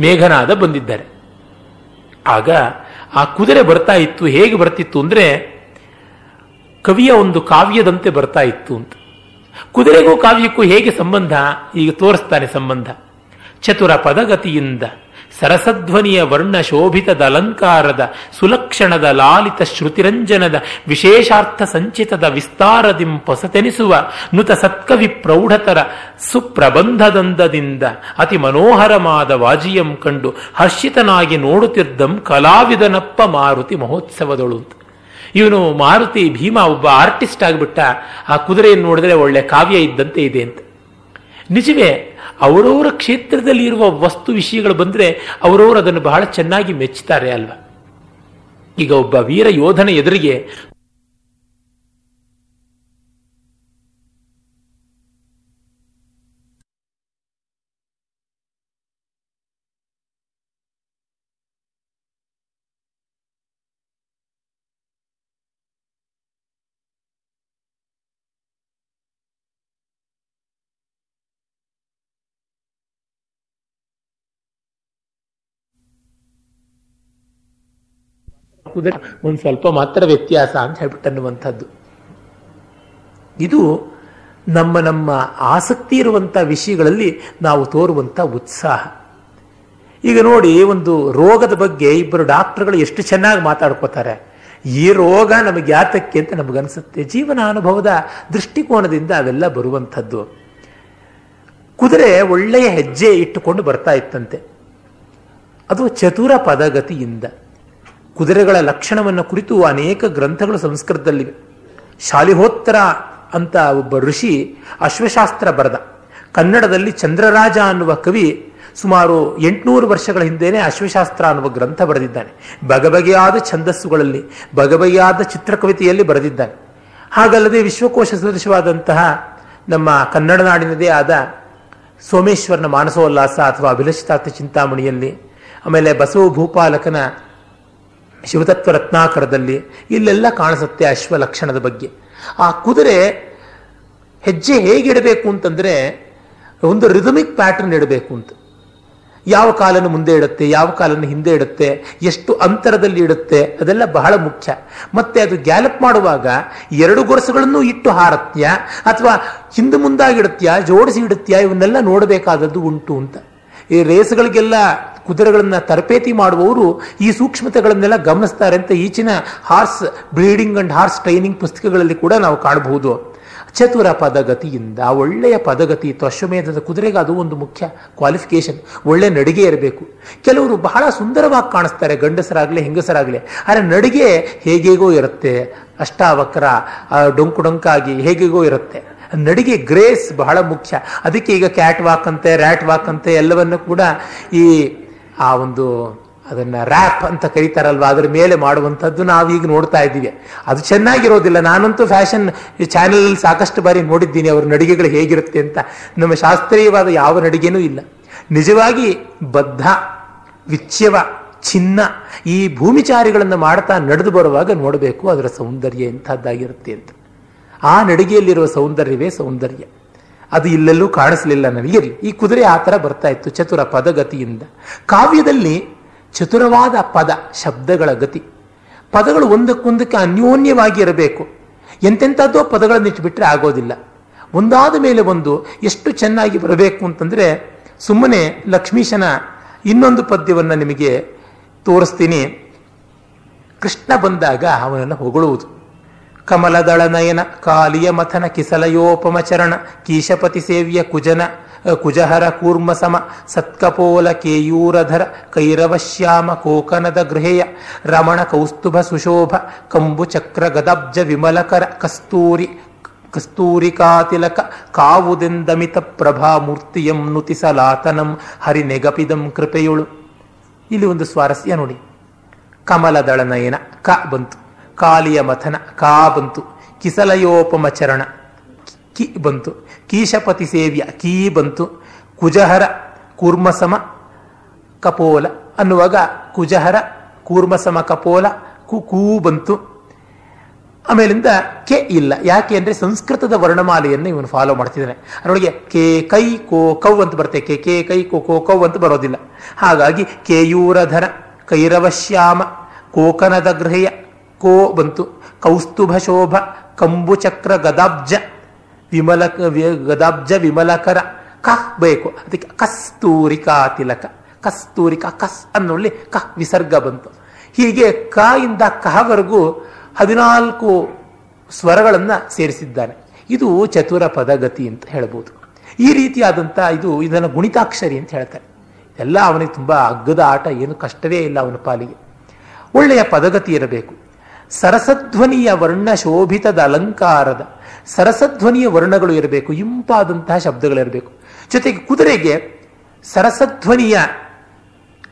ಮೇಘನಾದ ಬಂದಿದ್ದಾರೆ. ಆಗ ಆ ಕುದುರೆ ಬರ್ತಾ ಇತ್ತು. ಹೇಗೆ ಬರ್ತಿತ್ತು ಅಂದರೆ ಕವಿಯ ಒಂದು ಕಾವ್ಯದಂತೆ ಬರ್ತಾ ಇತ್ತು ಅಂತ. ಕುದುರೆಗೂ ಕಾವ್ಯಕ್ಕೂ ಹೇಗೆ ಸಂಬಂಧ? ಈಗ ತೋರಿಸ್ತಾನೆ ಸಂಬಂಧ. ಚತುರ ಪದಗತಿಯಿಂದ. ಸರಸಧ್ವನಿಯ ವರ್ಣ ಶೋಭಿತದ ಅಲಂಕಾರದ, ಸುಲಕ್ಷಣದ ಲಾಲಿತ ಶ್ರುತಿರಂಜನದ, ವಿಶೇಷಾರ್ಥ ಸಂಚಿತದ ವಿಸ್ತಾರದಿಂ ಪೊಸತೆನಿಸುವ ನುತ ಸತ್ಕವಿ ಪ್ರೌಢತರ ಸುಪ್ರಬಂಧದಂದದಿಂದ ಅತಿ ಮನೋಹರಮಾದ ವಾಜಿಯಂ ಕಂಡು ಹರ್ಷಿತನಾಗಿ ನೋಡುತ್ತಿದ್ದಂ ಕಲಾವಿದನಪ್ಪ ಮಾರುತಿ ಮಹೋತ್ಸವದಳು. ಇವನು ಮಾರುತಿ ಭೀಮ ಒಬ್ಬ ಆರ್ಟಿಸ್ಟ್ ಆಗಿಬಿಟ್ಟ. ಆ ಕುದುರೆಯನ್ನು ನೋಡಿದ್ರೆ ಒಳ್ಳೆ ಕಾವ್ಯ ಇದ್ದಂತೆ ಇದೆ ಅಂತ. ನಿಜವೇ, ಅವರವರ ಕ್ಷೇತ್ರದಲ್ಲಿ ಇರುವ ವಸ್ತು ವಿಷಯಗಳು ಬಂದ್ರೆ ಅವರವರು ಅದನ್ನು ಬಹಳ ಚೆನ್ನಾಗಿ ಮೆಚ್ಚುತ್ತಾರೆ ಅಲ್ವಾ? ಈಗ ಒಬ್ಬ ವೀರ ಯೋಧನ ಎದುರಿಗೆ ಕುದುರೆ ಒಂದು ಸ್ವಲ್ಪ ಮಾತ್ರ ವ್ಯತ್ಯಾಸ ಅಂತ ಹೇಳ್ಬಿಟ್ಟು ಅನ್ನುವಂಥದ್ದು. ಇದು ನಮ್ಮ ನಮ್ಮ ಆಸಕ್ತಿ ಇರುವಂಥ ವಿಷಯಗಳಲ್ಲಿ ನಾವು ತೋರುವಂಥ ಉತ್ಸಾಹ. ಈಗ ನೋಡಿ ಒಂದು ರೋಗದ ಬಗ್ಗೆ ಇಬ್ಬರು ಡಾಕ್ಟರ್ಗಳು ಎಷ್ಟು ಚೆನ್ನಾಗಿ ಮಾತಾಡ್ಕೋತಾರೆ. ಈ ರೋಗ ನಮಗೆ ಯಾತಕ್ಕೆ ಅಂತ ನಮಗನ್ಸುತ್ತೆ. ಜೀವನ ಅನುಭವದ ದೃಷ್ಟಿಕೋನದಿಂದ ಅವೆಲ್ಲ ಬರುವಂಥದ್ದು. ಕುದುರೆ ಒಳ್ಳೆಯ ಹೆಜ್ಜೆ ಇಟ್ಟುಕೊಂಡು ಬರ್ತಾ ಇತ್ತಂತೆ. ಅದು ಚತುರ ಪದಗತಿಯಿಂದ. ಕುದುರೆಗಳ ಲಕ್ಷಣವನ್ನು ಕುರಿತು ಅನೇಕ ಗ್ರಂಥಗಳು ಸಂಸ್ಕೃತದಲ್ಲಿವೆ. ಶಾಲಿಹೋತ್ತರ ಅಂತ ಒಬ್ಬ ಋಷಿ ಅಶ್ವಶಾಸ್ತ್ರ ಬರೆದ. ಕನ್ನಡದಲ್ಲಿ ಚಂದ್ರರಾಜ ಅನ್ನುವ ಕವಿ ಸುಮಾರು ಎಂಟುನೂರು ವರ್ಷಗಳ ಹಿಂದೆಯೇ ಅಶ್ವಶಾಸ್ತ್ರ ಅನ್ನುವ ಗ್ರಂಥ ಬರೆದಿದ್ದಾನೆ. ಬಗೆಬಗೆಯಾದ ಛಂದಸ್ಸುಗಳಲ್ಲಿ, ಬಗೆಬಗೆಯಾದ ಚಿತ್ರಕವಿತೆಯಲ್ಲಿ ಬರೆದಿದ್ದಾನೆ. ಹಾಗಲ್ಲದೆ ವಿಶ್ವಕೋಶ ಸದೃಶವಾದಂತಹ ನಮ್ಮ ಕನ್ನಡ ನಾಡಿನದೇ ಆದ ಸೋಮೇಶ್ವರನ ಮಾನಸೋಲ್ಲಾಸ ಅಥವಾ ಅಭಿಲಷಿತಾರ್ಥ ಚಿಂತಾಮಣಿಯಲ್ಲಿ, ಆಮೇಲೆ ಬಸವ ಭೂಪಾಲಕನ ಶಿವತತ್ವ ರತ್ನಾಕರದಲ್ಲಿ ಇಲ್ಲೆಲ್ಲ ಕಾಣಿಸುತ್ತೆ ಅಶ್ವ ಲಕ್ಷಣದ ಬಗ್ಗೆ. ಆ ಕುದುರೆ ಹೆಜ್ಜೆ ಹೇಗಿಡಬೇಕು ಅಂತಂದ್ರೆ ಒಂದು ರಿದಮಿಕ್ ಪ್ಯಾಟರ್ನ್ ಇಡಬೇಕು ಅಂತ. ಯಾವ ಕಾಲನ್ನು ಮುಂದೆ ಇಡುತ್ತೆ, ಯಾವ ಕಾಲನ್ನು ಹಿಂದೆ ಇಡುತ್ತೆ, ಎಷ್ಟು ಅಂತರದಲ್ಲಿ ಇಡುತ್ತೆ, ಅದೆಲ್ಲ ಬಹಳ ಮುಖ್ಯ. ಮತ್ತೆ ಅದು ಗ್ಯಾಲಪ್ ಮಾಡುವಾಗ ಎರಡು ಗೊರಸುಗಳನ್ನು ಇಟ್ಟು ಹಾರತ್ಯ, ಅಥವಾ ಹಿಂದೆ ಮುಂದಾಗಿಡುತ್ತ್ಯಾ ಜೋಡಿಸಿ ಇಡುತ್ತ್ಯಾ ಇವನ್ನೆಲ್ಲ ನೋಡಬೇಕಾದದ್ದು ಉಂಟು ಅಂತ. ಈ ರೇಸ್ಗಳಿಗೆಲ್ಲ ಕುದುರೆಗಳನ್ನ ತರಬೇತಿ ಮಾಡುವವರು ಈ ಸೂಕ್ಷ್ಮತೆಗಳನ್ನೆಲ್ಲ ಗಮನಿಸ್ತಾರೆ ಅಂತ ಈಚಿನ horse breeding and horse training ಪುಸ್ತಕಗಳಲ್ಲಿ ಕೂಡ ನಾವು ಕಾಣಬಹುದು. ಚತುರ ಪದಗತಿಯಿಂದ ಒಳ್ಳೆಯ ಪದಗತಿ ಇತ್ತು ಅಶ್ವಮೇಧದ ಕುದುರೆಗೆ ಅದು ಒಂದು ಮುಖ್ಯ ಕ್ವಾಲಿಫಿಕೇಶನ್ ಒಳ್ಳೆ ನಡಿಗೆ ಇರಬೇಕು. ಕೆಲವರು ಬಹಳ ಸುಂದರವಾಗಿ ಕಾಣಿಸ್ತಾರೆ, ಗಂಡಸರಾಗಲಿ, ಹೆಂಗಸರಾಗಲಿ. ಆದರೆ ನಡಿಗೆ ಹೇಗೇಗೋ ಇರುತ್ತೆ. ಅಷ್ಟಾವಕ್ರ ಡೊಂಕು ಡೊಂಕಾಗಿ ಹೇಗೆಗೋ ಇರುತ್ತೆ. ನಡಿಗೆ ಗ್ರೇಸ್ ಬಹಳ ಮುಖ್ಯ. ಅದಕ್ಕೆ ಈಗ ಕ್ಯಾಟ್ ವಾಕ್ ಅಂತೆ ರ್ಯಾಟ್ ವಾಕ್ ಅಂತೆ ಎಲ್ಲವನ್ನು ಕೂಡ ಈ ಆ ಒಂದು ಅದನ್ನ ರ್ಯಾಪ್ ಅಂತ ಕರೀತಾರಲ್ವಾ? ಅದ್ರ ಮೇಲೆ ಮಾಡುವಂಥದ್ದು ನಾವೀಗ ನೋಡ್ತಾ ಇದ್ದೀವಿ. ಅದು ಚೆನ್ನಾಗಿರೋದಿಲ್ಲ. ನಾನಂತೂ ಫ್ಯಾಷನ್ ಚಾನೆಲ್ ಸಾಕಷ್ಟು ಬಾರಿ ನೋಡಿದ್ದೀನಿ ಅವ್ರ ನಡಿಗೆಗಳು ಹೇಗಿರುತ್ತೆ ಅಂತ. ನಮ್ಮ ಶಾಸ್ತ್ರೀಯವಾದ ಯಾವ ನಡಿಗೆನೂ ಇಲ್ಲ. ನಿಜವಾಗಿ ಬದ್ಧ ವಿಚ್ಯವ ಚಿನ್ನ ಈ ಭೂಮಿಚಾರಿಗಳನ್ನು ಮಾಡ್ತಾ ನಡೆದು ಬರುವಾಗ ನೋಡಬೇಕು ಅದರ ಸೌಂದರ್ಯ ಎಂಥದ್ದಾಗಿರುತ್ತೆ ಅಂತ. ಆ ನಡಿಗೆಯಲ್ಲಿರುವ ಸೌಂದರ್ಯವೇ ಸೌಂದರ್ಯ. ಅದು ಇಲ್ಲೆಲ್ಲೂ ಕಾಣಿಸ್ಲಿಲ್ಲ ನನಗೆ. ಈ ಕುದುರೆ ಆ ಥರ ಬರ್ತಾ ಇತ್ತು ಚತುರ ಪದಗತಿಯಿಂದ. ಕಾವ್ಯದಲ್ಲಿ ಚತುರವಾದ ಪದ, ಶಬ್ದಗಳ ಗತಿ. ಪದಗಳು ಒಂದಕ್ಕೊಂದಕ್ಕೆ ಅನ್ಯೋನ್ಯವಾಗಿ ಇರಬೇಕು ಎಂತೆಂಥದ್ದೋ ಪದಗಳನ್ನು ಇಟ್ಬಿಟ್ರೆ ಆಗೋದಿಲ್ಲ. ಒಂದಾದ ಮೇಲೆ ಒಂದು ಎಷ್ಟು ಚೆನ್ನಾಗಿ ಬರಬೇಕು ಅಂತಂದ್ರೆ, ಸುಮ್ಮನೆ ಲಕ್ಷ್ಮೀಶನ ಇನ್ನೊಂದು ಪದ್ಯವನ್ನು ನಿಮಗೆ ತೋರಿಸ್ತೀನಿ. ಕೃಷ್ಣ ಬಂದಾಗ ಅವನನ್ನು ಹೊಗಳುವುದು. ಕಮಲದಳ ನಯನ ಕಾಲಿಯ ಮಥನ, ಕಿಸಲಯೋಪಮಚರಣ, ಕೀಶಪತಿ ಸೇವ್ಯ ಕುಜನ ಕುಜಹರ ಕೂರ್ಮ ಸಮ, ಸತ್ಕಪೋಲ ಕೇಯೂರಧರ ಕೈರವಶ್ಯಾಮ ಕೋಕನದ ಗೃಹೇಯ, ರಮಣ ಕೌಸ್ತುಭ ಸುಶೋಭ, ಕಂಬು ಚಕ್ರ ಗದಬ್ಜ ವಿಮಲಕರ, ಕಸ್ತೂರಿ ಕಸ್ತೂರಿಕಾತಿಲಕ ಕಾವುದೆಂದಮಿತ ಪ್ರಭಾಮೂರ್ತಿಯಂ ನುತಿಸಲಾತನಂ, ಹರಿನೆಗಪಿದಂ ಕೃಪೆಯುಳು. ಇಲ್ಲಿ ಒಂದು ಸ್ವಾರಸ್ಯ ನೋಡಿ. ಕಮಲದಳ ನಯನ ಕ ಬಂತು. ಕಾಲಿಯ ಮಥನ, ಕಾ ಬಂತು. ಕಿಸಲಯೋಪಮಚರಣ, ಕಿ ಬಂತು. ಕೀಶಪತಿ ಸೇವ್ಯ, ಕೀ ಬಂತು. ಕುಜಹರ, ಕೂರ್ಮಸಮ, ಕಪೋಲ ಅನ್ನುವಾಗ ಕುಜಹರ, ಕೂರ್ಮಸಮ, ಕಪೋಲ, ಕು, ಕೂ ಬಂತು. ಆಮೇಲಿಂದ ಕೆ ಇಲ್ಲ. ಯಾಕೆ ಅಂದರೆ ಸಂಸ್ಕೃತದ ವರ್ಣಮಾಲೆಯನ್ನು ಇವನು ಫಾಲೋ ಮಾಡ್ತಿದ್ದಾನೆ. ಅದರೊಳಗೆ ಕೆ ಕೈ, ಕೋ, ಕೌ ಅಂತ ಬರುತ್ತೆ. ಕೆ ಕೆ, ಕೈ, ಕೋ ಕೋ, ಕೌ ಅಂತ ಬರೋದಿಲ್ಲ. ಹಾಗಾಗಿ ಕೇಯೂರಧರ ಕೈರವಶ್ಯಾಮ ಕೋಕನದ ಗೃಹೆಯ ಕೋ ಬಂತು. ಕೌಸ್ತುಭ ಶೋಭ ಕಂಬುಚಕ್ರ, ಗದಾಬ್ಜ, ವಿಮಲ ಗದಾಬ್ಜ, ವಿಮಲಕರ ಕಹ್ ಬೇಕು. ಅದಕ್ಕೆ ಕಸ್ತೂರಿಕಾ ತಿಲಕ. ಕಸ್ತೂರಿಕಾ ಕಸ್ ಅನ್ನೋಳ್ಳಿ ಕಹ್ ವಿಸರ್ಗ ಬಂತು. ಹೀಗೆ ಕ ಇಂದ ಕಹವರೆಗೂ ಹದಿನಾಲ್ಕು ಸ್ವರಗಳನ್ನು ಸೇರಿಸಿದ್ದಾನೆ. ಇದು ಚತುರ ಪದಗತಿ ಅಂತ ಹೇಳ್ಬೋದು. ಈ ರೀತಿಯಾದಂಥ ಇದು ಇದನ್ನು ಗುಣಿತಾಕ್ಷರಿ ಅಂತ ಹೇಳ್ತಾರೆ. ಎಲ್ಲ ಅವನಿಗೆ ತುಂಬ ಅಗ್ಗದ ಆಟ, ಏನು ಕಷ್ಟವೇ ಇಲ್ಲ ಅವನ ಪಾಲಿಗೆ. ಒಳ್ಳೆಯ ಪದಗತಿ ಇರಬೇಕು. ಸರಸಧ್ವನಿಯ ವರ್ಣ ಶೋಭಿತದ ಅಲಂಕಾರದ, ಸರಸಧ್ವನಿಯ ವರ್ಣಗಳು ಇರಬೇಕು, ಇಂಪಾದಂತಹ ಶಬ್ದಗಳಿರಬೇಕು. ಜೊತೆಗೆ ಕುದುರೆಗೆ ಸರಸಧ್ವನಿಯ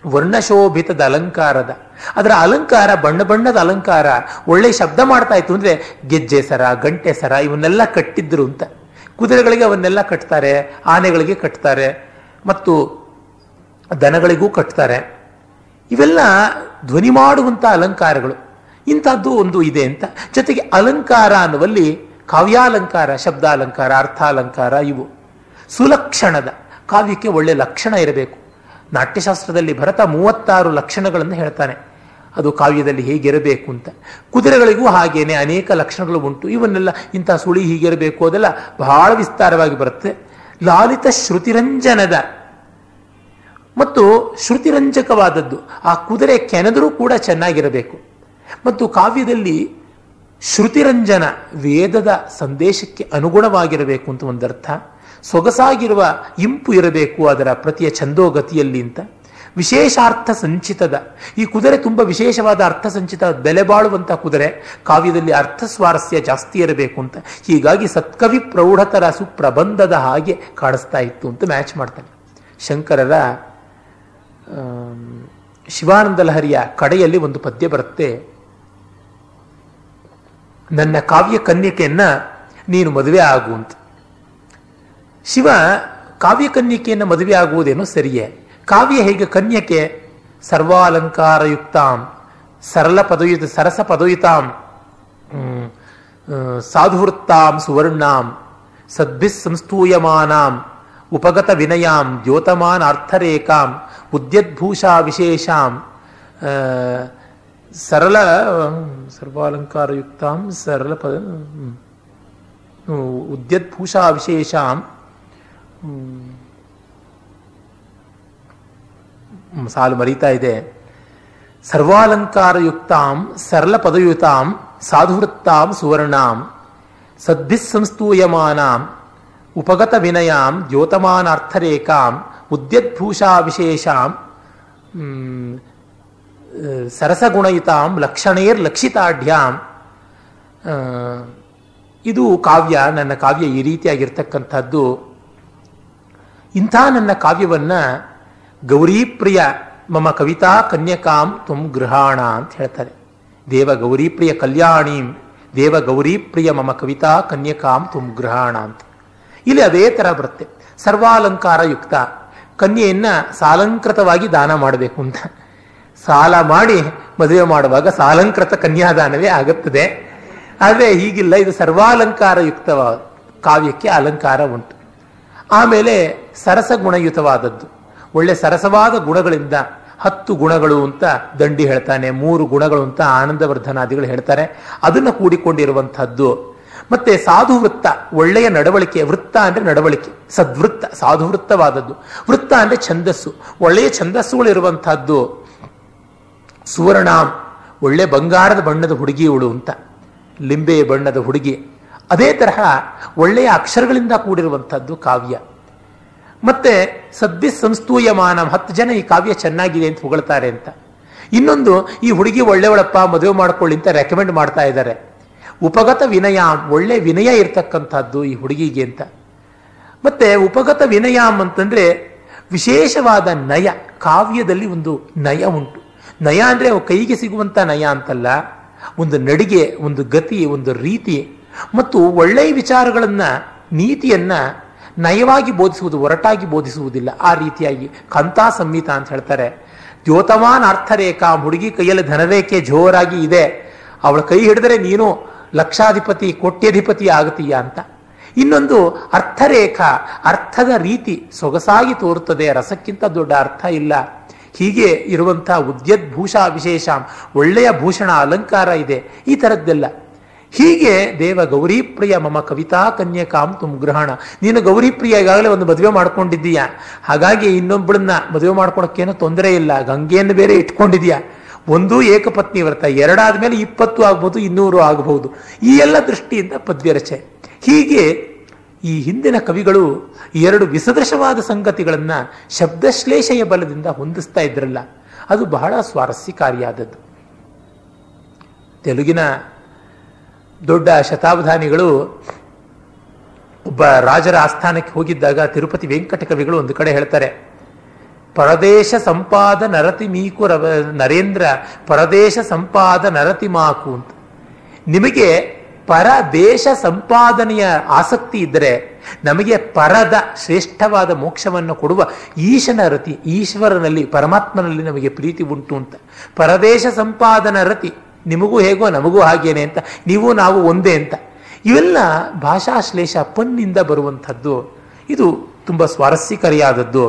ವರ್ಣಶೋಭಿತದ ಅಲಂಕಾರದ, ಅದರ ಅಲಂಕಾರ, ಬಣ್ಣ ಬಣ್ಣದ ಅಲಂಕಾರ ಒಳ್ಳೆ ಶಬ್ದ ಮಾಡ್ತಾ ಇತ್ತು ಅಂದ್ರೆ ಗೆಜ್ಜೆ ಸರ, ಗಂಟೆ ಸರ, ಇವನ್ನೆಲ್ಲ ಕಟ್ಟಿದ್ರು ಅಂತ. ಕುದುರೆಗಳಿಗೆ ಅವನ್ನೆಲ್ಲ ಕಟ್ತಾರೆ, ಆನೆಗಳಿಗೆ ಕಟ್ತಾರೆ, ಮತ್ತು ದನಗಳಿಗೂ ಕಟ್ತಾರೆ. ಇವೆಲ್ಲ ಧ್ವನಿ ಮಾಡುವಂಥ ಅಲಂಕಾರಗಳು. ಇಂಥದ್ದು ಒಂದು ಇದೆ ಅಂತ. ಜೊತೆಗೆ ಅಲಂಕಾರ ಅನ್ನುವಲ್ಲಿ ಕಾವ್ಯಾಲಂಕಾರ, ಶಬ್ದಾಲಂಕಾರ, ಅರ್ಥಾಲಂಕಾರ ಇವು. ಸುಲಕ್ಷಣದ. ಕಾವ್ಯಕ್ಕೆ ಒಳ್ಳೆ ಲಕ್ಷಣ ಇರಬೇಕು. ನಾಟ್ಯಶಾಸ್ತ್ರದಲ್ಲಿ ಭರತ ಮೂವತ್ತಾರು ಲಕ್ಷಣಗಳನ್ನು ಹೇಳ್ತಾನೆ. ಅದು ಕಾವ್ಯದಲ್ಲಿ ಹೇಗಿರಬೇಕು ಅಂತ. ಕುದುರೆಗಳಿಗೂ ಹಾಗೇನೆ ಅನೇಕ ಲಕ್ಷಣಗಳು ಉಂಟು. ಇವನ್ನೆಲ್ಲ ಇಂಥ ಸುಳಿ ಹೀಗಿರಬೇಕು ಅದೆಲ್ಲ ಬಹಳ ವಿಸ್ತಾರವಾಗಿ ಬರುತ್ತೆ. ಲಾಲಿತ ಶ್ರುತಿರಂಜನದ. ಮತ್ತು ಶ್ರುತಿರಂಜಕವಾದದ್ದು. ಆ ಕುದುರೆ ಕೆನೆದರೂ ಕೂಡ ಚೆನ್ನಾಗಿರಬೇಕು. ಮತ್ತು ಕಾವ್ಯದಲ್ಲಿ ಶ್ರುತಿರಂಜನ ವೇದದ ಸಂದೇಶಕ್ಕೆ ಅನುಗುಣವಾಗಿರಬೇಕು ಅಂತ ಒಂದರ್ಥ. ಸೊಗಸಾಗಿರುವ ಇಂಪು ಇರಬೇಕು ಅದರ ಪ್ರತಿಯ ಛಂದೋಗತಿಯಲ್ಲಿ ಅಂತ. ವಿಶೇಷಾರ್ಥ ಸಂಚಿತದ. ಈ ಕುದುರೆ ತುಂಬ ವಿಶೇಷವಾದ ಅರ್ಥ ಸಂಚಿತ ಬೆಲೆ ಬಾಳುವಂಥ ಕುದುರೆ. ಕಾವ್ಯದಲ್ಲಿ ಅರ್ಥ ಸ್ವಾರಸ್ಯ ಜಾಸ್ತಿ ಇರಬೇಕು ಅಂತ. ಹೀಗಾಗಿ ಸತ್ಕವಿ ಪ್ರೌಢತರ ಸುಪ್ರಬಂಧದ ಹಾಗೆ ಕಾಣಿಸ್ತಾ ಇತ್ತು ಅಂತ ಮ್ಯಾಚ್ ಮಾಡ್ತಾನೆ. ಶಂಕರರ ಶಿವಾನಂದ ಲಹರಿಯ ಕಡೆಯಲ್ಲಿ ಒಂದು ಪದ್ಯ ಬರುತ್ತೆ. ನನ್ನ ಕಾವ್ಯ ಕನ್ಯಕೆಯನ್ನ ನೀನು ಮದುವೆ ಆಗು ಅಂತ. ಶಿವ ಕಾವ್ಯ ಕನ್ಯಕೆಯನ್ನು ಮದುವೆ ಆಗುವುದೇನೋ ಸರಿಯೇ. ಕಾವ್ಯ ಹೇಗೆ ಕನ್ಯಕೆ? ಸರ್ವಾಲಂಕಾರಯುಕ್ತಾಂ, ಸರಳ ಪದಯುತ, ಸರಸ ಪದಯುತಾಂ ಸಾಧುವೃತ್ತಾಂ, ಸುವರ್ಣಾಂ ಸದ್ಭಿಸ್ ಸಂಸ್ತೂಯಮಾನಾಂ ಉಪಗತ ವಿನಯಾಂ ದ್ಯೋತಮಾನ್ ಅರ್ಥರೇಖಾಂ ಉದ್ಯದ್ಭೂಷಾ ವಿಶೇಷಾಂ ಸರಳ ಸರ್ವಾಲಂಕಾರಯುಕ್ತಾಂ ಸರಳ ಪದ ಉದ್ಯದ್ಭೂಷಾ ವಿಶೇಷಾಂ ಸಾಲು ಮರೀತಾ ಇದೆ ಸರ್ವಾಲಂಕಾರಯುಕ್ತಾಂ ಸರಳ ಪದಯುತಾಂ ಸಾಧುವೃತ್ತಾಂ ಸುವರ್ಣಾಂ ಸದ್ಭಿಸ್ ಸಂಸ್ತೂಯಮಾನಾಂ ಉಪಗತ ವಿನಯಾಂ ದ್ಯೋತಮಾನಾರ್ಥರೇಖಾಂ ಉದ್ಯದ್ಭೂಷಾ ವಿಶೇಷಾಂ ಸರಸಗುಣಯುತಾಂ ಲಕ್ಷಣೇರ್ ಲಕ್ಷಿತಾಢ್ಯಾಂ ಇದು ಕಾವ್ಯ, ನನ್ನ ಕಾವ್ಯ ಈ ರೀತಿಯಾಗಿರ್ತಕ್ಕಂಥದ್ದು. ಇಂಥ ನನ್ನ ಕಾವ್ಯವನ್ನ ಗೌರೀಪ್ರಿಯ ಮಮ ಕವಿತಾ ಕನ್ಯಕಾಂ ತುಂ ಗೃಹಾಣ ಅಂತ ಹೇಳ್ತಾರೆ. ದೇವ ಗೌರೀಪ್ರಿಯ ಕಲ್ಯಾಣೀಂ, ದೇವ ಗೌರೀಪ್ರಿಯ ಮಮ ಕವಿತಾ ಕನ್ಯಕಾಂ ತುಂ ಗೃಹಾಣ ಅಂತ. ಇಲ್ಲಿ ಅದೇ ತರ ಬರುತ್ತೆ. ಸರ್ವಾಲಂಕಾರ ಯುಕ್ತ ಕನ್ಯೆಯನ್ನ ಸಾಲಂಕೃತವಾಗಿ ದಾನ ಮಾಡಬೇಕು ಅಂತ. ಸಾಲ ಮಾಡಿ ಮದುವೆ ಮಾಡುವಾಗ ಸಾಲಂಕೃತ ಕನ್ಯಾದಾನವೇ ಆಗುತ್ತದೆ. ಆದರೆ ಹೀಗಿಲ್ಲ, ಇದು ಸರ್ವಾಲಂಕಾರ ಯುಕ್ತವಾದ ಕಾವ್ಯಕ್ಕೆ ಅಲಂಕಾರ ಉಂಟು. ಆಮೇಲೆ ಸರಸ ಗುಣಯುತವಾದದ್ದು. ಒಳ್ಳೆ ಸರಸವಾದ ಗುಣಗಳಿಂದ ಹತ್ತು ಗುಣಗಳು ಅಂತ ದಂಡಿ ಹೇಳ್ತಾನೆ, ಮೂರು ಗುಣಗಳು ಅಂತ ಆನಂದವರ್ಧನಾದಿಗಳು ಹೇಳ್ತಾರೆ. ಅದನ್ನು ಕೂಡಿಕೊಂಡಿರುವಂತಹದ್ದು ಮತ್ತೆ ಸಾಧು ವೃತ್ತ ಒಳ್ಳೆಯ ನಡವಳಿಕೆ, ವೃತ್ತ ಅಂದ್ರೆ ನಡವಳಿಕೆ, ಸದ್ವೃತ್ತ ಸಾಧು ವೃತ್ತವಾದದ್ದು ವೃತ್ತ ಅಂದ್ರೆ ಛಂದಸ್ಸು, ಒಳ್ಳೆಯ ಛಂದಸ್ಸುಗಳಿರುವಂತಹದ್ದು ಸುವರ್ಣ ಒಳ್ಳೆ ಬಂಗಾರದ ಬಣ್ಣದ ಹುಡುಗಿಯವಳು ಅಂತ, ಲಿಂಬೆ ಬಣ್ಣದ ಹುಡುಗಿ. ಅದೇ ತರಹ ಒಳ್ಳೆಯ ಅಕ್ಷರಗಳಿಂದ ಕೂಡಿರುವಂಥದ್ದು ಕಾವ್ಯ. ಮತ್ತೆ ಸದ್ಯ ಸಂಸ್ತೂಯಮಾನ ಹತ್ತು ಜನ ಈ ಕಾವ್ಯ ಚೆನ್ನಾಗಿದೆ ಅಂತ ಹೊಗಳ್ತಾರೆ ಅಂತ. ಇನ್ನೊಂದು, ಈ ಹುಡುಗಿ ಒಳ್ಳೆಯವಳಪ್ಪ, ಮದುವೆ ಮಾಡ್ಕೊಳ್ಳಿ ಅಂತ ರೆಕಮೆಂಡ್ ಮಾಡ್ತಾ ಇದ್ದಾರೆ. ಉಪಗತ ವಿನಯ, ಒಳ್ಳೆ ವಿನಯ ಇರ್ತಕ್ಕಂಥದ್ದು ಈ ಹುಡುಗಿಗೆ ಅಂತ. ಮತ್ತೆ ಉಪಗತ ವಿನಯ ಅಂತಂದ್ರೆ ವಿಶೇಷವಾದ ನಯ, ಕಾವ್ಯದಲ್ಲಿ ಒಂದು ನಯ ಉಂಟು. ನಯ ಅಂದ್ರೆ ಕೈಗೆ ಸಿಗುವಂಥ ನಯ ಅಂತಲ್ಲ. ಒಂದು ನಡಿಗೆ, ಒಂದು ಗತಿ, ಒಂದು ರೀತಿ ಮತ್ತು ಒಳ್ಳೆಯ ವಿಚಾರಗಳನ್ನು, ನೀತಿಯನ್ನು ನಯವಾಗಿ ಬೋಧಿಸುವುದು, ಒರಟಾಗಿ ಬೋಧಿಸುವುದಿಲ್ಲ. ಆ ರೀತಿಯಾಗಿ ಕಂತಾ ಸಂಹಿತ ಅಂತ ಹೇಳ್ತಾರೆ. ದ್ಯೋತಮಾನ್ ಅರ್ಥರೇಖಾ ಹುಡುಗಿ ಕೈಯಲ್ಲಿ ಧನರೇಖೆ ಜೋರಾಗಿ ಇದೆ. ಅವಳ ಕೈ ಹಿಡಿದ್ರೆ ನೀನು ಲಕ್ಷಾಧಿಪತಿ, ಕೋಟ್ಯಧಿಪತಿ ಆಗುತ್ತೀಯ ಅಂತ. ಇನ್ನೊಂದು ಅರ್ಥರೇಖಾ, ಅರ್ಥದ ರೀತಿ ಸೊಗಸಾಗಿ ತೋರುತ್ತದೆ. ರಸಕ್ಕಿಂತ ದೊಡ್ಡ ಅರ್ಥ ಇಲ್ಲ. ಹೀಗೆ ಇರುವಂತಹ ಉದ್ಯದ್ಭೂಷಾ ವಿಶೇಷ, ಒಳ್ಳೆಯ ಭೂಷಣ, ಅಲಂಕಾರ ಇದೆ, ಈ ಥರದ್ದೆಲ್ಲ ಹೀಗೆ ದೇವ ಗೌರಿಪ್ರಿಯ ಮಮ ಕವಿತಾ ಕನ್ಯಕಾಂ ತುಮ್ ಗ್ರಹಣ ನೀನು ಗೌರಿಪ್ರಿಯ ಈಗಾಗಲೇ ಒಂದು ಮದುವೆ ಮಾಡ್ಕೊಂಡಿದ್ದೀಯ. ಹಾಗಾಗಿ ಇನ್ನೊಬ್ಬಳನ್ನ ಮದುವೆ ಮಾಡ್ಕೊಳಕ್ಕೇನು ತೊಂದರೆ ಇಲ್ಲ, ಗಂಗೆಯನ್ನು ಬೇರೆ ಇಟ್ಕೊಂಡಿದ್ಯಾ ಒಂದು ಏಕಪತ್ನಿ ವ್ರತ ಎರಡಾದ ಮೇಲೆ ಇಪ್ಪತ್ತು ಆಗ್ಬೋದು, ಇನ್ನೂರು ಆಗಬಹುದು ಈ ಎಲ್ಲ ದೃಷ್ಟಿಯಿಂದ ಪದ್ಯ ರಚನೆ ಹೀಗೆ ಈ ಹಿಂದಿನ ಕವಿಗಳು ಎರಡು ವಿಸದೃಶವಾದ ಸಂಗತಿಗಳನ್ನ ಶಬ್ದಶ್ಲೇಷೆಯ ಬಲದಿಂದ ಹೊಂದಿಸ್ತಾ ಇದ್ರಲ್ಲ, ಅದು ಬಹಳ ಸ್ವಾರಸ್ಯಕಾರಿಯಾದದ್ದು. ತೆಲುಗಿನ ದೊಡ್ಡ ಶತಾವಧಾನಿಗಳು ಒಬ್ಬ ರಾಜರ ಆಸ್ಥಾನಕ್ಕೆ ಹೋಗಿದ್ದಾಗ ತಿರುಪತಿ ವೆಂಕಟ ಕವಿಗಳು ಒಂದು ಕಡೆ ಹೇಳ್ತಾರೆ, ಪರದೇಶ ಸಂಪಾದ ನರತಿ ಮೀಕು ನರೇಂದ್ರ, ಪರದೇಶ ಸಂಪಾದ ನರತಿ ಮಾಕು ಅಂತ. ನಿಮಗೆ ಪರದೇಶ ಸಂಪಾದನೆಯ ಆಸಕ್ತಿ ಇದ್ದರೆ ನಮಗೆ ಪರದ ಶ್ರೇಷ್ಠವಾದ ಮೋಕ್ಷವನ್ನು ಕೊಡುವ ಈಶನ ರತಿ, ಈಶ್ವರನಲ್ಲಿ, ಪರಮಾತ್ಮನಲ್ಲಿ ನಮಗೆ ಪ್ರೀತಿ ಉಂಟು ಅಂತ. ಪರದೇಶ ಸಂಪಾದನ ರತಿ, ನಿಮಗೂ ಹೇಗೋ ನಮಗೂ ಹಾಗೇನೆ ಅಂತ. ನೀವು, ನಾವು ಒಂದೇ ಅಂತ. ಇವೆಲ್ಲ ಭಾಷಾಶ್ಲೇಷ ಪನ್ನಿಂದ ಬರುವಂಥದ್ದು. ಇದು ತುಂಬ ಸ್ವಾರಸ್ಯಕರಿಯಾದದ್ದು.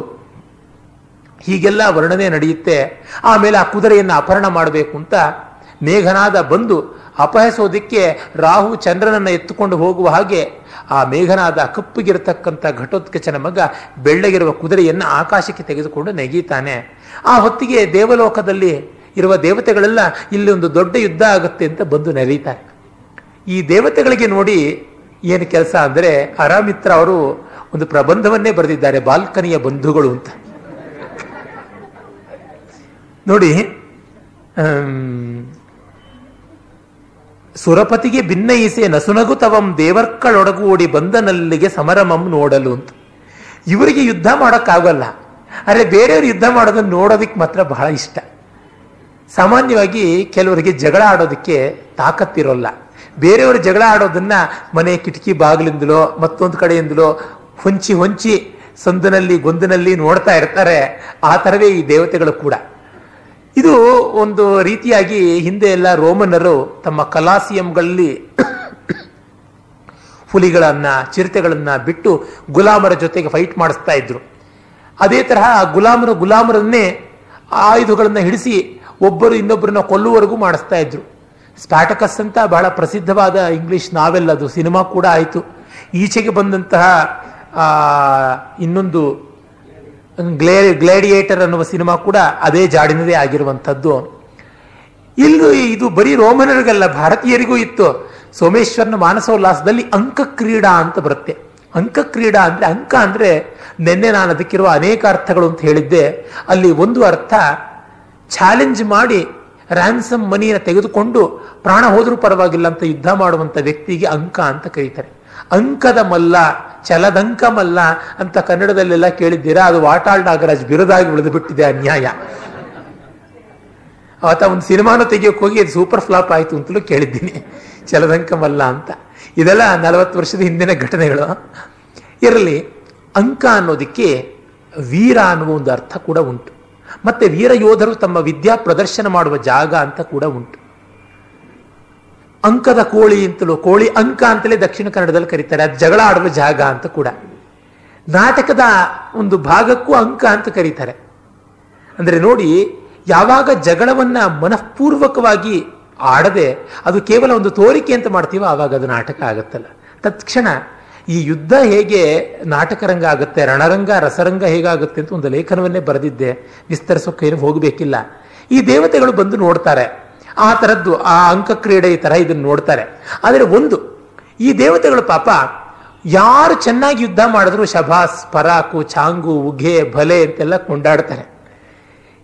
ಹೀಗೆಲ್ಲ ವರ್ಣನೆ ನಡೆಯುತ್ತೆ. ಆಮೇಲೆ ಆ ಕುದುರೆಯನ್ನು ಅಪಹರಣ ಮಾಡಬೇಕು ಅಂತ ಮೇಘನಾದ ಬಂದು ಅಪಹರಿಸೋದಕ್ಕೆ ರಾಹು ಚಂದ್ರನನ್ನು ಎತ್ತುಕೊಂಡು ಹೋಗುವ ಹಾಗೆ ಆ ಮೇಘನಾದ ಕಪ್ಪುಗಿರತಕ್ಕಂಥ ಘಟೋತ್ಕಚನ ಮಗ ಬೆಳ್ಳಗಿರುವ ಕುದುರೆಯನ್ನು ಆಕಾಶಕ್ಕೆ ತೆಗೆದುಕೊಂಡು ನೆಗೀತಾನೆ ಆ ಹೊತ್ತಿಗೆ ದೇವಲೋಕದಲ್ಲಿ ಇರುವ ದೇವತೆಗಳೆಲ್ಲ ಇಲ್ಲಿ ಒಂದು ದೊಡ್ಡ ಯುದ್ಧ ಆಗುತ್ತೆ ಅಂತ ಬಂದು ನೆರೀತಾರೆ. ಈ ದೇವತೆಗಳಿಗೆ ನೋಡಿ ಏನು ಕೆಲಸ ಅಂದರೆ ಅರಾಮಿತ್ರ ಅವರು ಒಂದು ಪ್ರಬಂಧವನ್ನೇ ಬರೆದಿದ್ದಾರೆ, ಬಾಲ್ಕನಿಯ ಬಂಧುಗಳು ಅಂತ. ನೋಡಿ ಸುರಪತಿಗೆ ಭಿನ್ನಯಿಸೆ ನಸುನಗುತವಂ ದೇವರ್ಕಳೊಡಗೂಡಿ ಬಂದನಲ್ಲಿಗೆ ಸಮರಮಂ ನೋಡಲು ಅಂತ. ಇವರಿಗೆ ಯುದ್ಧ ಮಾಡೋಕ್ಕಾಗಲ್ಲ. ಆದರೆ ಬೇರೆಯವರು ಯುದ್ಧ ಮಾಡೋದನ್ನು ನೋಡೋದಕ್ಕೆ ಮಾತ್ರ ಬಹಳ ಇಷ್ಟ. ಸಾಮಾನ್ಯವಾಗಿ ಕೆಲವರಿಗೆ ಜಗಳ ಆಡೋದಕ್ಕೆ ತಾಕತ್ತಿರೋಲ್ಲ. ಬೇರೆಯವರು ಜಗಳ ಆಡೋದನ್ನ ಮನೆ ಕಿಟಕಿ ಬಾಗಿಲಿಂದಲೋ ಮತ್ತೊಂದು ಕಡೆಯಿಂದಲೋ ಹೊಂಚಿ ಹೊಂಚಿ ಸಂದಿನಲ್ಲಿ ಗೊಂದಿನಲ್ಲಿ ನೋಡ್ತಾ ಇರ್ತಾರೆ. ಆ ಥರವೇ ಈ ದೇವತೆಗಳು ಕೂಡ. ಇದು ಒಂದು ರೀತಿಯಾಗಿ ಹಿಂದೆ ಎಲ್ಲ ರೋಮನರು ತಮ್ಮ ಕಲಾಸಿಯಂಗಳಲ್ಲಿ [COUGHS] ಹುಲಿಗಳನ್ನ, ಚಿರತೆಗಳನ್ನ ಬಿಟ್ಟು ಗುಲಾಮರ ಜೊತೆಗೆ ಫೈಟ್ ಮಾಡಿಸ್ತಾ ಇದ್ರು. ಅದೇ ತರಹ ಗುಲಾಮರು ಗುಲಾಮರನ್ನೇ ಆಯುಧಗಳನ್ನ ಹಿಡಿಸಿ ಒಬ್ಬರು ಇನ್ನೊಬ್ಬರನ್ನ ಕೊಲ್ಲುವವರೆಗೂ ಮಾಡಿಸ್ತಾ ಇದ್ರು. ಸ್ಪ್ಯಾಟಕಸ್ ಅಂತ ಬಹಳ ಪ್ರಸಿದ್ಧವಾದ ಇಂಗ್ಲಿಷ್ ನಾವೆಲ್ಲ ಅದು, ಸಿನಿಮಾ ಕೂಡ ಆಯಿತು. ಈಚೆಗೆ ಬಂದಂತಹ ಇನ್ನೊಂದು ಗ್ಲೇ ಗ್ಲೇಡಿಯೇಟರ್ ಅನ್ನುವ ಸಿನಿಮಾ ಕೂಡ ಅದೇ ಜಾಡಿನದೇ ಆಗಿರುವಂಥದ್ದು. ಇಲ್ಲೂ ಇದು ಬರೀ ರೋಮನರಿಗಲ್ಲ, ಭಾರತೀಯರಿಗೂ ಇತ್ತು. ಸೋಮೇಶ್ವರನ ಮಾನಸೋಲ್ಲಾಸದಲ್ಲಿ ಅಂಕ ಕ್ರೀಡಾ ಅಂತ ಬರುತ್ತೆ. ಅಂಕ ಕ್ರೀಡಾ ಅಂದ್ರೆ, ಅಂಕ ಅಂದ್ರೆ ನಿನ್ನೆ ನಾನು ಅದಕ್ಕಿರುವ ಅನೇಕ ಅರ್ಥಗಳು ಅಂತ ಹೇಳಿದ್ದೆ. ಅಲ್ಲಿ ಒಂದು ಅರ್ಥ, ಚಾಲೆಂಜ್ ಮಾಡಿ ರ್ಯಾನ್ಸಮ್ ಮನಿಯನ್ನು ತೆಗೆದುಕೊಂಡು ಪ್ರಾಣ ಹೋದರೂ ಪರವಾಗಿಲ್ಲ ಅಂತ ಯುದ್ಧ ಮಾಡುವಂಥ ವ್ಯಕ್ತಿಗೆ ಅಂಕ ಅಂತ ಕರೀತಾರೆ. ಅಂಕದ ಮಲ್ಲ, ಚಲದಂಕ ಮಲ್ಲ ಅಂತ ಕನ್ನಡದಲ್ಲೆಲ್ಲ ಕೇಳಿದ್ದೀರಾ? ಅದು ವಾಟಾಳ್ ನಾಗರಾಜ್ ಬಿರುದಾಗಿ ಉಳಿದು ಬಿಟ್ಟಿದೆ ಅನ್ಯಾಯ. ಆತ ಒಂದು ಸಿನಿಮಾನ ತೆಗಿಯೋಕೆ ಹೋಗಿ ಅದು ಸೂಪರ್ ಫ್ಲಾಪ್ ಆಯಿತು ಅಂತಲೂ ಕೇಳಿದ್ದೀನಿ. ಚಲದಂಕ ಮಲ್ಲ ಅಂತ. ಇದೆಲ್ಲ ನಲವತ್ತು ವರ್ಷದ ಹಿಂದಿನ ಘಟನೆಗಳು. ಇರಲಿ, ಅಂಕ ಅನ್ನೋದಕ್ಕೆ ವೀರ ಅನ್ನುವ ಒಂದು ಅರ್ಥ ಕೂಡ ಉಂಟು. ಮತ್ತೆ ವೀರ ಯೋಧರು ತಮ್ಮ ವಿದ್ಯಾ ಪ್ರದರ್ಶನ ಮಾಡುವ ಜಾಗ ಅಂತ ಕೂಡ ಉಂಟು. ಅಂಕದ ಕೋಳಿ ಅಂತಲೂ, ಕೋಳಿ ಅಂಕ ಅಂತಲೇ ದಕ್ಷಿಣ ಕನ್ನಡದಲ್ಲಿ ಕರೀತಾರೆ. ಅದು ಜಗಳ ಆಡುವ ಜಾಗ ಅಂತ ಕೂಡ. ನಾಟಕದ ಒಂದು ಭಾಗಕ್ಕೂ ಅಂಕ ಅಂತ ಕರೀತಾರೆ. ಅಂದರೆ ನೋಡಿ, ಯಾವಾಗ ಜಗಳವನ್ನ ಮನಃಪೂರ್ವಕವಾಗಿ ಆಡದೆ ಅದು ಕೇವಲ ಒಂದು ತೋರಿಕೆ ಅಂತ ಮಾಡ್ತೀವೋ ಆವಾಗ ಅದು ನಾಟಕ ಆಗುತ್ತಲ್ಲ. ತತ್ಕ್ಷಣ ಈ ಯುದ್ಧ ಹೇಗೆ ನಾಟಕರಂಗ ಆಗುತ್ತೆ, ರಣರಂಗ, ರಸರಂಗ ಹೇಗಾಗುತ್ತೆ ಅಂತ ಒಂದು ಲೇಖನವನ್ನೇ ಬರೆದಿದ್ದೆ. ವಿಸ್ತರಿಸೋಕೆ ಏನು ಹೋಗಬೇಕಿಲ್ಲ. ಈ ದೇವತೆಗಳು ಬಂದು ನೋಡ್ತಾರೆ. ಆ ಥರದ್ದು ಆ ಅಂಕ ಕ್ರೀಡೆ ಈ ಥರ ಇದನ್ನು ನೋಡ್ತಾರೆ. ಆದರೆ ಒಂದು, ಈ ದೇವತೆಗಳು ಪಾಪ ಯಾರು ಚೆನ್ನಾಗಿ ಯುದ್ಧ ಮಾಡಿದ್ರು ಶಭಾಸ್, ಪರಾಕು, ಚಾಂಗು, ಉಘೆ, ಭಲೆ ಅಂತೆಲ್ಲ ಕೊಂಡಾಡ್ತಾರೆ.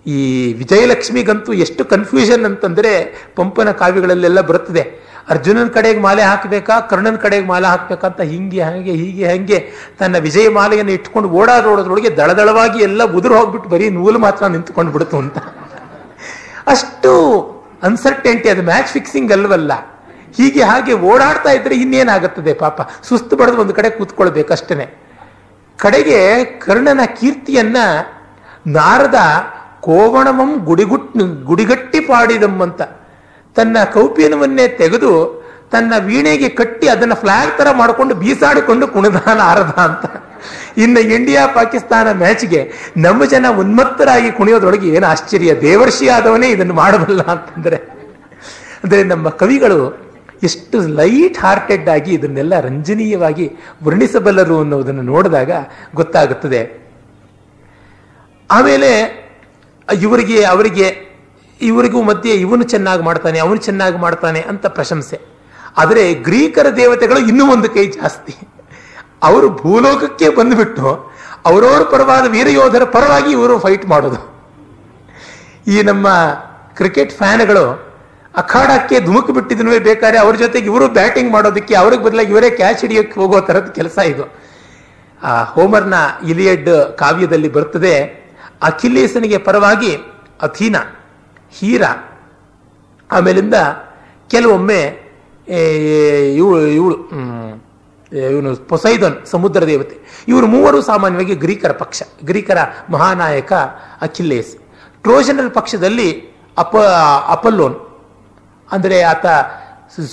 ಈ ವಿಜಯಲಕ್ಷ್ಮಿಗಂತೂ ಎಷ್ಟು ಕನ್ಫ್ಯೂಷನ್ ಅಂತಂದರೆ ಪಂಪನ ಕಾವ್ಯಗಳಲ್ಲೆಲ್ಲ ಬರುತ್ತದೆ. ಅರ್ಜುನನ ಕಡೆಗೆ ಮಾಲೆ ಹಾಕಬೇಕಾ, ಕರ್ಣನ ಕಡೆಗೆ ಮಾಲೆ ಹಾಕಬೇಕಂತ ಹಿಂಗೆ, ಹಾಗೆ, ಹೀಗೆ, ಹಂಗೆ ತನ್ನ ವಿಜಯ ಮಾಲೆಯನ್ನು ಇಟ್ಕೊಂಡು ಓಡಾಡೋದ್ರೊಳಗೆ ದಳದಳವಾಗಿ ಎಲ್ಲ ಉದುರು ಹೋಗ್ಬಿಟ್ಟು ಬರೀ ನೂಲು ಮಾತ್ರ ನಿಂತ್ಕೊಂಡು ಬಿಡ್ತು ಅಂತ. ಅಷ್ಟು ಅನ್ಸರ್ಟೆಂಟಿ ಅದು ಮ್ಯಾಚ್ ಫಿಕ್ಸಿಂಗ್ ಅಲ್ವಲ್ಲ? ಹೀಗೆ ಹಾಗೆ ಓಡಾಡ್ತಾ ಇದ್ರೆ ಇನ್ನೇನಾಗುತ್ತದೆ ಪಾಪ? ಸುಸ್ತು ಬಡದು ಒಂದು ಕಡೆ ಕೂತ್ಕೊಳ್ಬೇಕಷ್ಟೇ ಕಡೆಗೆ ಕರ್ಣನ ಕೀರ್ತಿಯನ್ನ ನಾರದ ಕೋವಣವಂ ಗುಡಿಗುಟ್ ಗುಡಿಗಟ್ಟಿ ಪಾಡಿದಂ ಅಂತ. ತನ್ನ ಕೌಪಿಯನವನ್ನೇ ತೆಗೆದು ತನ್ನ ವೀಣೆಗೆ ಕಟ್ಟಿ ಅದನ್ನ ಫ್ಲಾಗ್ ತರ ಮಾಡಿಕೊಂಡು ಬೀಸಾಡಿಕೊಂಡು ಕುಣಿದಾನ ಆರದ ಅಂತ. ಇನ್ನು ಇಂಡಿಯಾ ಪಾಕಿಸ್ತಾನ ಮ್ಯಾಚ್ಗೆ ನಮ್ಮ ಜನ ಉನ್ಮತ್ತರಾಗಿ ಕುಣಿಯೋದ್ರೊಳಗೆ ಏನು ಆಶ್ಚರ್ಯ. ದೇವರ್ಷಿ ಆದವನೇ ಇದನ್ನು ಮಾಡಬಲ್ಲ ಅಂತಂದ್ರೆ. ಅಂದ್ರೆ ನಮ್ಮ ಕವಿಗಳು ಎಷ್ಟು ಲೈಟ್ ಹಾರ್ಟೆಡ್ ಆಗಿ ಇದನ್ನೆಲ್ಲ ರಂಜನೀಯವಾಗಿ ವರ್ಣಿಸಬಲ್ಲರು ಅನ್ನೋದನ್ನು ನೋಡಿದಾಗ ಗೊತ್ತಾಗುತ್ತದೆ. ಆಮೇಲೆ ಇವರಿಗೆ, ಅವರಿಗೆ, ಇವರಿಗೂ ಮಧ್ಯೆ ಇವನು ಚೆನ್ನಾಗಿ ಮಾಡ್ತಾನೆ, ಅವನು ಚೆನ್ನಾಗಿ ಮಾಡ್ತಾನೆ ಅಂತ ಪ್ರಶಂಸೆ. ಆದರೆ ಗ್ರೀಕರ ದೇವತೆಗಳು ಇನ್ನೂ ಒಂದು ಕೈ ಜಾಸ್ತಿ. ಅವರು ಭೂಲೋಕಕ್ಕೆ ಬಂದುಬಿಟ್ಟು ಅವರವರ ಪರವಾದ ವೀರಯೋಧರ ಪರವಾಗಿ ಇವರು ಫೈಟ್ ಮಾಡೋದು. ಈ ನಮ್ಮ ಕ್ರಿಕೆಟ್ ಫ್ಯಾನ್ಗಳು ಅಖಾಡಕ್ಕೆ ಧುಮುಕು ಬಿಟ್ಟಿದ್ನೂ ಬೇಕಾದ್ರೆ ಅವ್ರ ಜೊತೆಗೆ ಇವರು ಬ್ಯಾಟಿಂಗ್ ಮಾಡೋದಕ್ಕೆ ಅವ್ರಿಗೆ ಬದಲಾಗಿ ಇವರೇ ಕ್ಯಾಚ್ ಹಿಡಿಯೋಕೆ ಹೋಗೋ ಥರದ ಕೆಲಸ ಇದು. ಆ ಹೋಮರ್ನ ಇಲಿಯಡ್ ಕಾವ್ಯದಲ್ಲಿ ಬರ್ತದೆ ಅಖಿಲೇಸನಿಗೆ ಪರವಾಗಿ ಅಥೀನ, ಹೀರ, ಆಮೇಲಿಂದ ಕೆಲವೊಮ್ಮೆ ಇವಳು ಇವಳು ಇವನು ಪೊಸೈದನ್ ಸಮುದ್ರ ದೇವತೆ. ಇವರು ಮೂವರು ಸಾಮಾನ್ಯವಾಗಿ ಗ್ರೀಕರ ಪಕ್ಷ, ಗ್ರೀಕರ ಮಹಾನಾಯಕ ಅಖಿಲೇಸ್ ಟ್ರೋಜನಲ್ ಪಕ್ಷದಲ್ಲಿ ಅಪ, ಅಪಲ್ಲೋನ್. ಅಂದರೆ ಆತ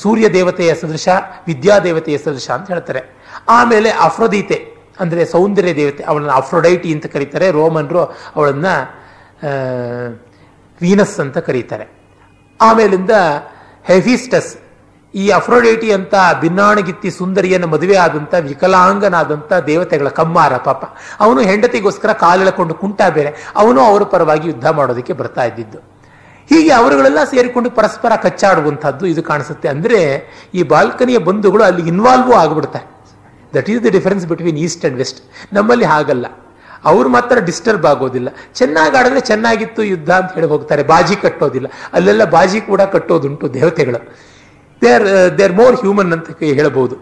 ಸೂರ್ಯ ದೇವತೆಯ ಸದೃಶ ವಿದ್ಯಾದೇವತೆಯ ಸದೃಶ ಅಂತ ಹೇಳ್ತಾರೆ. ಆಮೇಲೆ ಅಫ್ರೋದೀತೆ ಅಂದರೆ ಸೌಂದರ್ಯ ದೇವತೆ, ಅವಳನ್ನು ಅಫ್ರೊಡೈಟಿ ಅಂತ ಕರೀತಾರೆ. ರೋಮನ್ರು ಅವಳನ್ನ ವೀನಸ್ ಅಂತ ಕರೀತಾರೆ. ಆಮೇಲಿಂದ ಹೆಫಿಸ್ಟಸ್ ಈ ಅಫ್ರೋಡೈಟಿ ಅಂತ ಭಿನ್ನಾಣಗಿತ್ತಿ ಸುಂದರಿಯನ್ನು ಮದುವೆ ಆದಂತ ವಿಕಲಾಂಗನಾದಂಥ ದೇವತೆಗಳ ಕಮ್ಮಾರ ಪಾಪ. ಅವನು ಹೆಂಡತಿಗೋಸ್ಕರ ಕಾಲೆಳಕೊಂಡು ಕುಂಟ ಬೇರೆ. ಅವನು ಅವರ ಪರವಾಗಿ ಯುದ್ಧ ಮಾಡೋದಕ್ಕೆ ಬರ್ತಾ ಇದ್ದಿದ್ದು. ಹೀಗೆ ಅವರುಗಳೆಲ್ಲ ಸೇರಿಕೊಂಡು ಪರಸ್ಪರ ಕಚ್ಚಾಡುವಂಥದ್ದು ಇದು ಕಾಣಿಸುತ್ತೆ. ಅಂದ್ರೆ ಈ ಬಾಲ್ಕನಿಯ ಬಂಧುಗಳು ಅಲ್ಲಿ ಇನ್ವಾಲ್ವ್ ಆಗಿಬಿಡ್ತಾರೆ that is the difference between east and west ನಮ್ಮಲ್ಲಿ ಹಾಗಲ್ಲ. ಅವ್ರು ಮಾತ್ರ ಡಿಸ್ಟರ್ಬ್ ಆಗೋದಿಲ್ಲ. ಚೆನ್ನಾಗಿ ಆಡಿದ್ರೆ ಚೆನ್ನಾಗಿತ್ತು ಯುದ್ಧ ಅಂತ ಹೇಳಿ ಹೋಗ್ತಾರೆ. ಬಾಜಿ ಕಟ್ಟೋದಿಲ್ಲ. ಅಲ್ಲೆಲ್ಲ ಬಾಜಿ ಕೂಡ ಕಟ್ಟೋದುಂಟು ದೇವತೆಗಳು. They are they are more human ಅಂತ ಹೇಳಬಹುದು.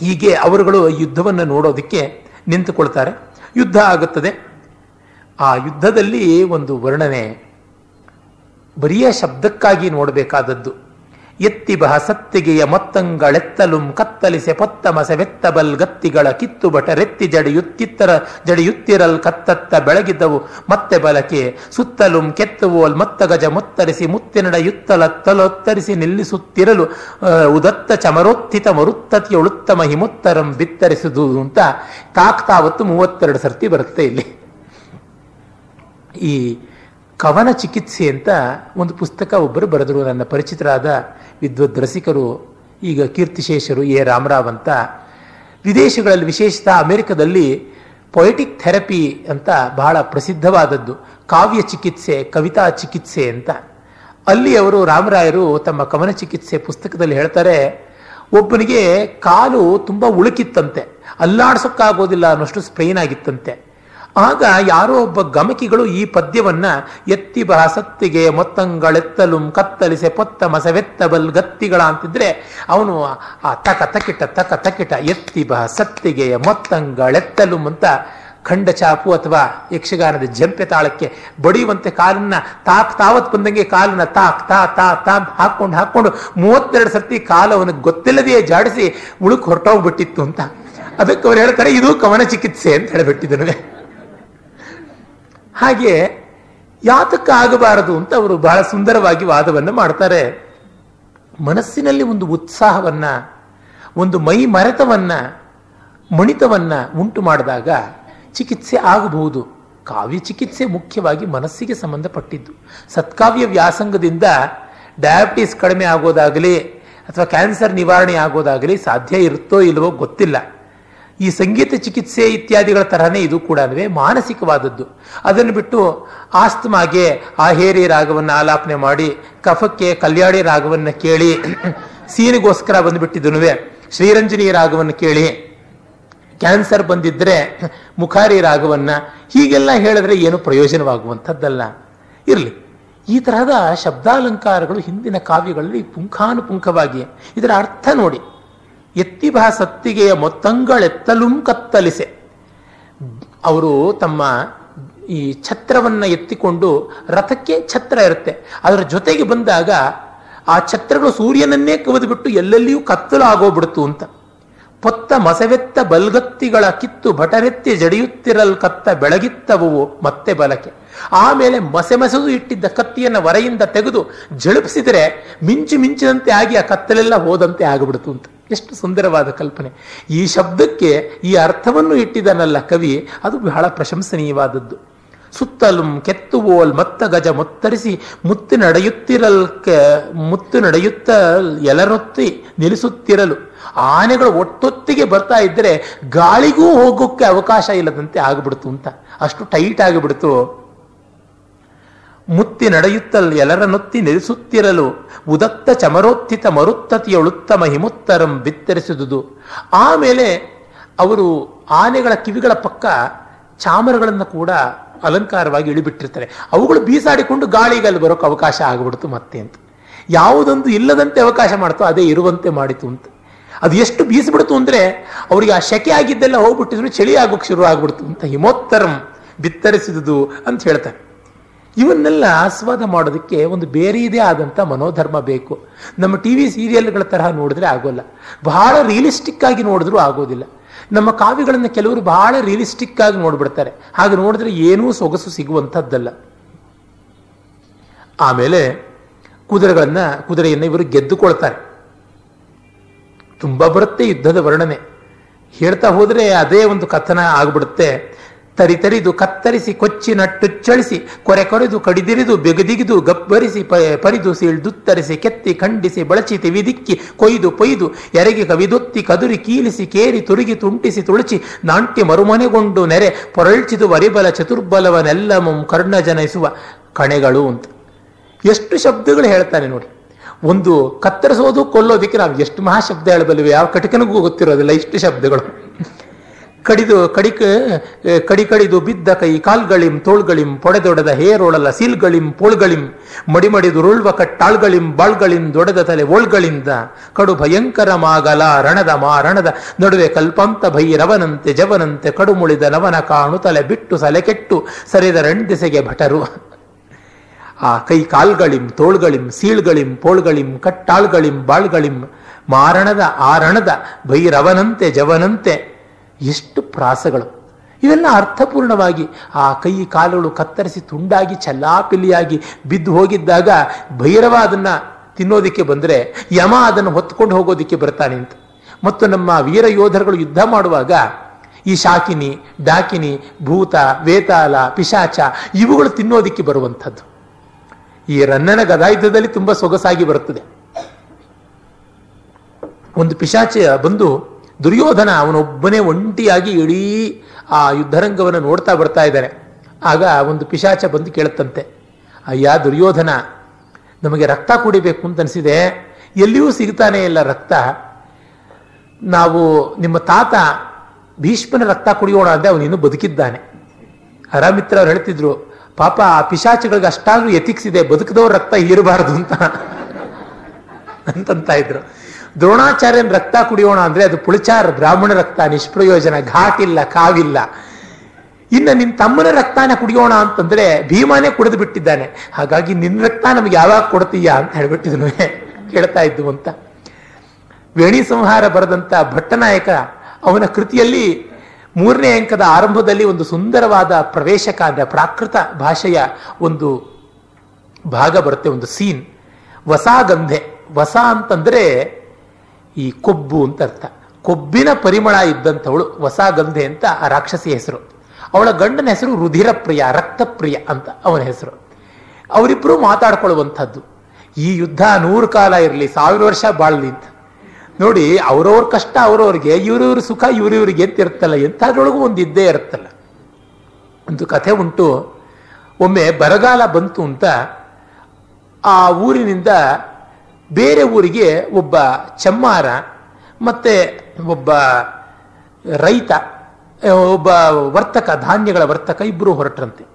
ಹೀಗೆ ಅವರುಗಳು ಯುದ್ಧವನ್ನು ನೋಡೋದಕ್ಕೆ ನಿಂತುಕೊಳ್ತಾರೆ. ಯುದ್ಧ ಆಗುತ್ತದೆ. ಆ ಯುದ್ಧದಲ್ಲಿ ಒಂದು ವರ್ಣನೆ ಬರಿಯ ಶಬ್ದಕ್ಕಾಗಿ ನೋಡಬೇಕಾದದ್ದು. ಎತ್ತಿ ಬಹ ಸತ್ತಿಗೆಯ ಮೊತ್ತಂಗಳೆತ್ತಲುಂ ಕತ್ತಲಿಸೆ ಪೊತ್ತಮಸೆ ವೆತ್ತಬಲ್ ಗತ್ತಿಗಳ ಕಿತ್ತು ಬಟರೆತ್ತಿ ಜಡಿಯುತ್ತಿತ್ತರ ಜಡಿಯುತ್ತಿರಲ್ ಕತ್ತತ್ತ ಬೆಳಗಿದ್ದವು ಮತ್ತೆ ಬಲಕೆ ಸುತ್ತಲುಂ ಕೆತ್ತುವೋಲ್ ಮತ್ತ ಗಜ ಮುತ್ತರಿಸಿ ಮುತ್ತಿನಡ ಯುತ್ತಲತ್ತಲೊತ್ತರಿಸಿ ನಿಲ್ಲಿಸುತ್ತಿರಲು ಉದತ್ತ ಚಮರೋತ್ಥಿತ ಮರುತ್ತತಿಯೊಳುತ್ತಮ ಹಿಮುತ್ತರಂ ಬಿತ್ತರಿಸುದು ಅಂತ ಕಾಕ್ತಾವತ್ತು ಮೂವತ್ತೆರಡು ಸರ್ತಿ ಬರುತ್ತೆ ಇಲ್ಲಿ. ಈ ಕವನ ಚಿಕಿತ್ಸೆ ಅಂತ ಒಂದು ಪುಸ್ತಕ ಒಬ್ಬರು ಬರೆದರು. ನನ್ನ ಪರಿಚಿತರಾದ ವಿದ್ವದ್ ರಸಿಕರು ಈಗ ಕೀರ್ತಿಶೇಷರು ಎ. ರಾಮರಾವ್ ಅಂತ. ವಿದೇಶಗಳಲ್ಲಿ, ವಿಶೇಷತಃ ಅಮೆರಿಕದಲ್ಲಿ ಪೊಯೆಟಿಕ್ ಥೆರಪಿ ಅಂತ ಬಹಳ ಪ್ರಸಿದ್ಧವಾದದ್ದು. ಕಾವ್ಯ ಚಿಕಿತ್ಸೆ, ಕವಿತಾ ಚಿಕಿತ್ಸೆ ಅಂತ. ಅಲ್ಲಿ ಅವರು ರಾಮರಾಯರು ತಮ್ಮ ಕವನ ಚಿಕಿತ್ಸೆ ಪುಸ್ತಕದಲ್ಲಿ ಹೇಳ್ತಾರೆ, ಒಬ್ಬನಿಗೆ ಕಾಲು ತುಂಬ ಉಳುಕಿತ್ತಂತೆ. ಅಲ್ಲಾಡ್ಸೋಕ್ಕಾಗೋದಿಲ್ಲ ಅನ್ನೋಷ್ಟು ಸ್ಪ್ರೈನ್ ಆಗಿತ್ತಂತೆ. ಆಗ ಯಾರೋ ಒಬ್ಬ ಗಮಕಿಗಳು ಈ ಪದ್ಯವನ್ನ ಎತ್ತಿ ಬಹ ಸತ್ತಿಗೆ ಮೊತ್ತಂಗಳೆತ್ತಲು ಕತ್ತಲಿಸೆ ಪೊತ್ತ ಮಸವೆತ್ತಬಲ್ ಗತ್ತಿಗಳ ಅಂತಿದ್ರೆ ಅವನು ಆ ತಕ ತಕಿಟ ತಕ ತಕಿಟ ಎತ್ತಿ ಬಹ ಸತ್ತಿಗೆ ಮೊತ್ತಂಗಳೆತ್ತಲು ಅಂತ ಖಂಡ ಚಾಪು ಅಥವಾ ಯಕ್ಷಗಾನದ ಜಂಪೆ ತಾಳಕ್ಕೆ ಬಡಿಯುವಂತೆ ಕಾಲನ್ನ ತಾಕ್ ತಾವತ್ ಬಂದಂಗೆ ಕಾಲನ್ನ ತಾಕ್ ತಾ ತಾ ತಾ ಹಾಕೊಂಡು ಹಾಕೊಂಡು ಮೂವತ್ತೆರಡು ಸರ್ತಿ ಕಾಲು ಅವನಿಗೆ ಗೊತ್ತಿಲ್ಲದೆಯೇ ಜಾಡಿಸಿ ಉಳುಕ್ ಹೊರಟೋಗ್ಬಿಟ್ಟಿತ್ತು ಅಂತ. ಅದಕ್ಕೆ ಅವ್ರು ಹೇಳ್ತಾರೆ, ಇದು ಕವನ ಚಿಕಿತ್ಸೆ ಅಂತ ಹೇಳಿಬಿಟ್ಟಿದ್ದನು ಹಾಗೆ ಯಾತಕ್ಕಾಗಬಾರದು ಅಂತ ಅವರು ಬಹಳ ಸುಂದರವಾಗಿ ವಾದವನ್ನು ಮಾಡ್ತಾರೆ. ಮನಸ್ಸಿನಲ್ಲಿ ಒಂದು ಉತ್ಸಾಹವನ್ನ, ಒಂದು ಮೈ ಮರೆತವನ್ನ, ಮಣಿತವನ್ನ ಉಂಟು ಮಾಡಿದಾಗ ಚಿಕಿತ್ಸೆ ಆಗಬಹುದು. ಕಾವ್ಯ ಚಿಕಿತ್ಸೆ ಮುಖ್ಯವಾಗಿ ಮನಸ್ಸಿಗೆ ಸಂಬಂಧಪಟ್ಟಿದ್ದು. ಸತ್ಕಾವ್ಯ ವ್ಯಾಸಂಗದಿಂದ ಡಯಾಬಿಟಿಸ್ ಕಡಿಮೆ ಆಗೋದಾಗಲಿ, ಅಥವಾ ಕ್ಯಾನ್ಸರ್ ನಿವಾರಣೆ ಆಗೋದಾಗಲಿ ಸಾಧ್ಯ ಇರುತ್ತೋ ಇಲ್ವೋ ಗೊತ್ತಿಲ್ಲ. ಈ ಸಂಗೀತ ಚಿಕಿತ್ಸೆ ಇತ್ಯಾದಿಗಳ ತರಹನೇ ಇದು ಕೂಡ ಮಾನಸಿಕವಾದದ್ದು. ಅದನ್ನು ಬಿಟ್ಟು ಆಸ್ತಮಾಗೆ ಆಹೇರಿ ರಾಗವನ್ನು ಆಲಾಪನೆ ಮಾಡಿ, ಕಫಕ್ಕೆ ಕಲ್ಯಾಣಿ ರಾಗವನ್ನು ಕೇಳಿ, [CLEARS THROAT] ಸೀನಿಗೋಸ್ಕರ ಬಂದುಬಿಟ್ಟಿದ್ದನುವೆ. ಶ್ರೀರಂಜನಿ ರಾಗವನ್ನು ಕೇಳಿ, ಕ್ಯಾನ್ಸರ್ ಬಂದಿದ್ರೆ [CLEARS THROAT] ಮುಖಾರಿ ರಾಗವನ್ನು ಹೀಗೆಲ್ಲ ಹೇಳಿದ್ರೆ ಏನು ಪ್ರಯೋಜನವಾಗುವಂಥದ್ದಲ್ಲ. ಇರಲಿ. ಈ ತರಹದ ಶಬ್ದಾಲಂಕಾರಗಳು ಹಿಂದಿನ ಕಾವ್ಯಗಳಲ್ಲಿ ಪುಂಖಾನುಪುಂಖವಾಗಿ ಇದರ ಅರ್ಥ ನೋಡಿ. ಎತ್ತಿಭಾ ಸತ್ತಿಗೆಯ ಮೊತ್ತಂಗಳೆತ್ತಲುಂ ಕತ್ತಲಿಸೆ. ಅವರು ತಮ್ಮ ಈ ಛತ್ರವನ್ನು ಎತ್ತಿಕೊಂಡು ರಥಕ್ಕೆ ಛತ್ರ ಇರುತ್ತೆ. ಅದರ ಜೊತೆಗೆ ಬಂದಾಗ ಆ ಛತ್ರಗಳು ಸೂರ್ಯನನ್ನೇ ಕವಿದು ಬಿಟ್ಟು ಎಲ್ಲೆಲ್ಲಿಯೂ ಕತ್ತಲು ಆಗೋಗ್ಬಿಡ್ತು ಅಂತ. ಪೊತ್ತ ಮಸವೆತ್ತ ಬಲ್ಗತ್ತಿಗಳ ಕಿತ್ತು ಭಟರೆತ್ತಿ ಜಡಿಯುತ್ತಿರಲ್ ಕತ್ತ ಬೆಳಗಿತ್ತವು ಮತ್ತೆ ಬಲಕೆ ಆಮೇಲೆ ಮಸೆ ಮಸೆದು ಇಟ್ಟಿದ್ದ ಕತ್ತಿಯನ್ನು ವರೆಯಿಂದ ತೆಗೆದು ಜಳುಪಿಸಿದರೆ ಮಿಂಚು ಮಿಂಚಿನಂತೆ ಆಗಿ ಆ ಕತ್ತಲೆಲ್ಲ ಹೋದಂತೆ ಆಗಿಬಿಡ್ತು ಅಂತ. ಎಷ್ಟು ಸುಂದರವಾದ ಕಲ್ಪನೆ. ಈ ಶಬ್ದಕ್ಕೆ ಈ ಅರ್ಥವನ್ನು ಇಟ್ಟಿದನಲ್ಲ ಕವಿ, ಅದು ಬಹಳ ಪ್ರಶಂಸನೀಯವಾದದ್ದು. ಸುತ್ತಲು ಕೆತ್ತುವೋಲ್ ಮತ್ತ ಗಜ ಮುತ್ತರಿಸಿ ಮುತ್ತು ನಡೆಯುತ್ತಿರಲ್ ಮುತ್ತು ನಡೆಯುತ್ತ ಎಲರೊತ್ತಿ ನಿಲ್ಲಿಸುತ್ತಿರಲು. ಆನೆಗಳು ಒಟ್ಟೊತ್ತಿಗೆ ಬರ್ತಾ ಇದ್ದರೆ ಗಾಳಿಗೂ ಹೋಗೋಕ್ಕೆ ಅವಕಾಶ ಇಲ್ಲದಂತೆ ಆಗ್ಬಿಡ್ತು ಅಂತ. ಅಷ್ಟು ಟೈಟ್ ಆಗಿಬಿಡ್ತು. ಮುತ್ತಿ ನಡೆಯುತ್ತಲ್ ಎಲರನೊತ್ತಿ ನಿಲ್ಲಿಸುತ್ತಿರಲು ಉದತ್ತ ಚಮರೋತ್ಥಿತ ಮರುತ್ತತಿಯೊಳುತ್ತಮ ಹಿಮುತ್ತರಂ ಬಿತ್ತರಿಸಿದುದು. ಆಮೇಲೆ ಅವರು ಆನೆಗಳ ಕಿವಿಗಳ ಪಕ್ಕ ಚಾಮರಗಳನ್ನು ಕೂಡ ಅಲಂಕಾರವಾಗಿ ಇಳಿಬಿಟ್ಟಿರ್ತಾರೆ. ಅವುಗಳು ಬೀಸಾಡಿಕೊಂಡು ಗಾಳಿಗೆ ಅಲ್ಲಿ ಬರೋಕೆ ಅವಕಾಶ ಆಗಿಬಿಡ್ತು ಮತ್ತೆ ಅಂತ. ಯಾವುದೊಂದು ಇಲ್ಲದಂತೆ ಅವಕಾಶ ಮಾಡ್ತೋ ಅದೇ ಇರುವಂತೆ ಮಾಡಿತು ಅಂತ. ಅದು ಎಷ್ಟು ಬೀಸಿಬಿಡ್ತು ಅಂದ್ರೆ ಅವರಿಗೆ ಆ ಶೆಕೆ ಆಗಿದ್ದೆಲ್ಲ ಹೋಗ್ಬಿಟ್ಟಿದ್ರು, ಚಳಿ ಆಗೋಕೆ ಶುರು ಆಗ್ಬಿಡ್ತು ಅಂತ ಹಿಮೋತ್ತರಂ ಬಿತ್ತರಿಸಿದುದು ಅಂತ ಹೇಳ್ತಾರೆ. ಇವನ್ನೆಲ್ಲ ಆಸ್ವಾದ ಮಾಡೋದಕ್ಕೆ ಒಂದು ಬೇರೆಯದೇ ಆದಂಥ ಮನೋಧರ್ಮ ಬೇಕು. ನಮ್ಮ ಟಿ ವಿ ಸೀರಿಯಲ್ಗಳ ತರಹ ನೋಡಿದ್ರೆ ಆಗೋಲ್ಲ. ಬಹಳ ರಿಯಲಿಸ್ಟಿಕ್ ಆಗಿ ನೋಡಿದ್ರೂ ಆಗೋದಿಲ್ಲ. ನಮ್ಮ ಕಾವ್ಯಗಳನ್ನು ಕೆಲವರು ಬಹಳ ರಿಯಲಿಸ್ಟಿಕ್ ಆಗಿ ನೋಡ್ಬಿಡ್ತಾರೆ. ಹಾಗೆ ನೋಡಿದ್ರೆ ಏನೂ ಸೊಗಸು ಸಿಗುವಂಥದ್ದಲ್ಲ ಆಮೇಲೆ ಕುದುರೆಗಳನ್ನ, ಕುದುರೆಯನ್ನು ಇವರು ಗೆದ್ದುಕೊಳ್ತಾರೆ. ತುಂಬಾ ಬರುತ್ತೆ ಯುದ್ಧದ ವರ್ಣನೆ. ಹೇಳ್ತಾ ಹೋದ್ರೆ ಅದೇ ಒಂದು ಕಥನ ಆಗ್ಬಿಡುತ್ತೆ. ತರಿ ತರಿದು ಕತ್ತರಿಸಿ, ಕೊಚ್ಚಿ ನಟ್ಟುಚ್ಚಳಿಸಿ ಕೊರೆ ಕೊರೆದು, ಕಡಿದಿರಿದು, ಬೆಗದಿಗಿದು, ಗಬ್ಬರಿಸಿ ಪರಿದು ಸೀಳ್ದುತ್ತರಿಸಿ ಕೆತ್ತಿ, ಖಂಡಿಸಿ, ಬಳಚಿ, ತಿವಿದಿಕ್ಕಿ, ಕೊಯ್ದು, ಪೊಯ್ದು, ಎರಗಿ, ಕವಿದೊತ್ತಿ, ಕದುರಿ, ಕೀಲಿಸಿ, ಕೇರಿ, ತುರುಗಿ, ತುಂಟಿಸಿ, ತುಳಚಿ, ನಾಂಟಿ, ಮರುಮನೆಗೊಂಡು ನೆರೆ, ಪೊರಳ್ಚಿದು, ವರಿಬಲ, ಚತುರ್ಬಲವನೆಲ್ಲಮಂ ಕರ್ಣ ಜನಿಸುವ ಕಣೆಗಳು ಅಂತ ಎಷ್ಟು ಶಬ್ದಗಳು ಹೇಳ್ತಾನೆ ನೋಡಿ. ಒಂದು ಕತ್ತರಿಸೋದು, ಕೊಲ್ಲೋದಿಕ್ಕೆ ನಾವು ಎಷ್ಟು ಮಹಾಶಬ್ದ ಹೇಳಬಲ್ಲಿವೆ, ಯಾವ ಕಟಕನಿಗೂ ಗೊತ್ತಿರೋದಿಲ್ಲ ಇಷ್ಟು ಶಬ್ದಗಳು. ಕಡಿದು, ಕಡಿಕ ಕಡಿ ಕಡಿದು ಬಿದ್ದ ಕೈ, ಕಾಲ್ಗಳಿಂ, ತೋಳ್ಗಳಿಂ, ಪೊಡೆದೊಡೆದ ಹೇರೊಳಲ ಸೀಲ್ಗಳಿಂ, ಪೋಳ್ಗಳಿಂ, ಮಡಿಮಡಿದು ರುಳ್ವ ಕಟ್ಟಾಳ್ಗಳಿಂ, ಬಾಳ್ಗಳಿಂ, ದೊಡೆದ ತಲೆ ಓಳ್ಗಳಿಂದ ಕಡು ಭಯಂಕರ ಮಾಗಲ, ರಣದ ಮಾರಣದ ನಡುವೆ ಕಲ್ಪಂತ ಭೈರವನಂತೆ ಜವನಂತೆ, ಕಡುಮುಳಿದ ನವನ ಕಾಣು, ತಲೆ ಬಿಟ್ಟು, ಸಲೆ ಕೆಟ್ಟು, ಸರಿದ ರಣದಿಸೆಗೆ ಭಟರು. ಆ ಕೈ ಕಾಲ್ಗಳಿಂ, ತೋಳ್ಗಳಿಂ, ಸೀಳ್ಗಳಿಂ, ಪೋಳ್ಗಳಿಂ, ಕಟ್ಟಾಳ್ಗಳಿಂ, ಬಾಳ್ಗಳಿಂ, ಮಾರಣದ, ಆರಣದ ಭೈರವನಂತೆ ಜವನಂತೆ ಎಷ್ಟು ಪ್ರಾಸಗಳು. ಇವೆಲ್ಲ ಅರ್ಥಪೂರ್ಣವಾಗಿ ಆ ಕೈ ಕಾಲುಗಳು ಕತ್ತರಿಸಿ ತುಂಡಾಗಿ ಚಲ್ಲಾಪಿಲ್ಲಿಯಾಗಿ ಬಿದ್ದು ಹೋಗಿದ್ದಾಗ ಭೈರವ ಅದನ್ನು ತಿನ್ನೋದಕ್ಕೆ ಬಂದರೆ ಯಮ ಅದನ್ನು ಹೊತ್ಕೊಂಡು ಹೋಗೋದಿಕ್ಕೆ ಬರ್ತಾನೆ ಅಂತ. ಮತ್ತು ನಮ್ಮ ವೀರ ಯೋಧರುಗಳು ಯುದ್ಧ ಮಾಡುವಾಗ ಈ ಶಾಕಿನಿ, ಡಾಕಿನಿ, ಭೂತ, ವೇತಾಲ, ಪಿಶಾಚ ಇವುಗಳು ತಿನ್ನೋದಕ್ಕೆ ಬರುವಂಥದ್ದು. ಈ ರನ್ನನ ಗದಾಯುದ್ಧದಲ್ಲಿ ತುಂಬಾ ಸೊಗಸಾಗಿ ಬರುತ್ತದೆ. ಒಂದು ಪಿಶಾಚ ಬಂದು ದುರ್ಯೋಧನ ಅವನೊಬ್ಬನೇ ಒಂಟಿಯಾಗಿ ಇಡೀ ಆ ಯುದ್ಧರಂಗವನ್ನು ನೋಡ್ತಾ ಬರ್ತಾ ಇದ್ದಾನೆ. ಆಗ ಒಂದು ಪಿಶಾಚ ಬಂದು ಕೇಳುತ್ತಂತೆ, ಅಯ್ಯ ದುರ್ಯೋಧನ, ನಮಗೆ ರಕ್ತ ಕುಡಿಬೇಕು ಅಂತ ಅನಿಸಿದೆ. ಎಲ್ಲಿಯೂ ಸಿಗ್ತಾನೆ ಇಲ್ಲ ರಕ್ತ. ನಾವು ನಿಮ್ಮ ತಾತ ಭೀಷ್ಮನ ರಕ್ತ ಕುಡಿಯೋಣ ಅಂದರೆ ಅವನಿನ್ನು ಬದುಕಿದ್ದಾನೆ. ಅರಾಮಿತ್ರ ಅವ್ರು ಹೇಳ್ತಿದ್ರು, ಪಾಪ ಆ ಪಿಶಾಚಗಳಿಗೆ ಅಷ್ಟಾದ್ರೂ ಎತಿಕ್ಸಿದೆ ಬದುಕದವ್ರ ರಕ್ತ ಹೀರಬಾರದು ಅಂತ. ಅಂತಂತ ಇದ್ರು. ದ್ರೋಣಾಚಾರ್ಯನ ರಕ್ತ ಕುಡಿಯೋಣ ಅಂದ್ರೆ ಅದು ಪುಳಿಚಾರ, ಬ್ರಾಹ್ಮಣ ರಕ್ತ, ನಿಷ್ಪ್ರಯೋಜನ ಘಾಟಿಲ್ಲ ಕಾವಿಲ್ಲ. ಇನ್ನು ನಿನ್ನ ತಮ್ಮನ ರಕ್ತಾನ ಕುಡಿಯೋಣ ಅಂತಂದ್ರೆ ಭೀಮಾನೇ ಕುಡಿದು ಬಿಟ್ಟಿದ್ದಾನೆ. ಹಾಗಾಗಿ ನಿನ್ನ ರಕ್ತ ನಮ್ಗೆ ಯಾವಾಗ ಕೊಡ್ತೀಯಾ ಅಂತ ಹೇಳ್ಬಿಟ್ಟಿದ್ನು. ಕೇಳ್ತಾ ಇದ್ದು ಅಂತ. ವೇಣಿ ಸಂಹಾರ ಬರೆದಂತ ಭಟ್ಟನಾಯಕ ಅವನ ಕೃತಿಯಲ್ಲಿ ಮೂರನೇ ಅಂಕದ ಆರಂಭದಲ್ಲಿ ಒಂದು ಸುಂದರವಾದ ಪ್ರವೇಶಕ ಅಂದ್ರೆ ಪ್ರಾಕೃತ ಭಾಷೆಯ ಒಂದು ಭಾಗ ಬರುತ್ತೆ, ಒಂದು ಸೀನ್. ವಸಾಗಂಧೆ. ವಸ ಅಂತಂದ್ರೆ ಈ ಕೊಬ್ಬು ಅಂತ ಅರ್ಥ ಕೊಬ್ಬಿನ ಪರಿಮಳ ಇದ್ದಂಥವಳು ಹೊಸ ವಸಾಗಂಧೆ ಅಂತ ಆ ರಾಕ್ಷಸಿ ಹೆಸರು. ಅವಳ ಗಂಡನ ಹೆಸರು ರುಧಿರಪ್ರಿಯ, ರಕ್ತಪ್ರಿಯ ಅಂತ ಅವನ ಹೆಸರು. ಅವರಿಬ್ಬರು ಮಾತಾಡ್ಕೊಳ್ಳುವಂಥದ್ದು. ಈ ಯುದ್ಧ ನೂರು ಕಾಲ ಇರಲಿ, ಸಾವಿರ ವರ್ಷ ಬಾಳಲಿ ಅಂತ. ನೋಡಿ, ಅವ್ರವ್ರ ಕಷ್ಟ ಅವ್ರವ್ರಿಗೆ, ಇವ್ರಿವ್ರ ಸುಖ ಇವ್ರಿವ್ರಿಗೆ ಅಂತ ಇರ್ತಲ್ಲ ಎಂಥದ್ರೊಳಗೂ ಒಂದು ಇದ್ದೇ ಇರುತ್ತಲ್ಲ. ಒಂದು ಕಥೆ ಉಂಟು. ಒಮ್ಮೆ ಬರಗಾಲ ಬಂತು ಅಂತ ಆ ಊರಿನಿಂದ ಬೇರೆ ಊರಿಗೆ ಒಬ್ಬ ಚಮ್ಮಾರ, ಮತ್ತೆ ಒಬ್ಬ ರೈತ ಒಬ್ಬ ವರ್ತಕ, ಧಾನ್ಯಗಳ ವರ್ತಕ ಇಬ್ಬರು ಹೊರಟ್ರಂತೆ.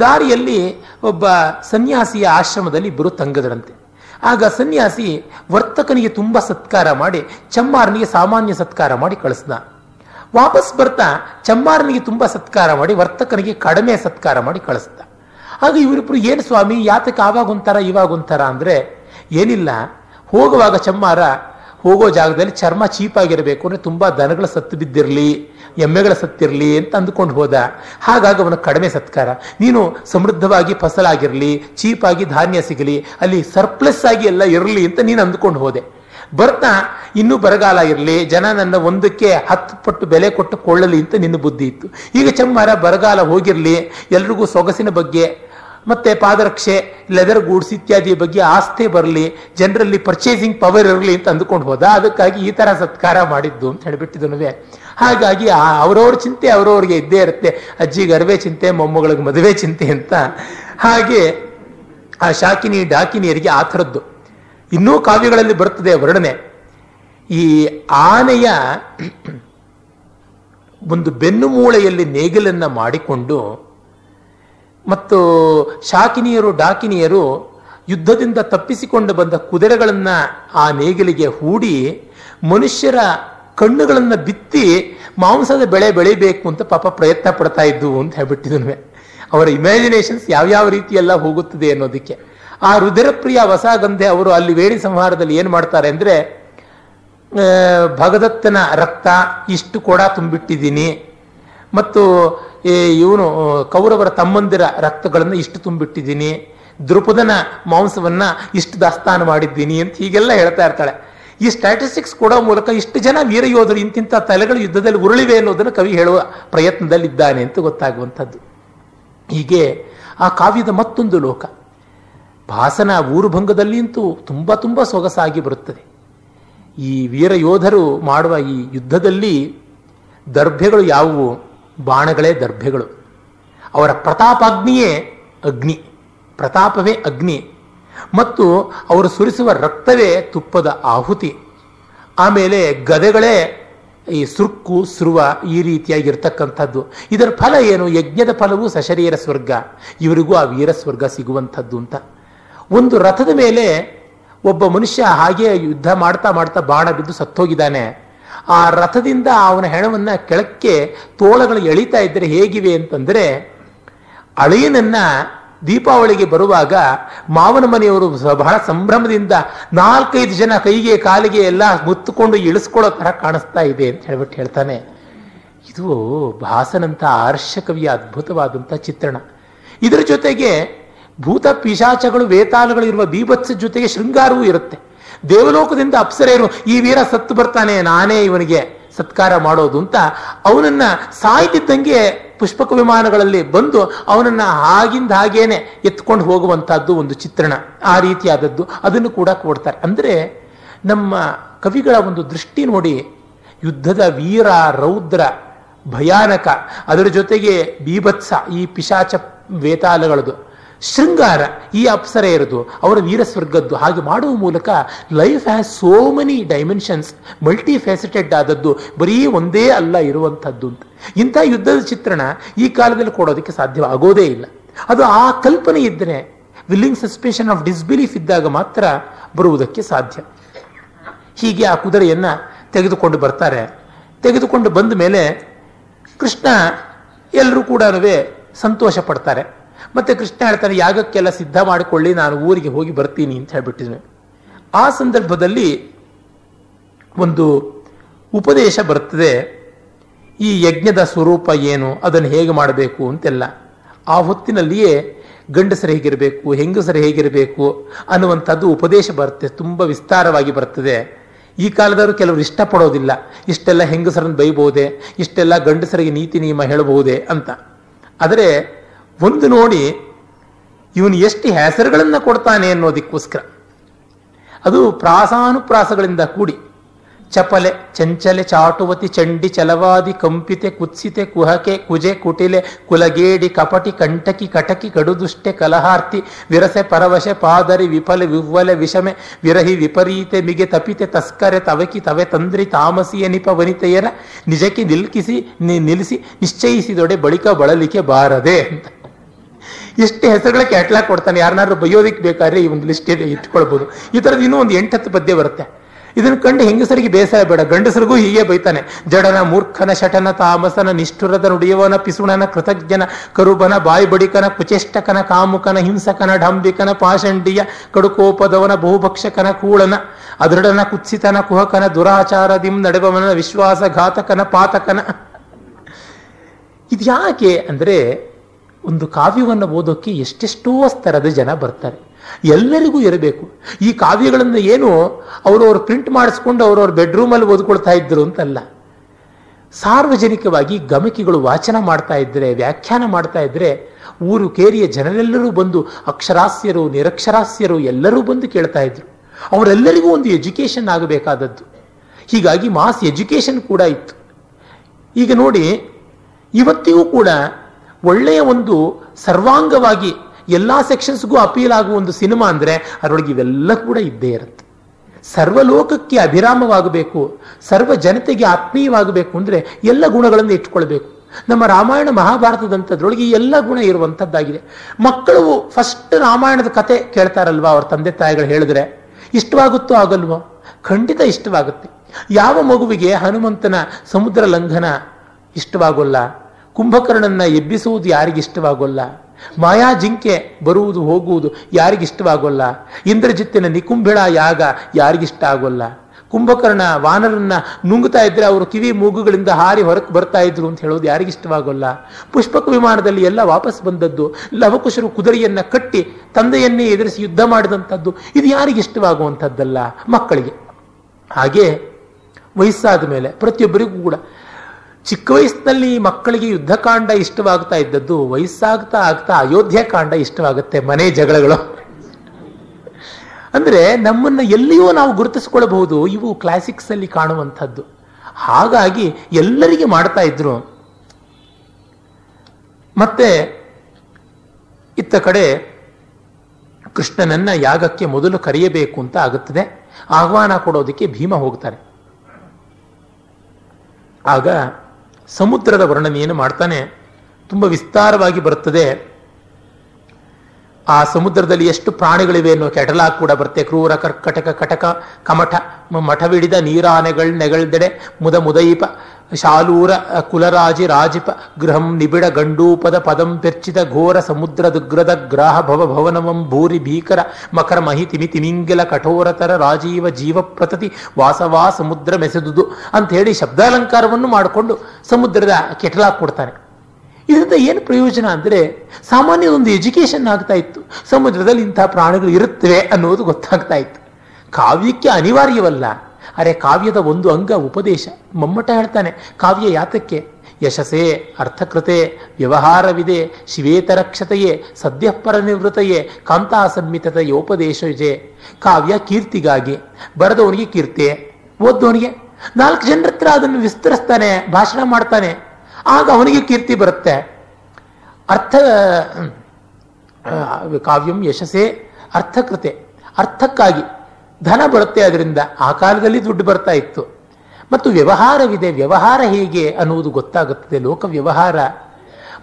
ದಾರಿಯಲ್ಲಿ ಒಬ್ಬ ಸನ್ಯಾಸಿಯ ಆಶ್ರಮದಲ್ಲಿ ಇಬ್ಬರು ತಂಗದರಂತೆ. ಆಗ ಸನ್ಯಾಸಿ ವರ್ತಕನಿಗೆ ತುಂಬ ಸತ್ಕಾರ ಮಾಡಿ, ಚಮ್ಮಾರನಿಗೆ ಸಾಮಾನ್ಯ ಸತ್ಕಾರ ಮಾಡಿ ಕಳಿಸ್ದ. ವಾಪಸ್ ಬರ್ತಾ, ಚಮ್ಮಾರನಿಗೆ ತುಂಬ ಸತ್ಕಾರ ಮಾಡಿ, ವರ್ತಕನಿಗೆ ಕಡಿಮೆ ಸತ್ಕಾರ ಮಾಡಿ ಕಳಿಸ್ದ. ಆಗ ಇವರಿಬ್ರು, ಏನು ಸ್ವಾಮಿ, ಯಾತಕ್ಕೆ ಆವಾಗ ಒಂಥರ ಅಂದ್ರೆ, ಏನಿಲ್ಲ ಹೋಗುವಾಗ ಚಮ್ಮಾರ ಹೋಗೋ ಜಾಗದಲ್ಲಿ ಚರ್ಮ ಚೀಪಾಗಿರಬೇಕು ಅಂದರೆ ತುಂಬ ದನಗಳ ಸತ್ತು ಬಿದ್ದಿರಲಿ, ಎಮ್ಮೆಗಳ ಸತ್ತಿರಲಿ ಅಂತ ಅಂದ್ಕೊಂಡು ಹೋದ. ಹಾಗಾಗಿ ಅವನ ಕಡಿಮೆ ಸತ್ಕಾರ. ನೀನು ಸಮೃದ್ಧವಾಗಿ ಫಸಲಾಗಿರಲಿ, ಚೀಪಾಗಿ ಧಾನ್ಯ ಸಿಗಲಿ, ಅಲ್ಲಿ ಸರ್ಪ್ಲಸ್ ಆಗಿ ಎಲ್ಲ ಇರಲಿ ಅಂತ ನೀನು ಅಂದುಕೊಂಡು ಹೋದೆ. ಬರ್ತಾ ಇನ್ನೂ ಬರಗಾಲ ಇರಲಿ, ಜನ ನನ್ನ ಒಂದಕ್ಕೆ ಹತ್ತು ಪಟ್ಟು ಬೆಲೆ ಕೊಟ್ಟು ಕೊಳ್ಳಲಿ ಅಂತ ನಿನ್ನ ಬುದ್ಧಿ ಇತ್ತು. ಈಗ ಚಮ್ಮಾರ ಬರಗಾಲ ಹೋಗಿರಲಿ, ಎಲ್ರಿಗೂ ಸೊಗಸಿನ ಬಗ್ಗೆ ಮತ್ತೆ ಪಾದರಕ್ಷೆ ಲೆದರ್ ಗೂಡ್ಸ್ ಇತ್ಯಾದಿ ಬಗ್ಗೆ ಆಸ್ತಿ ಬರಲಿ, ಜನರಲ್ಲಿ ಪರ್ಚೇಸಿಂಗ್ ಪವರ್ ಇರಲಿ ಅಂತ ಅಂದುಕೊಂಡು ಹೋದ. ಅದಕ್ಕಾಗಿ ಈ ತರ ಸತ್ಕಾರ ಮಾಡಿದ್ದು ಅಂತ ಹೇಳಿಬಿಟ್ಟಿದನುವೆ ಹಾಗಾಗಿ ಅವ್ರವ್ರ ಚಿಂತೆ ಅವರವ್ರಿಗೆ ಇದ್ದೇ ಇರುತ್ತೆ. ಅಜ್ಜಿ ಗರ್ವೆ ಚಿಂತೆ, ಮೊಮ್ಮಗಳಿಗೆ ಮದುವೆ ಚಿಂತೆ ಅಂತ. ಹಾಗೆ ಆ ಶಾಕಿನಿ, ಡಾಕಿನಿಯರಿಗೆ ಆ ಥರದ್ದು. ಇನ್ನೂ ಕಾವ್ಯಗಳಲ್ಲಿ ಬರ್ತದೆ ವರ್ಣನೆ. ಈ ಆನೆಯ ಒಂದು ಬೆನ್ನು ಮೂಳೆಯಲ್ಲಿ ನೇಗಿಲನ್ನ ಮಾಡಿಕೊಂಡು ಮತ್ತು ಶಾಕಿನಿಯರು, ಡಾಕಿನಿಯರು ಯುದ್ಧದಿಂದ ತಪ್ಪಿಸಿಕೊಂಡು ಬಂದ ಕುದುರೆಗಳನ್ನ ಆ ನೇಗಿಲಿಗೆ ಹೂಡಿ ಮನುಷ್ಯರ ಕಣ್ಣುಗಳನ್ನು ಬಿತ್ತಿ ಮಾಂಸದ ಬೆಳೆ ಬೆಳಿಬೇಕು ಅಂತ ಪಾಪ ಪ್ರಯತ್ನ ಪಡ್ತಾ ಇದ್ದು ಅಂತ ಹೇಳ್ಬಿಟ್ಟಿದ್ವಿ ಅವರ ಇಮ್ಯಾಜಿನೇಷನ್ಸ್ ಯಾವ್ಯಾವ ರೀತಿಯೆಲ್ಲ ಹೋಗುತ್ತದೆ ಅನ್ನೋದಕ್ಕೆ. ಆ ಹೃದಯಪ್ರಿಯ ಹೊಸ ಗಂಧೆ ಅವರು ಅಲ್ಲಿ ವೇಣಿ ಸಂಹಾರದಲ್ಲಿ ಏನು ಮಾಡ್ತಾರೆ ಅಂದ್ರೆ ಭಗದತ್ತನ ರಕ್ತ ಇಷ್ಟು ಕೂಡ ತುಂಬಿಟ್ಟಿದ್ದೀನಿ. ಮತ್ತು ಇವನು ಕೌರವರ ತಮ್ಮಂದಿರ ರಕ್ತಗಳನ್ನು ಇಷ್ಟು ತುಂಬಿಟ್ಟಿದ್ದೀನಿ ದೃಪದನ ಮಾಂಸವನ್ನ ಇಷ್ಟು ದಾಸ್ತಾನ ಮಾಡಿದ್ದೀನಿ ಅಂತ ಹೀಗೆಲ್ಲ ಹೇಳ್ತಾ ಇರ್ತಾಳೆ. ಈ ಸ್ಟ್ಯಾಟಿಸ್ಟಿಕ್ಸ್ ಕೊಡೋ ಮೂಲಕ ಇಷ್ಟು ಜನ ವೀರ ಯೋಧರು ಇಂತಿಂಥ ತಲೆಗಳು ಯುದ್ಧದಲ್ಲಿ ಉರುಳಿವೆ ಅನ್ನೋದನ್ನು ಕವಿ ಹೇಳುವ ಪ್ರಯತ್ನದಲ್ಲಿದ್ದಾನೆ ಅಂತ ಗೊತ್ತಾಗುವಂಥದ್ದು. ಹೀಗೆ ಆ ಕಾವ್ಯದ ಮತ್ತೊಂದು ಲೋಕ. ಭಾಸನ ಊರುಭಂಗದಲ್ಲಿ ಅಂತೂ ತುಂಬ ತುಂಬ ಸೊಗಸಾಗಿ ಬರುತ್ತದೆ. ಈ ವೀರ ಯೋಧರು ಮಾಡುವ ಈ ಯುದ್ಧದಲ್ಲಿ ದರ್ಭೆಗಳು ಯಾವುವು? ಬಾಣಗಳೇ ದರ್ಭೆಗಳು ಅವರ ಪ್ರತಾಪಾಗ್ನಿಯೇ ಅಗ್ನಿ. ಪ್ರತಾಪವೇ ಅಗ್ನಿ. ಮತ್ತು ಅವರು ಸುರಿಸುವ ರಕ್ತವೇ ತುಪ್ಪದ ಆಹುತಿ. ಆಮೇಲೆ ಗದೆಗಳೇ ಈ ಸುರ್ಕು, ಸುರುವ ಈ ರೀತಿಯಾಗಿರ್ತಕ್ಕಂಥದ್ದು. ಇದರ ಫಲ ಏನು? ಯಜ್ಞದ ಫಲವು ಸಶರೀರ ಸ್ವರ್ಗ. ಇವರಿಗೂ ಆ ವೀರ ಸ್ವರ್ಗ ಸಿಗುವಂಥದ್ದು ಅಂತ. ಒಂದು ರಥದ ಮೇಲೆ ಒಬ್ಬ ಮನುಷ್ಯ ಹಾಗೆ ಯುದ್ಧ ಮಾಡ್ತಾ ಮಾಡ್ತಾ ಬಾಣ ಬಿದ್ದು ಸತ್ತೋಗಿದ್ದಾನೆ. ಆ ರಥದಿಂದ ಅವನ ಹೆಣವನ್ನ ಕೆಳಕ್ಕೆ ತೋಳಗಳು ಎಳಿತಾ ಇದ್ದರೆ ಹೇಗಿವೆ ಅಂತಂದ್ರೆ ಅಳಿಯನನ್ನ ದೀಪಾವಳಿಗೆ ಬರುವಾಗ ಮಾವನ ಮನೆಯವರು ಬಹಳ ಸಂಭ್ರಮದಿಂದ ನಾಲ್ಕೈದು ಜನ ಕೈಗೆ ಕಾಲಿಗೆ ಎಲ್ಲ ಮುತ್ತುಕೊಂಡು ಇಳಿಸ್ಕೊಳ್ಳೋ ತರ ಕಾಣಿಸ್ತಾ ಇದೆ ಅಂತ ಹೇಳ್ಬಿಟ್ಟು ಹೇಳ್ತಾನೆ. ಇದು ಭಾಸನಂಥ ಆರ್ಷ ಕವಿಯ ಅದ್ಭುತವಾದಂಥ ಚಿತ್ರಣ. ಇದರ ಜೊತೆಗೆ ಭೂತ ಪಿಶಾಚಗಳು, ವೇತಾಲಗಳು ಇರುವ ಬೀಭತ್ಸ ಜೊತೆಗೆ ಶೃಂಗಾರವೂ ಇರುತ್ತೆ. ದೇವಲೋಕದಿಂದ ಅಪ್ಸರೇನು ಈ ವೀರ ಸತ್ತು ಬರ್ತಾನೆ, ನಾನೇ ಇವನಿಗೆ ಸತ್ಕಾರ ಮಾಡೋದು ಅಂತ ಅವನನ್ನ ಸಾಯ್ತಿದ್ದಂಗೆ ಪುಷ್ಪಕ ವಿಮಾನಗಳಲ್ಲಿ ಬಂದು ಅವನನ್ನ ಆಗಿಂದ ಹಾಗೇನೆ ಎತ್ಕೊಂಡು ಹೋಗುವಂತಹದ್ದು ಒಂದು ಚಿತ್ರಣ, ಆ ರೀತಿಯಾದದ್ದು ಅದನ್ನು ಕೂಡ ಕೊಡ್ತಾರೆ. ಅಂದ್ರೆ ನಮ್ಮ ಕವಿಗಳ ಒಂದು ದೃಷ್ಟಿ ನೋಡಿ, ಯುದ್ಧದ ವೀರ, ರೌದ್ರ, ಭಯಾನಕ, ಅದರ ಜೊತೆಗೆ ಬೀಭತ್ಸ, ಈ ಪಿಶಾಚ ವೇತಾಲಗಳದು. ಶೃಂಗಾರ ಈ ಅಪ್ಸರ ಇರೋದು, ಅವರ ವೀರ ಸ್ವರ್ಗದ್ದು ಹಾಗೆ ಮಾಡುವ ಮೂಲಕ life has so many dimensions multifaceted ಆದದ್ದು, ಬರೀ ಒಂದೇ ಅಲ್ಲ ಇರುವಂಥದ್ದು ಅಂತ. ಇಂಥ ಯುದ್ಧದ ಚಿತ್ರಣ ಈ ಕಾಲದಲ್ಲಿ ಕೊಡೋದಕ್ಕೆ ಸಾಧ್ಯವಾಗೋದೇ ಇಲ್ಲ. ಅದು ಆ ಕಲ್ಪನೆ ಇದ್ದರೆ ವಿಲ್ಲಿಂಗ್ ಸಸ್ಪೆಷನ್ ಆಫ್ ಡಿಸ್ಬಿಲೀಫ್ ಇದ್ದಾಗ ಮಾತ್ರ ಬರುವುದಕ್ಕೆ ಸಾಧ್ಯ. ಹೀಗೆ ಆ ಕುದುರೆಯನ್ನು ತೆಗೆದುಕೊಂಡು ಬರ್ತಾರೆ. ತೆಗೆದುಕೊಂಡು ಬಂದ ಮೇಲೆ ಕೃಷ್ಣ ಎಲ್ಲರೂ ಕೂಡ ಸಂತೋಷ ಪಡ್ತಾರೆ ಮತ್ತೆ ಕೃಷ್ಣ ಹೇಳ್ತಾನೆ, ಯಾಗಕ್ಕೆಲ್ಲ ಸಿದ್ಧ ಮಾಡಿಕೊಳ್ಳಿ, ನಾನು ಊರಿಗೆ ಹೋಗಿ ಬರ್ತೀನಿ ಅಂತ ಹೇಳ್ಬಿಟ್ಟಿದ್ವಿ ಆ ಸಂದರ್ಭದಲ್ಲಿ ಒಂದು ಉಪದೇಶ ಬರ್ತದೆ, ಈ ಯಜ್ಞದ ಸ್ವರೂಪ ಏನು, ಅದನ್ನು ಹೇಗೆ ಮಾಡಬೇಕು ಅಂತೆಲ್ಲ. ಆ ಹೊತ್ತಿನಲ್ಲಿಯೇ ಗಂಡಸರು ಹೇಗಿರಬೇಕು, ಹೆಂಗಸರು ಹೇಗಿರಬೇಕು ಅನ್ನುವಂಥದ್ದು ಉಪದೇಶ ಬರುತ್ತೆ, ತುಂಬ ವಿಸ್ತಾರವಾಗಿ ಬರ್ತದೆ. ಈ ಕಾಲದವರು ಕೆಲವರು ಇಷ್ಟಪಡೋದಿಲ್ಲ, ಇಷ್ಟೆಲ್ಲ ಹೆಂಗಸರನ್ನು ಬೈಬಹುದೇ ಇಷ್ಟೆಲ್ಲ ಗಂಡಸರಿಗೆ ನೀತಿ ನಿಯಮ ಹೇಳಬಹುದೇ ಅಂತ. ಆದರೆ ಒಂದು ನೋಡಿ ಇವನು ಎಷ್ಟು ಹೆಸರುಗಳನ್ನು ಕೊಡ್ತಾನೆ ಅನ್ನೋದಕ್ಕೋಸ್ಕರ. ಅದು ಪ್ರಾಸಾನುಪ್ರಾಸಗಳಿಂದ ಕೂಡಿ. ಚಪಲೆ, ಚಂಚಲೆ, ಚಾಟುವತಿ, ಚಂಡಿ, ಚಲವಾದಿ, ಕಂಪಿತೆ, ಕುತ್ಸಿತೆ, ಕುಹಕೆ, ಕುಜೆ, ಕುಟಿಲೆ, ಕುಲಗೇಡಿ, ಕಪಟಿ, ಕಂಟಕಿ, ಕಟಕಿ, ಕಡುದುಷ್ಟೆ, ಕಲಹಾರ್ತಿ, ವಿರಸೆ, ಪರವಶೆ, ಪಾದರಿ, ವಿಫಲ, ವಿವ್ವಲೆ, ವಿಷಮೆ, ವಿರಹಿ, ವಿಪರೀತೆ, ಮಿಗೆ, ತಪಿತೆ, ತಸ್ಕರೆ, ತವಕಿ, ತವೆ, ತಂದ್ರಿ, ತಾಮಸಿಯ, ನಿಪ, ವನಿತೆಯರ, ನಿಜಕ್ಕೆ ನಿಲ್ಕಿಸಿ ನಿಲ್ಲಿಸಿ, ನಿಶ್ಚಯಿಸಿದೊಡೆ ಬಳಿಕ ಬಳಲಿಕೆ ಬಾರದೆ ಅಂತ. ಎಷ್ಟು ಹೆಸರುಗಳ ಕ್ಯಾಟ್ಲಾಗ್ ಕೊಡ್ತಾನೆ, ಯಾರನ್ನಾದ್ರೂ ಬಯೋದಿಕ್ ಬೇಕಾದ್ರೆ ಈ ಒಂದು ಲಿಸ್ಟ್ ಇಟ್ಕೊಳ್ಬಹುದು ಈ ತರದ ಇನ್ನೂ ಒಂದು ಎಂಟತ್ತು ಪದ್ಯ ಬರುತ್ತೆ. ಇದನ್ನು ಕಂಡು ಹೆಂಗಸರಿಗೆ ಬೇಸರ ಬೇಡ. ಗಂಡಸರಿಗೂ ಹೀಗೆ ಬೈತಾನೆ, ಜಡನ ಮೂರ್ಖನ ಶಟನ ತಾಮಸನ ನಿಷ್ಠುರದ ನುಡಿಯವನ ಪಿಸುಣನ ಕೃತಜ್ಞನ ಕರುಬನ ಬಾಯಿ ಬಡಿಕನ ಕುಚೇಷ್ಟಕನ ಕಾಮುಕನ ಹಿಂಸಕನ ಡಂಬಿಕನ ಪಾಷಂಡಿಯ ಕಡುಕೋಪದವನ ಬಹುಭಕ್ಷಕನ ಕೂಳನ ಅದೃಢನ ಕುತ್ಸಿತನ ಕುಹಕನ ದುರಾಚಾರದಿಂ ನಡೆಬವನ ವಿಶ್ವಾಸಘಾತಕನ ಪಾತಕನ. ಇದ್ಯಾಕೆ ಅಂದ್ರೆ ಒಂದು ಕಾವ್ಯವನ್ನು ಓದೋಕ್ಕೆ ಎಷ್ಟೆಷ್ಟೋ ಸ್ತರದ ಜನ ಬರ್ತಾರೆ. ಎಲ್ಲರಿಗೂ ಇರಬೇಕು. ಈ ಕಾವ್ಯಗಳನ್ನು ಏನು ಅವರವ್ರು ಪ್ರಿಂಟ್ ಮಾಡಿಸ್ಕೊಂಡು ಅವರವ್ರ ಬೆಡ್ರೂಮಲ್ಲಿ ಓದ್ಕೊಳ್ತಾ ಇದ್ರು ಅಂತಲ್ಲ. ಸಾರ್ವಜನಿಕವಾಗಿ ಗಮಕಿಗಳು ವಾಚನ ಮಾಡ್ತಾ ಇದ್ರೆ, ವ್ಯಾಖ್ಯಾನ ಮಾಡ್ತಾ ಇದ್ರೆ, ಊರು ಕೇರಿಯ ಜನರೆಲ್ಲರೂ ಬಂದು ಅಕ್ಷರಾಸ್ಯರು, ನಿರಕ್ಷರಾಸ್ಯರು ಎಲ್ಲರೂ ಬಂದು ಕೇಳ್ತಾ ಇದ್ರು. ಅವರೆಲ್ಲರಿಗೂ ಒಂದು ಎಜುಕೇಷನ್ ಆಗಬೇಕಾದದ್ದು. ಹೀಗಾಗಿ ಮಾಸ್ ಎಜುಕೇಷನ್ ಕೂಡ ಇತ್ತು. ಈಗ ನೋಡಿ, ಇವತ್ತಿಗೂ ಕೂಡ ಒಳ್ಳೆಯ ಒಂದು ಸರ್ವಾಂಗವಾಗಿ ಎಲ್ಲ ಸೆಕ್ಷನ್ಸ್ಗೂ ಅಪೀಲ್ ಆಗುವ ಒಂದು ಸಿನಿಮಾ ಅಂದರೆ ಅದರೊಳಗೆ ಇವೆಲ್ಲ ಕೂಡ ಇದ್ದೇ ಇರುತ್ತೆ. ಸರ್ವಲೋಕಕ್ಕೆ ಅಭಿರಾಮವಾಗಬೇಕು ಸರ್ವ ಜನತೆಗೆ ಆತ್ಮೀಯವಾಗಬೇಕು ಅಂದರೆ ಎಲ್ಲ ಗುಣಗಳನ್ನು ಇಟ್ಕೊಳ್ಬೇಕು ನಮ್ಮ ರಾಮಾಯಣ ಮಹಾಭಾರತದಂಥದ್ರೊಳಗೆ ಎಲ್ಲ ಗುಣ ಇರುವಂಥದ್ದಾಗಿದೆ ಮಕ್ಕಳು ಫಸ್ಟ್ ರಾಮಾಯಣದ ಕತೆ ಕೇಳ್ತಾರಲ್ವಾ ಅವ್ರ ತಂದೆ ತಾಯಿಗಳು ಹೇಳಿದ್ರೆ? ಇಷ್ಟವಾಗುತ್ತೋ ಆಗಲ್ವೋ? ಖಂಡಿತ ಇಷ್ಟವಾಗುತ್ತೆ. ಯಾವ ಮಗುವಿಗೆ ಹನುಮಂತನ ಸಮುದ್ರ ಲಂಘನ ಇಷ್ಟವಾಗೋಲ್ಲ? ಕುಂಭಕರ್ಣನ್ನ ಎಬ್ಬಿಸುವುದು ಯಾರಿಗಿಷ್ಟವಾಗೋಲ್ಲ? ಮಾಯಾ ಜಿಂಕೆ ಬರುವುದು ಹೋಗುವುದು ಯಾರಿಗಿಷ್ಟವಾಗೋಲ್ಲ? ಇಂದ್ರಜಿತ್ತಿನ ನಿಕುಂಭಿಳ ಯಾಗ ಯಾರಿಗಿಷ್ಟ ಆಗೋಲ್ಲ ಕುಂಭಕರ್ಣ ವಾನರನ್ನ ನುಂಗುತ್ತಾ ಇದ್ರೆ ಅವರು ಕಿವಿ ಮೂಗುಗಳಿಂದ ಹಾರಿ ಹೊರಕ್ಕೆ ಬರ್ತಾ ಇದ್ರು ಅಂತ ಹೇಳೋದು ಯಾರಿಗಿಷ್ಟವಾಗೋಲ್ಲ? ಪುಷ್ಪಕ ವಿಮಾನದಲ್ಲಿ ಎಲ್ಲ ವಾಪಸ್ ಬಂದದ್ದು, ಲವಕುಶರು ಕುದುರೆಯನ್ನ ಕಟ್ಟಿ ತಂದೆಯನ್ನೇ ಎದುರಿಸಿ ಯುದ್ಧ ಮಾಡಿದಂಥದ್ದು, ಇದು ಯಾರಿಗಿಷ್ಟವಾಗುವಂಥದ್ದಲ್ಲ ಮಕ್ಕಳಿಗೆ? ಹಾಗೆ ವಯಸ್ಸಾದ ಮೇಲೆ ಪ್ರತಿಯೊಬ್ಬರಿಗೂ ಕೂಡ ಚಿಕ್ಕ ವಯಸ್ಸಿನಲ್ಲಿ ಮಕ್ಕಳಿಗೆ ಯುದ್ಧಕಾಂಡ ಇಷ್ಟವಾಗ್ತಾ ಇದ್ದದ್ದು ವಯಸ್ಸಾಗ್ತಾ ಆಗ್ತಾ ಅಯೋಧ್ಯ ಕಾಂಡ ಇಷ್ಟವಾಗುತ್ತೆ ಮನೆ ಜಗಳಗಳು. ಅಂದ್ರೆ ನಮ್ಮನ್ನ ಎಲ್ಲಿಯೂ ನಾವು ಗುರುತಿಸ್ಕೊಳ್ಬಹುದು ಇವು ಕ್ಲಾಸಿಕ್ಸ್ ಅಲ್ಲಿ ಕಾಣುವಂಥದ್ದು. ಹಾಗಾಗಿ ಎಲ್ಲರಿಗೆ ಮಾಡ್ತಾ ಇದ್ರು. ಮತ್ತೆ ಇತ್ತ ಕಡೆ ಕೃಷ್ಣನನ್ನ ಯಾಗಕ್ಕೆ ಮೊದಲು ಕರೆಯಬೇಕು ಅಂತ ಆಗುತ್ತದೆ. ಆಹ್ವಾನ ಕೊಡೋದಕ್ಕೆ ಭೀಮ ಹೋಗ್ತಾರೆ. ಆಗ ಸಮುದ್ರದ ವರ್ಣನೆಯನ್ನು ಮಾಡ್ತಾನೆ. ತುಂಬ ವಿಸ್ತಾರವಾಗಿ ಬರುತ್ತದೆ. ಆ ಸಮುದ್ರದಲ್ಲಿ ಎಷ್ಟು ಪ್ರಾಣಿಗಳಿವೆ ಅನ್ನೋ ಕೆಟಲಾಗ್ ಕೂಡ ಬರುತ್ತೆ. ಕ್ರೂರ, ಕರ್ಕಟಕ, ಕಟಕ, ಕಮಠ ಮಠವಿಡಿದ ನೀರಾನೆಗಳ್ ನೆಗಳ್ದೆಡೆ ಮುದ ಮುದೈಪ ಶಾಲೂರ ಕುಲರಾಜಿ ರಾಜಿಪ ಗೃಹಂ ನಿಬಿಡ ಗಂಡೂಪದ ಪದಂ ಪೆರ್ಚಿದ ಘೋರ ಸಮುದ್ರ ದುಗ್ರದ ಗ್ರಾಹ ಭವ ಭವನವಂ ಭೂರಿ ಭೀಕರ ಮಕರ ಮಹಿ ತಿಮಿ ತಿಮಿಂಗಿಲ ಕಠೋರತರ ರಾಜೀವ ಜೀವ ಪ್ರತತಿ ವಾಸವಾ ಸಮುದ್ರ ಮೆಸೆದುದು ಅಂತ ಹೇಳಿ ಶಬ್ದಾಲಂಕಾರವನ್ನು ಮಾಡಿಕೊಂಡು ಸಮುದ್ರದ ಕೆಟಲಾ ಕೊಡ್ತಾನೆ ಇದರಿಂದ ಏನು ಪ್ರಯೋಜನ ಅಂದರೆ ಸಾಮಾನ್ಯ ಒಂದು ಎಜುಕೇಶನ್ ಆಗ್ತಾ ಇತ್ತು. ಸಮುದ್ರದಲ್ಲಿ ಇಂಥ ಪ್ರಾಣಿಗಳು ಇರುತ್ತವೆ ಅನ್ನೋದು ಗೊತ್ತಾಗ್ತಾ ಇತ್ತು. ಕಾವ್ಯಕ್ಕೆ ಅನಿವಾರ್ಯವಲ್ಲ. ಅರೆ ಕಾವ್ಯದ ಒಂದು ಅಂಗ ಉಪದೇಶ. ಮಮ್ಮಟ ಹೇಳ್ತಾನೆ, ಕಾವ್ಯ ಯಾತಕ್ಕೆ? ಯಶಸ್ಸೇ ಅರ್ಥಕೃತೆ, ವ್ಯವಹಾರವಿದೆ ಶಿವೇತರಕ್ಷತೆಯೇ ಸದ್ಯಪರ ನಿವೃತೆಯೇ ಇದೆ ಕಾವ್ಯ ಕೀರ್ತಿಗಾಗಿ, ಬರೆದವನಿಗೆ ಕೀರ್ತಿ ಓದ್ದವನಿಗೆ? ನಾಲ್ಕು ಜನರ ಹತ್ರ ಅದನ್ನು ವಿಸ್ತರಿಸ್ತಾನೆ, ಭಾಷಣ ಮಾಡ್ತಾನೆ, ಆಗ ಅವನಿಗೆ ಕೀರ್ತಿ ಬರುತ್ತೆ. ಅರ್ಥ ಕಾವ್ಯಂ ಯಶಸ್ಸೇ ಅರ್ಥಕೃತೆ. ಅರ್ಥಕ್ಕಾಗಿ. ಧನ ಬರುತ್ತೆ ಅದರಿಂದ ಆ ಕಾಲದಲ್ಲಿ ದುಡ್ಡು ಬರ್ತಾ ಇತ್ತು. ಮತ್ತು ವ್ಯವಹಾರವಿದೆ. ವ್ಯವಹಾರ ಹೇಗೆ ಅನ್ನುವುದು ಗೊತ್ತಾಗುತ್ತದೆ. ಲೋಕ ವ್ಯವಹಾರ.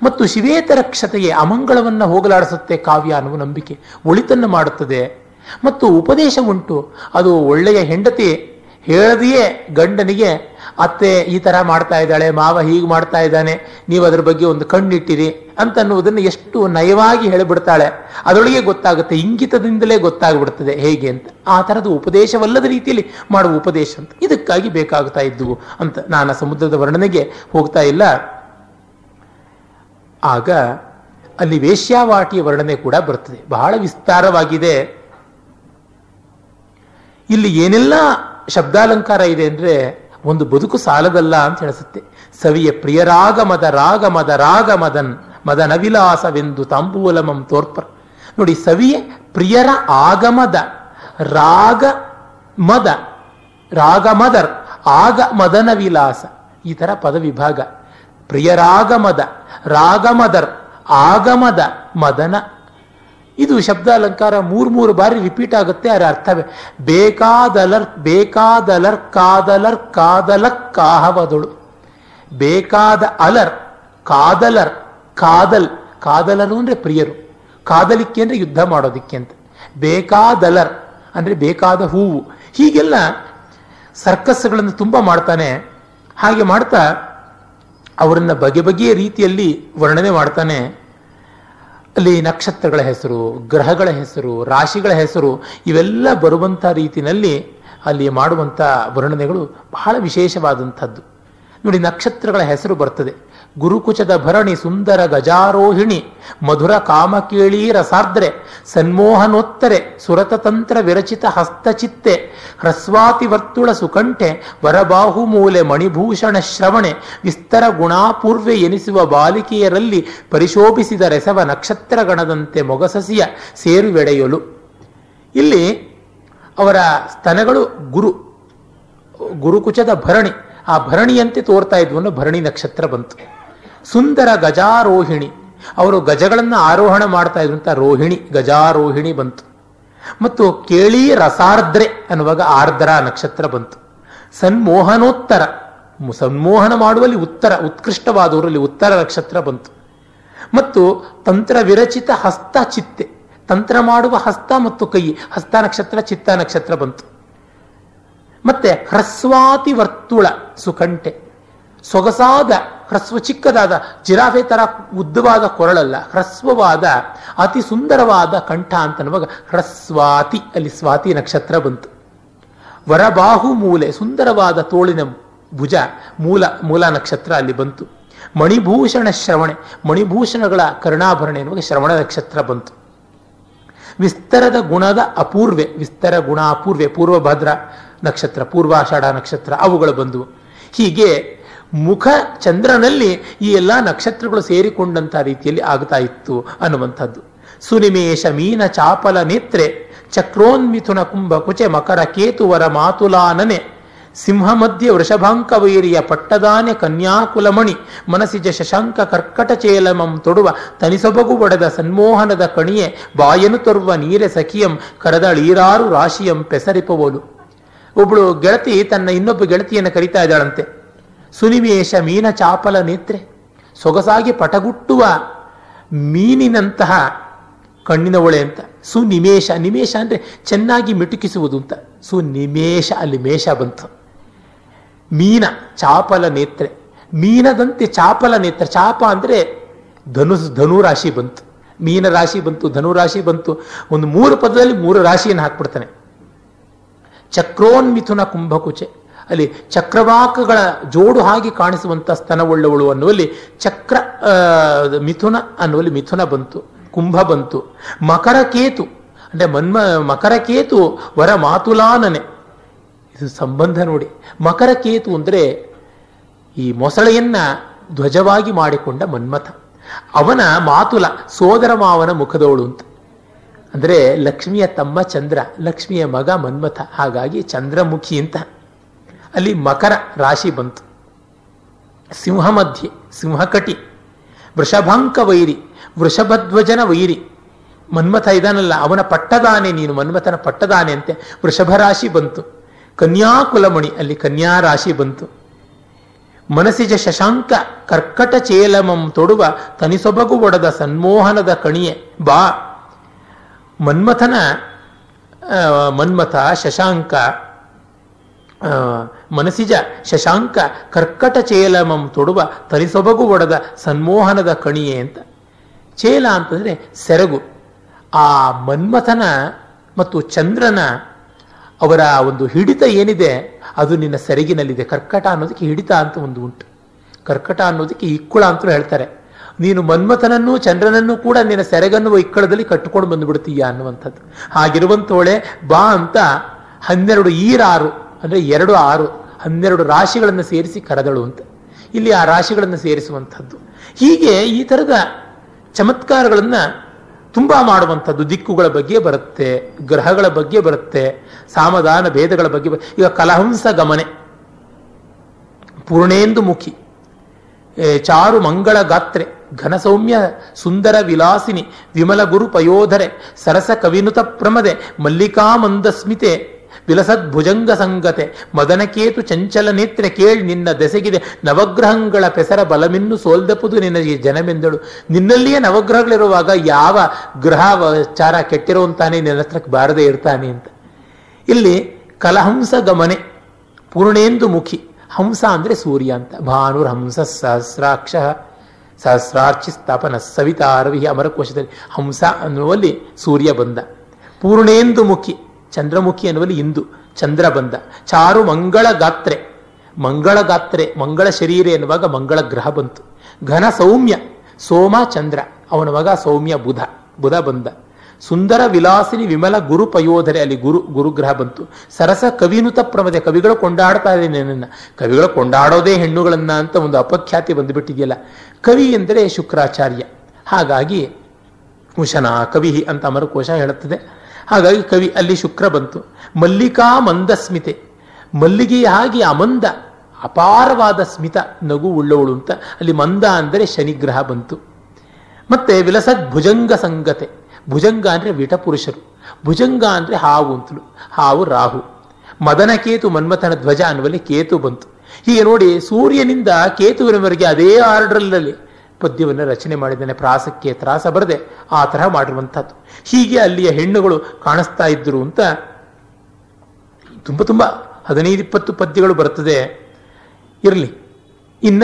ಮತ್ತು ಶಿವೇತರ ಕ್ಷತೆಗೆ ಅಮಂಗಳವನ್ನು ಹೋಗಲಾಡಿಸುತ್ತೆ ಕಾವ್ಯ ಅನ್ನುವ ನಂಬಿಕೆ ಒಳಿತನ್ನು ಮಾಡುತ್ತದೆ. ಮತ್ತು ಉಪದೇಶ ಉಂಟು. ಅದು ಒಳ್ಳೆಯ ಹೆಂಡತಿ ಹೇಳದೆಯೇ ಗಂಡನಿಗೆ ಅತ್ತೆ ಈ ತರ ಮಾಡ್ತಾ ಇದ್ದಾಳೆ, ಮಾವ ಹೀಗೆ ಮಾಡ್ತಾ ಇದ್ದಾನೆ, ನೀವು ಅದ್ರ ಬಗ್ಗೆ ಒಂದು ಕಣ್ಣಿಟ್ಟಿರಿ ಅಂತ ಅನ್ನುವುದನ್ನು ಎಷ್ಟು ನಯವಾಗಿ ಹೇಳಿಬಿಡ್ತಾಳೆ. ಅದರೊಳಗೆ ಗೊತ್ತಾಗುತ್ತೆ, ಇಂಗಿತದಿಂದಲೇ ಗೊತ್ತಾಗ್ಬಿಡ್ತದೆ ಹೇಗೆ ಅಂತ. ಆ ತರದ ಉಪದೇಶವಲ್ಲದ ರೀತಿಯಲ್ಲಿ ಮಾಡುವ ಉಪದೇಶ ಅಂತ. ಇದಕ್ಕಾಗಿ ಬೇಕಾಗ್ತಾ ಇದ್ದುವು ಅಂತ ನಾನು ಸಮುದ್ರದ ವರ್ಣನೆಗೆ ಹೋಗ್ತಾ ಇಲ್ಲ. ಆಗ ಅಲ್ಲಿ ವೇಶ್ಯಾವಾಟಿಯ ವರ್ಣನೆ ಕೂಡ ಬರ್ತದೆ. ಬಹಳ ವಿಸ್ತಾರವಾಗಿದೆ. ಇಲ್ಲಿ ಏನೆಲ್ಲ ಶಬ್ದಾಲಂಕಾರ ಇದೆ ಅಂದ್ರೆ ಒಂದು ಬದುಕು ಸಾಲದಲ್ಲ ಅಂತ ಹೇಳಿಸುತ್ತೆ. ಸವಿಯ ಪ್ರಿಯರಾಗಮದ ರಾಗಮದ ರಾಗಮದನ್ ಮದ ರಾಗ ಮದನ್ ಮದನವಿಲಾಸವೆಂದು ತಾಂಬೂಲಮಂ ತೋರ್ಪರ್. ನೋಡಿ, ಸವಿಯ ಪ್ರಿಯರ ಆಗಮದ ರಾಗ ಮದ ರಾಗಮದರ್ ಆಗ ಮದನ ವಿಲಾಸ ಈ ತರ ಪದವಿಭಾಗ. ಪ್ರಿಯರಾಗಮದ, ರಾಗಮದರ್, ಆಗಮದ, ಮದನ ಇದು ಶಬ್ದ ಅಲಂಕಾರ ಮೂರು ಮೂರು ಬಾರಿ ರಿಪೀಟ್ ಆಗುತ್ತೆ, ಅದರ ಅರ್ಥವೇ? ಬೇಕಾದಲರ್ ಬೇಕಾದಲರ್, ಕಾದಲರ್, ಕಾದಲಕ್, ಕಾಹವದಳು. ಬೇಕಾದ ಅಲರ್, ಕಾದಲರ್, ಕಾದಲ್. ಕಾದಲರು ಅಂದ್ರೆ ಪ್ರಿಯರು. ಕಾದಲಿಕ್ಕೆ ಅಂದ್ರೆ ಯುದ್ಧ ಮಾಡೋದಿಕ್ಕೆ ಅಂತ. ಬೇಕಾದಲರ್ ಅಂದ್ರೆ ಬೇಕಾದ ಹೂವು. ಹೀಗೆಲ್ಲ ಸರ್ಕಸ್ಗಳನ್ನು ತುಂಬ ಮಾಡ್ತಾನೆ. ಹಾಗೆ ಮಾಡ್ತಾ ಅವರನ್ನ ಬಗೆ ಬಗೆಯ ರೀತಿಯಲ್ಲಿ ವರ್ಣನೆ ಮಾಡ್ತಾನೆ. ಅಲ್ಲಿ ನಕ್ಷತ್ರಗಳ ಹೆಸರು, ಗ್ರಹಗಳ ಹೆಸರು, ರಾಶಿಗಳ ಹೆಸರು, ಇವೆಲ್ಲ ಬರುವಂಥ ರೀತಿಯಲ್ಲಿ ಅಲ್ಲಿ ಮಾಡುವಂಥ ವರ್ಣನೆಗಳು ಬಹಳ ವಿಶೇಷವಾದಂಥದ್ದು. ನೋಡಿ, ನಕ್ಷತ್ರಗಳ ಹೆಸರು ಬರ್ತದೆ. ಗುರುಕುಚದ ಭರಣಿ ಸುಂದರ ಗಜಾರೋಹಿಣಿ, ಮಧುರ ಕಾಮಕೇಳಿ ರಸಾರ್ದ್ರೆ ಸನ್ಮೋಹನೋತ್ತರೆ ಸುರತತಂತ್ರ ವಿರಚಿತ ಹಸ್ತಚಿತ್ತೆ, ಹ್ರಸ್ವಾತಿ ವರ್ತುಳ ಸುಕಂಠೆ, ವರಬಾಹು ಮೂಲೆ ಮಣಿಭೂಷಣ ಶ್ರವಣೆ, ವಿಸ್ತರ ಗುಣಾಪೂರ್ವೆ ಎನಿಸುವ ಬಾಲಿಕೆಯರಲ್ಲಿ ಪರಿಶೋಭಿಸಿದ ರೆಸವ ನಕ್ಷತ್ರ ಗಣದಂತೆ ಮೊಗಸಸಿಯ ಸೇರುವೆಡೆಯಲು. ಇಲ್ಲಿ ಅವರ ಸ್ತನಗಳು ಗುರು, ಗುರುಕುಚದ ಭರಣಿ. ಆ ಭರಣಿಯಂತೆ ತೋರ್ತಾ ಇದ್ವನ್ನು ಭರಣಿ ನಕ್ಷತ್ರ ಬಂತು. ಸುಂದರ ಗಜಾರೋಹಿಣಿ. ಅವರು ಗಜಗಳನ್ನು ಆರೋಹಣ ಮಾಡ್ತಾ ಇದ್ರಂತ ರೋಹಿಣಿ, ಗಜಾರೋಹಿಣಿ ಬಂತು. ಮತ್ತು ಕೇಳಿ ರಸಾರ್ದ್ರೆ ಅನ್ನುವಾಗ ಆರ್ದ್ರ ನಕ್ಷತ್ರ ಬಂತು. ಸನ್ಮೋಹನೋತ್ತರ ಸನ್ಮೋಹನ ಮಾಡುವಲ್ಲಿ ಉತ್ತರ, ಉತ್ಕೃಷ್ಟವಾದವರಲ್ಲಿ ಉತ್ತರ ನಕ್ಷತ್ರ ಬಂತು. ಮತ್ತು ತಂತ್ರ ವಿರಚಿತ ಹಸ್ತ ಚಿತ್ತೆ, ತಂತ್ರ ಮಾಡುವ ಹಸ್ತ ಮತ್ತು ಕೈ, ಹಸ್ತ ನಕ್ಷತ್ರ, ಚಿತ್ತ ನಕ್ಷತ್ರ ಬಂತು. ಮತ್ತೆ ಹ್ರಸ್ವಾತಿ ವರ್ತುಳ ಸುಕಂಟೆ ಸೊಗಸಾದ, ಹ್ರಸ್ವ, ಚಿಕ್ಕದಾದ, ಜಿರಾಫೆ ತರ ಉದ್ದವಾದ ಕೊರಳಲ್ಲ, ಹ್ರಸ್ವವಾದ, ಅತಿ ಸುಂದರವಾದ ಕಂಠ ಅಂತನ್ನುವಾಗ ಹ್ರಸ್ವಾತಿ, ಅಲ್ಲಿ ಸ್ವಾತಿ ನಕ್ಷತ್ರ ಬಂತು. ವರಬಾಹು ಮೂಲೆ, ಸುಂದರವಾದ ತೋಳಿನ ಭುಜ, ಮೂಲ ಮೂಲ ನಕ್ಷತ್ರ ಅಲ್ಲಿ ಬಂತು. ಮಣಿಭೂಷಣ ಶ್ರವಣೆ, ಮಣಿಭೂಷಣಗಳ ಕರ್ಣಾಭರಣೆ ನಮಗೆ ಶ್ರವಣ ನಕ್ಷತ್ರ ಬಂತು. ವಿಸ್ತರದ ಗುಣದ ಅಪೂರ್ವೆ, ವಿಸ್ತರ ಗುಣ ಅಪೂರ್ವೆ ಪೂರ್ವಭದ್ರ ನಕ್ಷತ್ರ, ಪೂರ್ವಾಷಾಢ ನಕ್ಷತ್ರ, ಅವುಗಳು ಬಂದವು. ಹೀಗೆ ಮುಖ ಚಂದ್ರನಲ್ಲಿ ಈ ಎಲ್ಲ ನಕ್ಷತ್ರಗಳು ಸೇರಿಕೊಂಡಂತ ರೀತಿಯಲ್ಲಿ ಆಗ್ತಾ ಇತ್ತು ಅನ್ನುವಂಥದ್ದು. ಸುನಿಮೇಶ ಮೀನ ಚಾಪಲ ನೇತ್ರೆ, ಚಕ್ರೋನ್ಮಿಥುನ ಕುಂಭ ಕುಚೆ ಮಕರ ಕೇತುವರ ಮಾತುಲಾನನೆ ಸಿಂಹ ಮಧ್ಯ ವೃಷಭಾಂಕ ವೈರಿಯ ಪಟ್ಟದಾನೆ ಕನ್ಯಾಕುಲಮಣಿ, ಮನಸಿಜ ಶಶಾಂಕ ಕರ್ಕಟ ಚೇಲಮಂ ತೊಡುವ ತನಿಸೊಬಗು ಒಡೆದ ಸನ್ಮೋಹನದ ಕಣಿಯೆ, ಬಾಯನು ತರುವ ನೀರೆ ಸಖಿಯಂ ಕರದಳೀರಾರು ರಾಶಿಯಂ ಪೆಸರಿಪವೋಲು. ಒಬ್ಬಳು ಗೆಳತಿ ತನ್ನ ಇನ್ನೊಬ್ಬ ಗೆಳತಿಯನ್ನು ಕರಿತಾ ಇದ್ದಾಳಂತೆ. ಸುನಿಮೇಶ ಮೀನ ಚಾಪಲ ನೇತ್ರೆ. ಸೊಗಸಾಗಿ ಪಟಗುಟ್ಟುವ ಮೀನಿನಂತಹ ಕಣ್ಣಿನ ಒಳೆ ಅಂತ. ಸುನಿಮೇಶ ನಿಮೇಶ ಅಂದ್ರೆ ಚೆನ್ನಾಗಿ ಮಿಟುಕಿಸುವುದು ಅಂತ. ಸುನಿಮೇಶ ಅಲ್ಲಿ ಮೇಷ ಬಂತು. ಮೀನ ಚಾಪಲ ನೇತ್ರೆ. ಮೀನದಂತೆ ಚಾಪಲ ನೇತ್ರ. ಚಾಪ ಅಂದ್ರೆ ಧನು ರಾಶಿ ಬಂತು. ಮೀನ ರಾಶಿ ಬಂತು, ಧನು ರಾಶಿ ಬಂತು. ಒಂದು ಮೂರು ಪದದಲ್ಲಿ ಮೂರು ರಾಶಿಯನ್ನು ಹಾಕ್ಬಿಡ್ತಾನೆ. ಚಕ್ರೋನ್ಮಿಥುನ ಕುಂಭಕುಚೆ. ಅಲ್ಲಿ ಚಕ್ರವಾಕಗಳ ಜೋಡು ಹಾಗೆ ಕಾಣಿಸುವಂತ ಸ್ತನವುಳ್ಳವಳು ಅನ್ನುವಲ್ಲಿ ಚಕ್ರ ಮಿಥುನ ಅನ್ನುವಲ್ಲಿ ಮಿಥುನ ಬಂತು, ಕುಂಭ ಬಂತು. ಮಕರ ಕೇತು, ಅಂದ್ರೆ ಮನ್ಮ, ಮಕರ ಕೇತು ವರ ಮಾತುಲಾನನೆ. ಇದು ಸಂಬಂಧ ನೋಡಿ. ಮಕರ ಕೇತು ಅಂದ್ರೆ ಈ ಮೊಸಳೆಯನ್ನ ಧ್ವಜವಾಗಿ ಮಾಡಿಕೊಂಡ ಮನ್ಮಥ. ಅವನ ಮಾತುಲ, ಸೋದರ ಮಾವನ ಮುಖದವಳು ಅಂತ. ಅಂದ್ರೆ ಲಕ್ಷ್ಮಿಯ ತಮ್ಮ ಚಂದ್ರ, ಲಕ್ಷ್ಮಿಯ ಮಗ ಮನ್ಮಥ. ಹಾಗಾಗಿ ಚಂದ್ರಮುಖಿ ಅಂತ. ಅಲ್ಲಿ ಮಕರ ರಾಶಿ ಬಂತು. ಸಿಂಹ ಮಧ್ಯೆ, ಸಿಂಹಕಟಿ, ವೃಷಭಾಂಕ ವೈರಿ, ವೃಷಭಧ್ವಜನ ವೈರಿ. ಮನ್ಮಥ ಇದಾನಲ್ಲ, ಅವನ ಪಟ್ಟದಾನೆ ನೀನು, ಮನ್ಮಥನ ಪಟ್ಟದಾನೆ ಅಂತೆ ವೃಷಭ ರಾಶಿ ಬಂತು. ಕನ್ಯಾಕುಲಮಣಿ, ಅಲ್ಲಿ ಕನ್ಯಾ ರಾಶಿ ಬಂತು. ಮನಸಿಜ ಶಶಾಂಕ, ಕರ್ಕಟ ಚೇಲಮಂ ತೊಡುವ ತನಿಸೊಬಗು ಒಡದ ಸನ್ಮೋಹನದ ಕಣಿಯೆ, ಬಾ. ಮನ್ಮಥನ ಮನ್ಮಥ, ಶಶಾಂಕ ಮನಸಿಜ ಶಶಾಂಕ ಕರ್ಕಟ ಚೇಲಮಂ ತೊಡುವ ತರಿಸೊಬಗು ಒಡದ ಸನ್ಮೋಹನದ ಕಣಿಯೇ ಅಂತ. ಚೇಲ ಅಂತಂದ್ರೆ ಸೆರಗು. ಆ ಮನ್ಮಥನ ಮತ್ತು ಚಂದ್ರನ ಅವರ ಒಂದು ಹಿಡಿತ ಏನಿದೆ, ಅದು ನಿನ್ನ ಸೆರಗಿನಲ್ಲಿದೆ. ಕರ್ಕಟ ಅನ್ನೋದಕ್ಕೆ ಹಿಡಿತ ಅಂತ ಒಂದು ಉಂಟು. ಕರ್ಕಟ ಅನ್ನೋದಕ್ಕೆ ಇಕ್ಕುಳ ಅಂತ ಹೇಳ್ತಾರೆ. ನೀನು ಮನ್ಮಥನನ್ನು ಚಂದ್ರನನ್ನು ಕೂಡ ನಿನ್ನ ಸೆರಗನ್ನು ಇಕ್ಕಳದಲ್ಲಿ ಕಟ್ಟಿಕೊಂಡು ಬಂದುಬಿಡ್ತೀಯ ಅನ್ನುವಂಥದ್ದು. ಹಾಗಿರುವಂತೋಳೆ ಬಾ ಅಂತ ಹನ್ನೆರಡು ಈರಾರು ಅಂದ್ರೆ ಎರಡು ಆರು, ಹನ್ನೆರಡು ರಾಶಿಗಳನ್ನು ಸೇರಿಸಿ ಕರೆದಳು ಅಂತ. ಇಲ್ಲಿ ಆ ರಾಶಿಗಳನ್ನು ಸೇರಿಸುವಂಥದ್ದು. ಹೀಗೆ ಈ ತರದ ಚಮತ್ಕಾರಗಳನ್ನು ತುಂಬಾ ಮಾಡುವಂಥದ್ದು ದಿಕ್ಕುಗಳ ಬಗ್ಗೆ ಬರುತ್ತೆ, ಗ್ರಹಗಳ ಬಗ್ಗೆ ಬರುತ್ತೆ ಸಾಮಧಾನ ಭೇದಗಳ ಬಗ್ಗೆ ಈಗ ಕಲಹಂಸ ಗಮನೆ. ಪೂರ್ಣೇಂದು ಮುಖಿ. ಚಾರು ಮಂಗಳ ಗಾತ್ರೆ ಘನಸೌಮ್ಯ ಸುಂದರ ವಿಲಾಸಿನಿ, ವಿಮಲ ಗುರು ಪಯೋಧರೆ, ಸರಸ ಕವಿನುತ ಪ್ರಮದೆ ಮಲ್ಲಿಕಾ ಮಂದಸ್ಮಿತೆ ವಿಲಸದ್ ಭುಜಂಗ ಸಂಗತೆ ಮದನಕೇತು ಚಂಚಲ ನೇತ್ರ ಕೇಳಿ ನಿನ್ನ ದೆಸೆಗಿದೆ. ನವಗ್ರಹಗಳ ಪೆಸರ ಬಲಮಿನ್ನು ಸೋಲ್ದಪ್ಪುದು ನಿನಗೆ ಜನಮೆಂದಳು. ನಿನ್ನಲ್ಲಿಯೇ ನವಗ್ರಹಗಳಿರುವಾಗ ಯಾವ ಗ್ರಹ ಚಾರ ಕೆಟ್ಟಿರುವಂತಾನೆ ನಿನ್ನ ಹತ್ರಕ್ಕೆ ಬಾರದೇ ಇರ್ತಾನೆ ಅಂತ. ಇಲ್ಲಿ ಕಲಹಂಸ ಗಮನೆ, ಪೂರ್ಣೇಂದು ಮುಖಿ. ಹಂಸ ಅಂದ್ರೆ ಸೂರ್ಯ ಅಂತ. ಭಾನುರ್ ಹಂಸ ಸಹಸ್ರಾಕ್ಷ ಸಹಸ್ರಾರ್ಚಿ ಸ್ಥಾಪನ ಸವಿತಾರವಿ ಅಮರಕೋಶದಲ್ಲಿ ಹಂಸ ಅನ್ನುವಲ್ಲಿ ಸೂರ್ಯ ಬಂದ. ಪೂರ್ಣೇಂದು ಮುಖಿ. ಚಂದ್ರಮುಖಿ ಅನ್ನುವಲ್ಲಿ ಇಂದು, ಚಂದ್ರ ಬಂದ. ಚಾರು ಮಂಗಳ ಗಾತ್ರೆ. ಮಂಗಳ ಗಾತ್ರೆ, ಮಂಗಳ ಶರೀರ ಎನ್ನುವಾಗ ಮಂಗಳ ಗ್ರಹ ಬಂತು. ಘನ ಸೌಮ್ಯ, ಸೋಮ ಚಂದ್ರ, ಅವನ ಮಗ ಸೌಮ್ಯ ಬುಧ ಬುಧ ಬಂದ. ಸುಂದರ ವಿಲಾಸಿನಿ ವಿಮಲ ಗುರು ಪಯೋಧರೆ, ಅಲ್ಲಿ ಗುರು, ಗುರುಗ್ರಹ ಬಂತು. ಸರಸ ಕವಿನುತ ಪ್ರಮದೆ ಕವಿಗಳು ಕೊಂಡಾಡ್ತಾ ಇದೆ ನನ್ನನ್ನು ಕವಿಗಳು ಕೊಂಡಾಡೋದೇ ಹೆಣ್ಣುಗಳನ್ನ ಅಂತ ಒಂದು ಅಪಖ್ಯಾತಿ ಬಂದುಬಿಟ್ಟಿದೆಯಲ್ಲ. ಕವಿ ಎಂದರೆ ಶುಕ್ರಾಚಾರ್ಯ. ಹಾಗಾಗಿ ಉಶನ ಕವಿ ಅಂತ ಅಮರಕೋಶ ಹೇಳುತ್ತದೆ. ಹಾಗಾಗಿ ಕವಿ ಅಲ್ಲಿ ಶುಕ್ರ ಬಂತು. ಮಲ್ಲಿಕಾ ಮಂದಸ್ಮಿತೆ ಮಲ್ಲಿಗೆಯ ಹಾಗೆ ಅಮಂದ, ಅಪಾರವಾದ ಸ್ಮಿತ, ನಗು ಉಳ್ಳವಳು ಅಂತ. ಅಲ್ಲಿ ಮಂದ ಅಂದರೆ ಶನಿಗ್ರಹ ಬಂತು. ಮತ್ತೆ ವಿಲಸದ್ ಭುಜಂಗ ಸಂಗತೆ. ಭುಜಂಗ ಅಂದ್ರೆ ವಿಟಪುರುಷರು. ಭುಜಂಗ ಅಂದರೆ ಹಾವು ಅಂತಲು. ಹಾವು ರಾಹು. ಮದನ ಕೇತು ಮನ್ಮಥನ ಧ್ವಜ ಅನ್ನುವಲ್ಲಿ ಕೇತು ಬಂತು. ಹೀಗೆ ನೋಡಿ ಸೂರ್ಯನಿಂದ ಕೇತುವಿನವರೆಗೆ ಅದೇ ಆರ್ಡರ್ನಲ್ಲಿ ಪದ್ಯವನ್ನು ರಚನೆ ಮಾಡಿದ್ದಾನೆ, ಪ್ರಾಸಕ್ಕೆ ತ್ರಾಸ ಬರದೆ ಆ ತರಹ ಮಾಡಿರುವಂತಹದ್ದು ಹೀಗೆ ಅಲ್ಲಿಯ ಹೆಣ್ಣುಗಳು ಕಾಣಿಸ್ತಾ ಇದ್ರು ಅಂತ ತುಂಬ ತುಂಬ ಹದಿನೈದು, ಇಪ್ಪತ್ತು ಪದ್ಯಗಳು ಬರ್ತದೆ ಇರಲಿ. ಇನ್ನ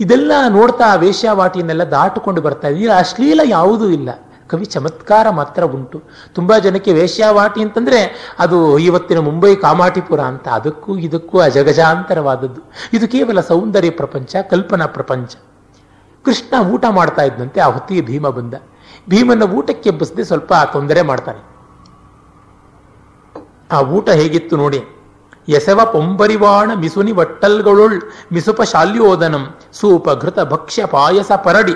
ಇದೆಲ್ಲ ನೋಡ್ತಾ ವೇಶ್ಯಾವಾಟಿಯನ್ನೆಲ್ಲ ದಾಟಿಕೊಂಡು ಬರ್ತಾ ಇದೆ ಇಲ್ಲಿ, ಅಶ್ಲೀಲ ಯಾವುದೂ ಇಲ್ಲ. ಕವಿ ಚಮತ್ಕಾರ ಮಾತ್ರ ಉಂಟು. ತುಂಬಾ ಜನಕ್ಕೆ ವೇಶ್ಯಾವಾಟಿ ಅಂತಂದ್ರೆ ಅದು ಇವತ್ತಿನ ಮುಂಬೈ ಕಾಮಾಟಿಪುರ ಅಂತ, ಅದಕ್ಕೂ ಇದಕ್ಕೂ ಅಜಗಜಾಂತರವಾದದ್ದು. ಇದು ಕೇವಲ ಸೌಂದರ್ಯ ಪ್ರಪಂಚ, ಕಲ್ಪನಾ ಪ್ರಪಂಚ. ಕೃಷ್ಣ ಊಟ ಮಾಡ್ತಾ ಇದ್ದಂತೆ ಆ ಹೊತ್ತಿಗೆ ಭೀಮ ಬಂದ. ಭೀಮನ ಊಟಕ್ಕೆ ಬಸದೆ ಸ್ವಲ್ಪ ತೊಂದರೆ ಮಾಡ್ತಾನೆ. ಆ ಊಟ ಹೇಗಿತ್ತು ನೋಡಿ. ಎಸವ ಪೊಂಬರಿವಾಣ ಮಿಸುನಿ ವಟ್ಟಲ್ಗಳು ಮಿಸುಪ ಶಾಲ್ಯೋದನಂ, ಸೂಪ ಘೃತ ಭಕ್ಷ್ಯ ಪಾಯಸ ಪರಡಿ,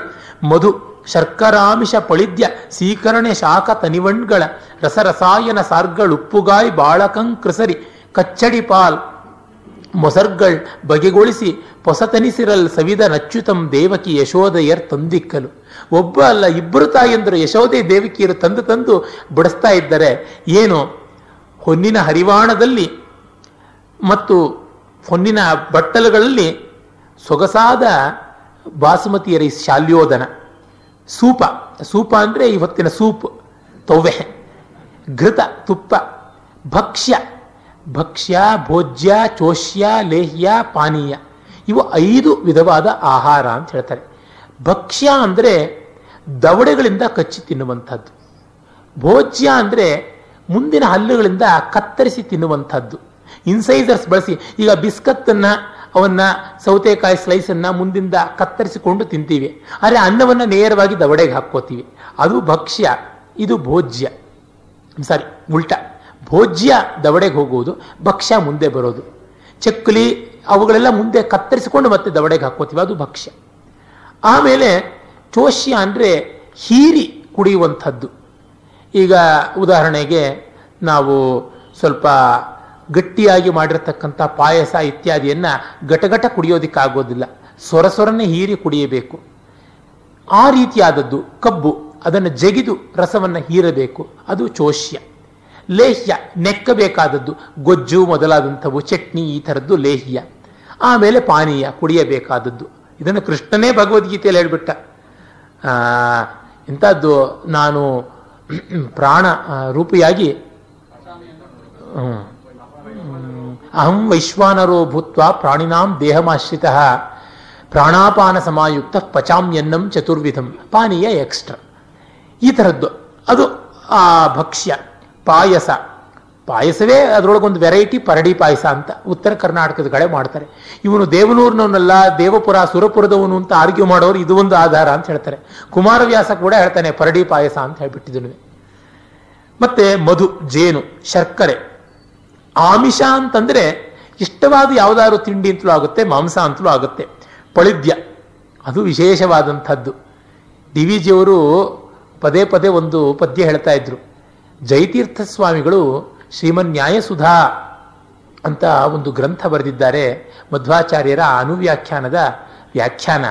ಮಧು ಶರ್ಕರಾಮಿಷ ಪಳಿದ್ಯ ಸೀಕರಣೆ ಶಾಖ ತನಿವಣ್ಗಳ, ರಸರಸಾಯನ ಸಾರ್ಗಳುಪ್ಪುಗಾಯ್ ಬಾಳಕಂ ಕೃಸರಿ, ಕಚ್ಚಡಿ ಪಾಲ್ ಮೊಸರ್ಗಳ್ ಬಗೆಗೊಳಿಸಿ ಪೊಸತನಿಸಿರಲ್ ಸವಿದ ನಚ್ಯುತಂ ದೇವಕಿ ಯಶೋದಯರ್ ತಂದಿಕ್ಕಲು. ಒಬ್ಬ ಅಲ್ಲ, ಇಬ್ಬರು ತಾಯಂದರು ಯಶೋದೆ ದೇವಕಿಯರು ತಂದು ತಂದು ಬಿಡಿಸ್ತಾ ಇದ್ದರೆ ಏನು? ಹೊನ್ನಿನ ಹರಿವಾಣದಲ್ಲಿ ಮತ್ತು ಹೊನ್ನಿನ ಬಟ್ಟಲುಗಳಲ್ಲಿ ಸೊಗಸಾದ ಬಾಸುಮತಿಯರ ಈ ಶಾಲ್ಯೋದನ. ಸೂಪ. ಸೂಪ ಅಂದರೆ ಇವತ್ತಿನ ಸೂಪ್. ತವ್ವೆ. ಘೃತ ತುಪ್ಪ. ಭಕ್ಷ್ಯ. ಭಕ್ಷ್ಯ, ಭೋಜ್ಯ, ಚೋಷ್ಯ, ಲೇಹ್ಯ, ಪಾನೀಯ ಇವು ಐದು ವಿಧವಾದ ಆಹಾರ ಅಂತ ಹೇಳ್ತಾರೆ. ಭಕ್ಷ್ಯ ಅಂದರೆ ದವಡೆಗಳಿಂದ ಕಚ್ಚಿ ತಿನ್ನುವಂಥದ್ದು. ಭೋಜ್ಯ ಅಂದರೆ ಮುಂದಿನ ಹಲ್ಲುಗಳಿಂದ ಕತ್ತರಿಸಿ ತಿನ್ನುವಂಥದ್ದು. ಇನ್ಸೈಸರ್ಸ್ ಬಳಸಿ ಈಗ ಬಿಸ್ಕತ್ತನ್ನು, ಅವನ್ನ ಸೌತೆಕಾಯಿ ಸ್ಲೈಸನ್ನು ಮುಂದಿಂದ ಕತ್ತರಿಸಿಕೊಂಡು ತಿಂತೀವಿ. ಆದರೆ ಅನ್ನವನ್ನು ನೇರವಾಗಿ ದವಡೆಗೆ ಹಾಕ್ಕೋತೀವಿ. ಅದು ಭಕ್ಷ್ಯ, ಇದು ಭೋಜ್ಯ. ಸಾರಿ ಉಲ್ಟ. ಭೋಜ್ಯ ದವಡೆಗೆ ಹೋಗುವುದು, ಭಕ್ಷ್ಯ ಮುಂದೆ ಬರೋದು. ಚಕ್ಕುಲಿ ಅವುಗಳೆಲ್ಲ ಮುಂದೆ ಕತ್ತರಿಸಿಕೊಂಡು ಮತ್ತೆ ದವಡೆಗೆ ಹಾಕೋತೀವಿ ಅದು ಭಕ್ಷ್ಯ. ಆಮೇಲೆ ಚೋಷ್ಯ ಅಂದರೆ ಹೀರಿ ಕುಡಿಯುವಂಥದ್ದು. ಈಗ ಉದಾಹರಣೆಗೆ ನಾವು ಸ್ವಲ್ಪ ಗಟ್ಟಿಯಾಗಿ ಮಾಡಿರತಕ್ಕಂಥ ಪಾಯಸ ಇತ್ಯಾದಿಯನ್ನು ಘಟಘಟ ಕುಡಿಯೋದಕ್ಕಾಗೋದಿಲ್ಲ. ಸೊರ ಸೊರನೆ ಹೀರಿ ಕುಡಿಯಬೇಕು. ಆ ರೀತಿಯಾದದ್ದು ಕಬ್ಬು, ಅದನ್ನು ಜಗಿದು ರಸವನ್ನು ಹೀರಬೇಕು. ಅದು ಚೋಷ್ಯ ಲೇಹ್ಯ, ನೆಕ್ಕಬೇಕಾದದ್ದು, ಗೊಜ್ಜು ಮೊದಲಾದಂಥವು, ಚಟ್ನಿ ಈ ಥರದ್ದು ಲೇಹ್ಯ. ಆಮೇಲೆ ಪಾನೀಯ ಕುಡಿಯಬೇಕಾದದ್ದು. ಇದನ್ನು ಕೃಷ್ಣನೇ ಭಗವದ್ಗೀತೆಯಲ್ಲಿ ಹೇಳ್ಬಿಟ್ಟ. ಇಂಥದ್ದು ನಾನು ಪ್ರಾಣ ರೂಪಿಯಾಗಿ. ಅಹಂ ವೈಶ್ವಾನರೋ ಭೂತ್ವ ಪ್ರಾಣಿನಾಂ ದೇಹಮಾಶ್ರಿತ, ಪ್ರಾಣಾಪಾನ ಸಮಾಯುಕ್ತ ಪಚಾಮ್ಯನ್ನಂ ಚತುರ್ವಿಧಂ, ಪಾನೀಯ ಎಕ್ಸ್ಟ್ರಾ. ಈ ಥರದ್ದು. ಅದು ಆ ಭಕ್ಷ್ಯ. ಪಾಯಸ. ಪಾಯಸವೇ ಅದರೊಳಗೊಂದು ವೆರೈಟಿ ಪರಡಿ ಪಾಯಸ ಅಂತ ಉತ್ತರ ಕರ್ನಾಟಕದ ಕಡೆ ಮಾಡ್ತಾರೆ. ಇವನು ದೇವನೂರ್ನವನಲ್ಲ, ದೇವಪುರ, ಸುರಪುರದವನು ಅಂತ ಆರ್ಗ್ಯೂ ಮಾಡೋರು ಇದು ಒಂದು ಆಧಾರ ಅಂತ ಹೇಳ್ತಾರೆ. ಕುಮಾರವ್ಯಾಸ ಕೂಡ ಹೇಳ್ತಾನೆ ಪರಡಿ ಪಾಯಸ ಅಂತ ಹೇಳ್ಬಿಟ್ಟಿದ್ದನು ಮತ್ತೆ ಮಧು, ಜೇನು, ಶರ್ಕರೆ. ಆಮಿಷ ಅಂತಂದ್ರೆ ಇಷ್ಟವಾದ ಯಾವುದಾದ್ರು ತಿಂಡಿ ಅಂತಲೂ ಆಗುತ್ತೆ, ಮಾಂಸ ಅಂತಲೂ ಆಗುತ್ತೆ. ಪಳಿದ್ಯ, ಅದು ವಿಶೇಷವಾದಂಥದ್ದು. ಡಿ ವಿ ಜಿಯವರು ಪದೇ ಪದೇ ಒಂದು ಪದ್ಯ ಹೇಳ್ತಾ ಇದ್ರು. ಜಯತೀರ್ಥ ಸ್ವಾಮಿಗಳು ಶ್ರೀಮನ್ ನ್ಯಾಯಸುಧಾ ಅಂತ ಒಂದು ಗ್ರಂಥ ಬರೆದಿದ್ದಾರೆ ಮಧ್ವಾಚಾರ್ಯರ ಅನುವ್ಯಾಖ್ಯಾನದ ವ್ಯಾಖ್ಯಾನ.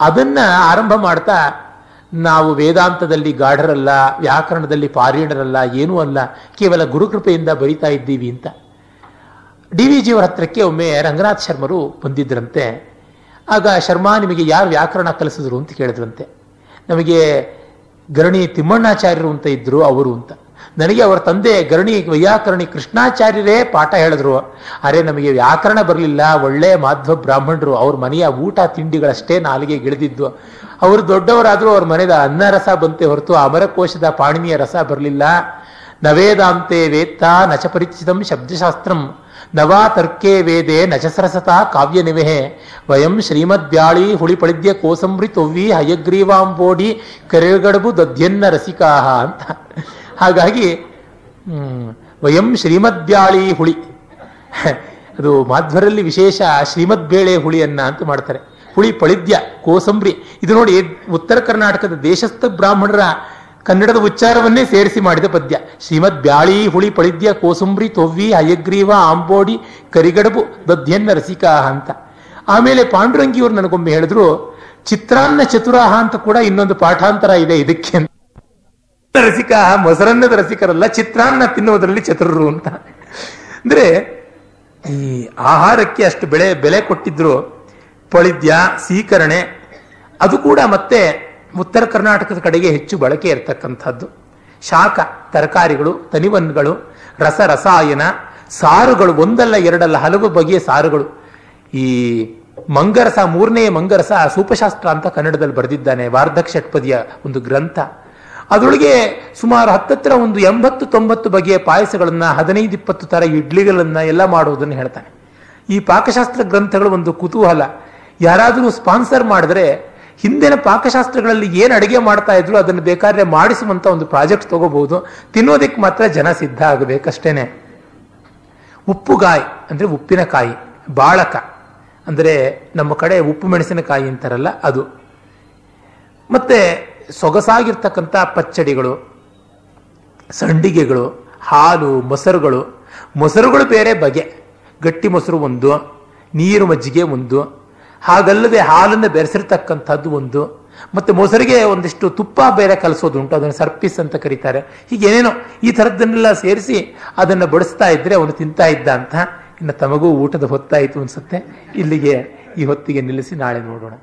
ಅದನ್ನ ಆರಂಭ ಮಾಡ್ತಾ, ನಾವು ವೇದಾಂತದಲ್ಲಿ ಗಾಢರಲ್ಲ, ವ್ಯಾಕರಣದಲ್ಲಿ ಪಾರೀಣರಲ್ಲ ಏನೂ ಅಲ್ಲ, ಕೇವಲ ಗುರುಕೃಪೆಯಿಂದ ಬರಿತಾ ಇದ್ದೀವಿ ಅಂತ. ಡಿ ವಿ ಜಿಯವರ ಹತ್ರಕ್ಕೆ ಒಮ್ಮೆ ರಂಗನಾಥ್ ಶರ್ಮರು ಬಂದಿದ್ರಂತೆ. ಆಗ ಶರ್ಮಾ, ನಿಮಗೆ ಯಾರು ವ್ಯಾಕರಣ ಕಲಿಸಿದ್ರು ಅಂತ ಕೇಳಿದ್ರಂತೆ. ನಮಗೆ ಗರಣಿ ತಿಮ್ಮಣ್ಣಾಚಾರ್ಯರು ಅಂತ ಇದ್ರು ಅವರು ಅಂತ. ನನಗೆ ಅವರ ತಂದೆ ಗರಣಿ ವೈಯಾಕರಣಿ ಕೃಷ್ಣಾಚಾರ್ಯರೇ ಪಾಠ ಹೇಳಿದ್ರು. ಅರೆ ನಮಗೆ ವ್ಯಾಕರಣ ಬರಲಿಲ್ಲ, ಒಳ್ಳೆ ಮಾಧ್ವ ಬ್ರಾಹ್ಮಣರು, ಅವ್ರ ಮನೆಯ ಊಟ ತಿಂಡಿಗಳಷ್ಟೇ ನಾಲಿಗೆ ಗಿಳಿದಿದ್ದು. ಅವರು ದೊಡ್ಡವರಾದರೂ ಅವ್ರ ಮನೆಯ ಅನ್ನ ರಸ ಬಂತೆ ಹೊರತು ಅಮರಕೋಶದ ಪಾಣಿನಿಯ ರಸ ಬರಲಿಲ್ಲ. ನವೇದಾಂತೆ ವೇತ್ತ ನಚಪರಿಚಿತಂ ಶಬ್ದಶಾಸ್ತ್ರಂ. ನವಾ ತರ್ಕೇ ವೇದೆ ನಚಸರಸತಾ ಕಾವ್ಯ ನಿವೆಹೆ. ವಯಂ ಹುಳಿ ಹುಳಿಪಳಿದ್ಯ ಕೋಸಂಬ್ರಿ ತೊವ್ವಿ ಹಯಗ್ರೀವಾಂಬೋಡಿ ಕರೆಗಡಬು ದಧ್ಯನ್ನ ರಸಿಕಾಹ ಅಂತ. ಹಾಗಾಗಿ ವಯಂ ಶ್ರೀಮದ್ಬ್ಯಾಳಿ ಹುಳಿ. ಅದು ಮಾಧ್ವರಲ್ಲಿ ವಿಶೇಷ ಶ್ರೀಮದ್ ಬೇಳೆ ಹುಳಿಯನ್ನ ಅಂತ ಮಾಡ್ತಾರೆ. ಹುಳಿ ಪಳಿದ್ಯ, ಕೋಸಂಬ್ರಿ. ಇದು ನೋಡಿ ಉತ್ತರ ಕರ್ನಾಟಕದ ದೇಶಸ್ಥ ಬ್ರಾಹ್ಮಣರ ಕನ್ನಡದ ಉಚ್ಚಾರವನ್ನೇ ಸೇರಿಸಿ ಮಾಡಿದ ಪದ್ಯ. ಶ್ರೀಮದ್ ಬ್ಯಾಳಿ, ಹುಳಿ, ಪಳಿದ್ಯ, ಕೋಸುಂಬ್ರಿ, ತೊವ್ವಿ, ಹಯಗ್ರೀವ, ಆಂಬೋಡಿ, ಕರಿಗಡಬು ದಧ್ಯನ್ನ ರಸಿಕಾಹ ಅಂತ. ಆಮೇಲೆ ಪಾಂಡುರಂಗಿಯವರು ನನಗೊಮ್ಮೆ ಹೇಳಿದ್ರು, ಚಿತ್ರಾನ್ನ ಚತುರಾಹ ಅಂತ ಕೂಡ ಇನ್ನೊಂದು ಪಾಠಾಂತರ ಇದೆ ಇದಕ್ಕೆ ರಸಿಕ ಮೊಸರನ್ನದ ರಸಿಕರಲ್ಲ ಚಿತ್ರಾನ್ನ ತಿನ್ನುವುದರಲ್ಲಿ ಚತುರರು ಅಂತ. ಅಂದ್ರೆ, ಈ ಆಹಾರಕ್ಕೆ ಅಷ್ಟು ಬೆಳೆ, ಬೆಲೆ ಕೊಟ್ಟಿದ್ರು, ಪಳಿದ್ಯ, ಸೀಕರಣೆ, ಅದು ಕೂಡ ಮತ್ತೆ ಉತ್ತರ ಕರ್ನಾಟಕದ ಕಡೆಗೆ ಹೆಚ್ಚು ಬಳಕೆ ಇರತಕ್ಕಂಥದ್ದು. ಶಾಖ, ತರಕಾರಿಗಳು ತನಿವನ್ಗಳು ರಸ ರಸಾಯನ ಸಾರುಗಳು ಒಂದಲ್ಲ ಎರಡಲ್ಲ ಹಲವು ಬಗೆಯ ಸಾರುಗಳು. ಈ ಮಂಗರಸ, ಮೂರನೇ ಮಂಗರಸ ಸೂಪಶಾಸ್ತ್ರ ಅಂತ ಕನ್ನಡದಲ್ಲಿ ಬರೆದಿದ್ದಾನೆ, ವಾರ್ಧಕ್ ಷಟ್ಪದಿಯ ಒಂದು ಗ್ರಂಥ. ಅದರೊಳಗೆ ಸುಮಾರು ಹತ್ತತ್ರ ಒಂದು ಎಂಬತ್ತು, ತೊಂಬತ್ತು ಬಗೆಯ ಪಾಯಸಗಳನ್ನ, ಹದಿನೈದು, ಇಪ್ಪತ್ತು ತರ ಇಡ್ಲಿಗಳನ್ನ ಎಲ್ಲ ಮಾಡುವುದನ್ನು ಹೇಳ್ತಾನೆ. ಈ ಪಾಕಶಾಸ್ತ್ರ ಗ್ರಂಥಗಳು ಒಂದು ಕುತೂಹಲ. ಯಾರಾದರೂ ಸ್ಪಾನ್ಸರ್ ಮಾಡಿದ್ರೆ ಹಿಂದಿನ ಪಾಕಶಾಸ್ತ್ರಗಳಲ್ಲಿ ಏನು ಅಡುಗೆ ಮಾಡ್ತಾ ಇದ್ರು ಅದನ್ನು ಬೇಕಾದ್ರೆ ಮಾಡಿಸುವಂತ ಒಂದು ಪ್ರಾಜೆಕ್ಟ್ ತಗೋಬಹುದು. ತಿನ್ನೋದಕ್ಕೆ ಮಾತ್ರ ಜನ ಸಿದ್ಧ ಆಗಬೇಕಷ್ಟೇನೆ. ಉಪ್ಪುಗಾಯಿ ಅಂದ್ರೆ ಉಪ್ಪಿನಕಾಯಿ, ಬಾಳಕ ಅಂದ್ರೆ ನಮ್ಮ ಕಡೆ ಉಪ್ಪು ಮೆಣಸಿನಕಾಯಿ ಅಂತಾರಲ್ಲ ಅದು. ಮತ್ತೆ ಸೊಗಸಾಗಿರ್ತಕ್ಕಂಥ ಪಚ್ಚಡಿಗಳು, ಸಂಡಿಗೆಗಳು, ಹಾಲು, ಮೊಸರುಗಳು. ಮೊಸರುಗಳು ಬೇರೆ ಬಗೆ. ಗಟ್ಟಿ ಮೊಸರು ಒಂದು, ನೀರು ಮಜ್ಜಿಗೆ ಒಂದು ಹಾಗಲ್ಲದೆ ಹಾಲನ್ನು ಬೆರೆಸಿರ್ತಕ್ಕಂಥದ್ದು ಒಂದು, ಮತ್ತೆ ಮೊಸರಿಗೆ ಒಂದಿಷ್ಟು ತುಪ್ಪ ಬೇರೆ ಕಲಿಸೋದುಂಟು ಅದನ್ನು ಸರ್ಪಿಸ್ ಅಂತ ಕರೀತಾರೆ. ಹೀಗೆ ಏನೇನೋ ಈ ಥರದ್ದನ್ನೆಲ್ಲ ಸೇರಿಸಿ ಅದನ್ನು ಬಡಿಸ್ತಾ ಇದ್ರೆ ಅವನು ತಿಂತಾ ಇದ್ದ ಅಂತ. ಇನ್ನು ತಮಗೂ ಊಟದ ಹೊತ್ತಾಯಿತು ಅನ್ಸುತ್ತೆ. ಇಲ್ಲಿಗೆ ಈ ಹೊತ್ತಿಗೆ ನಿಲ್ಲಿಸಿ ನಾಳೆ ನೋಡೋಣ.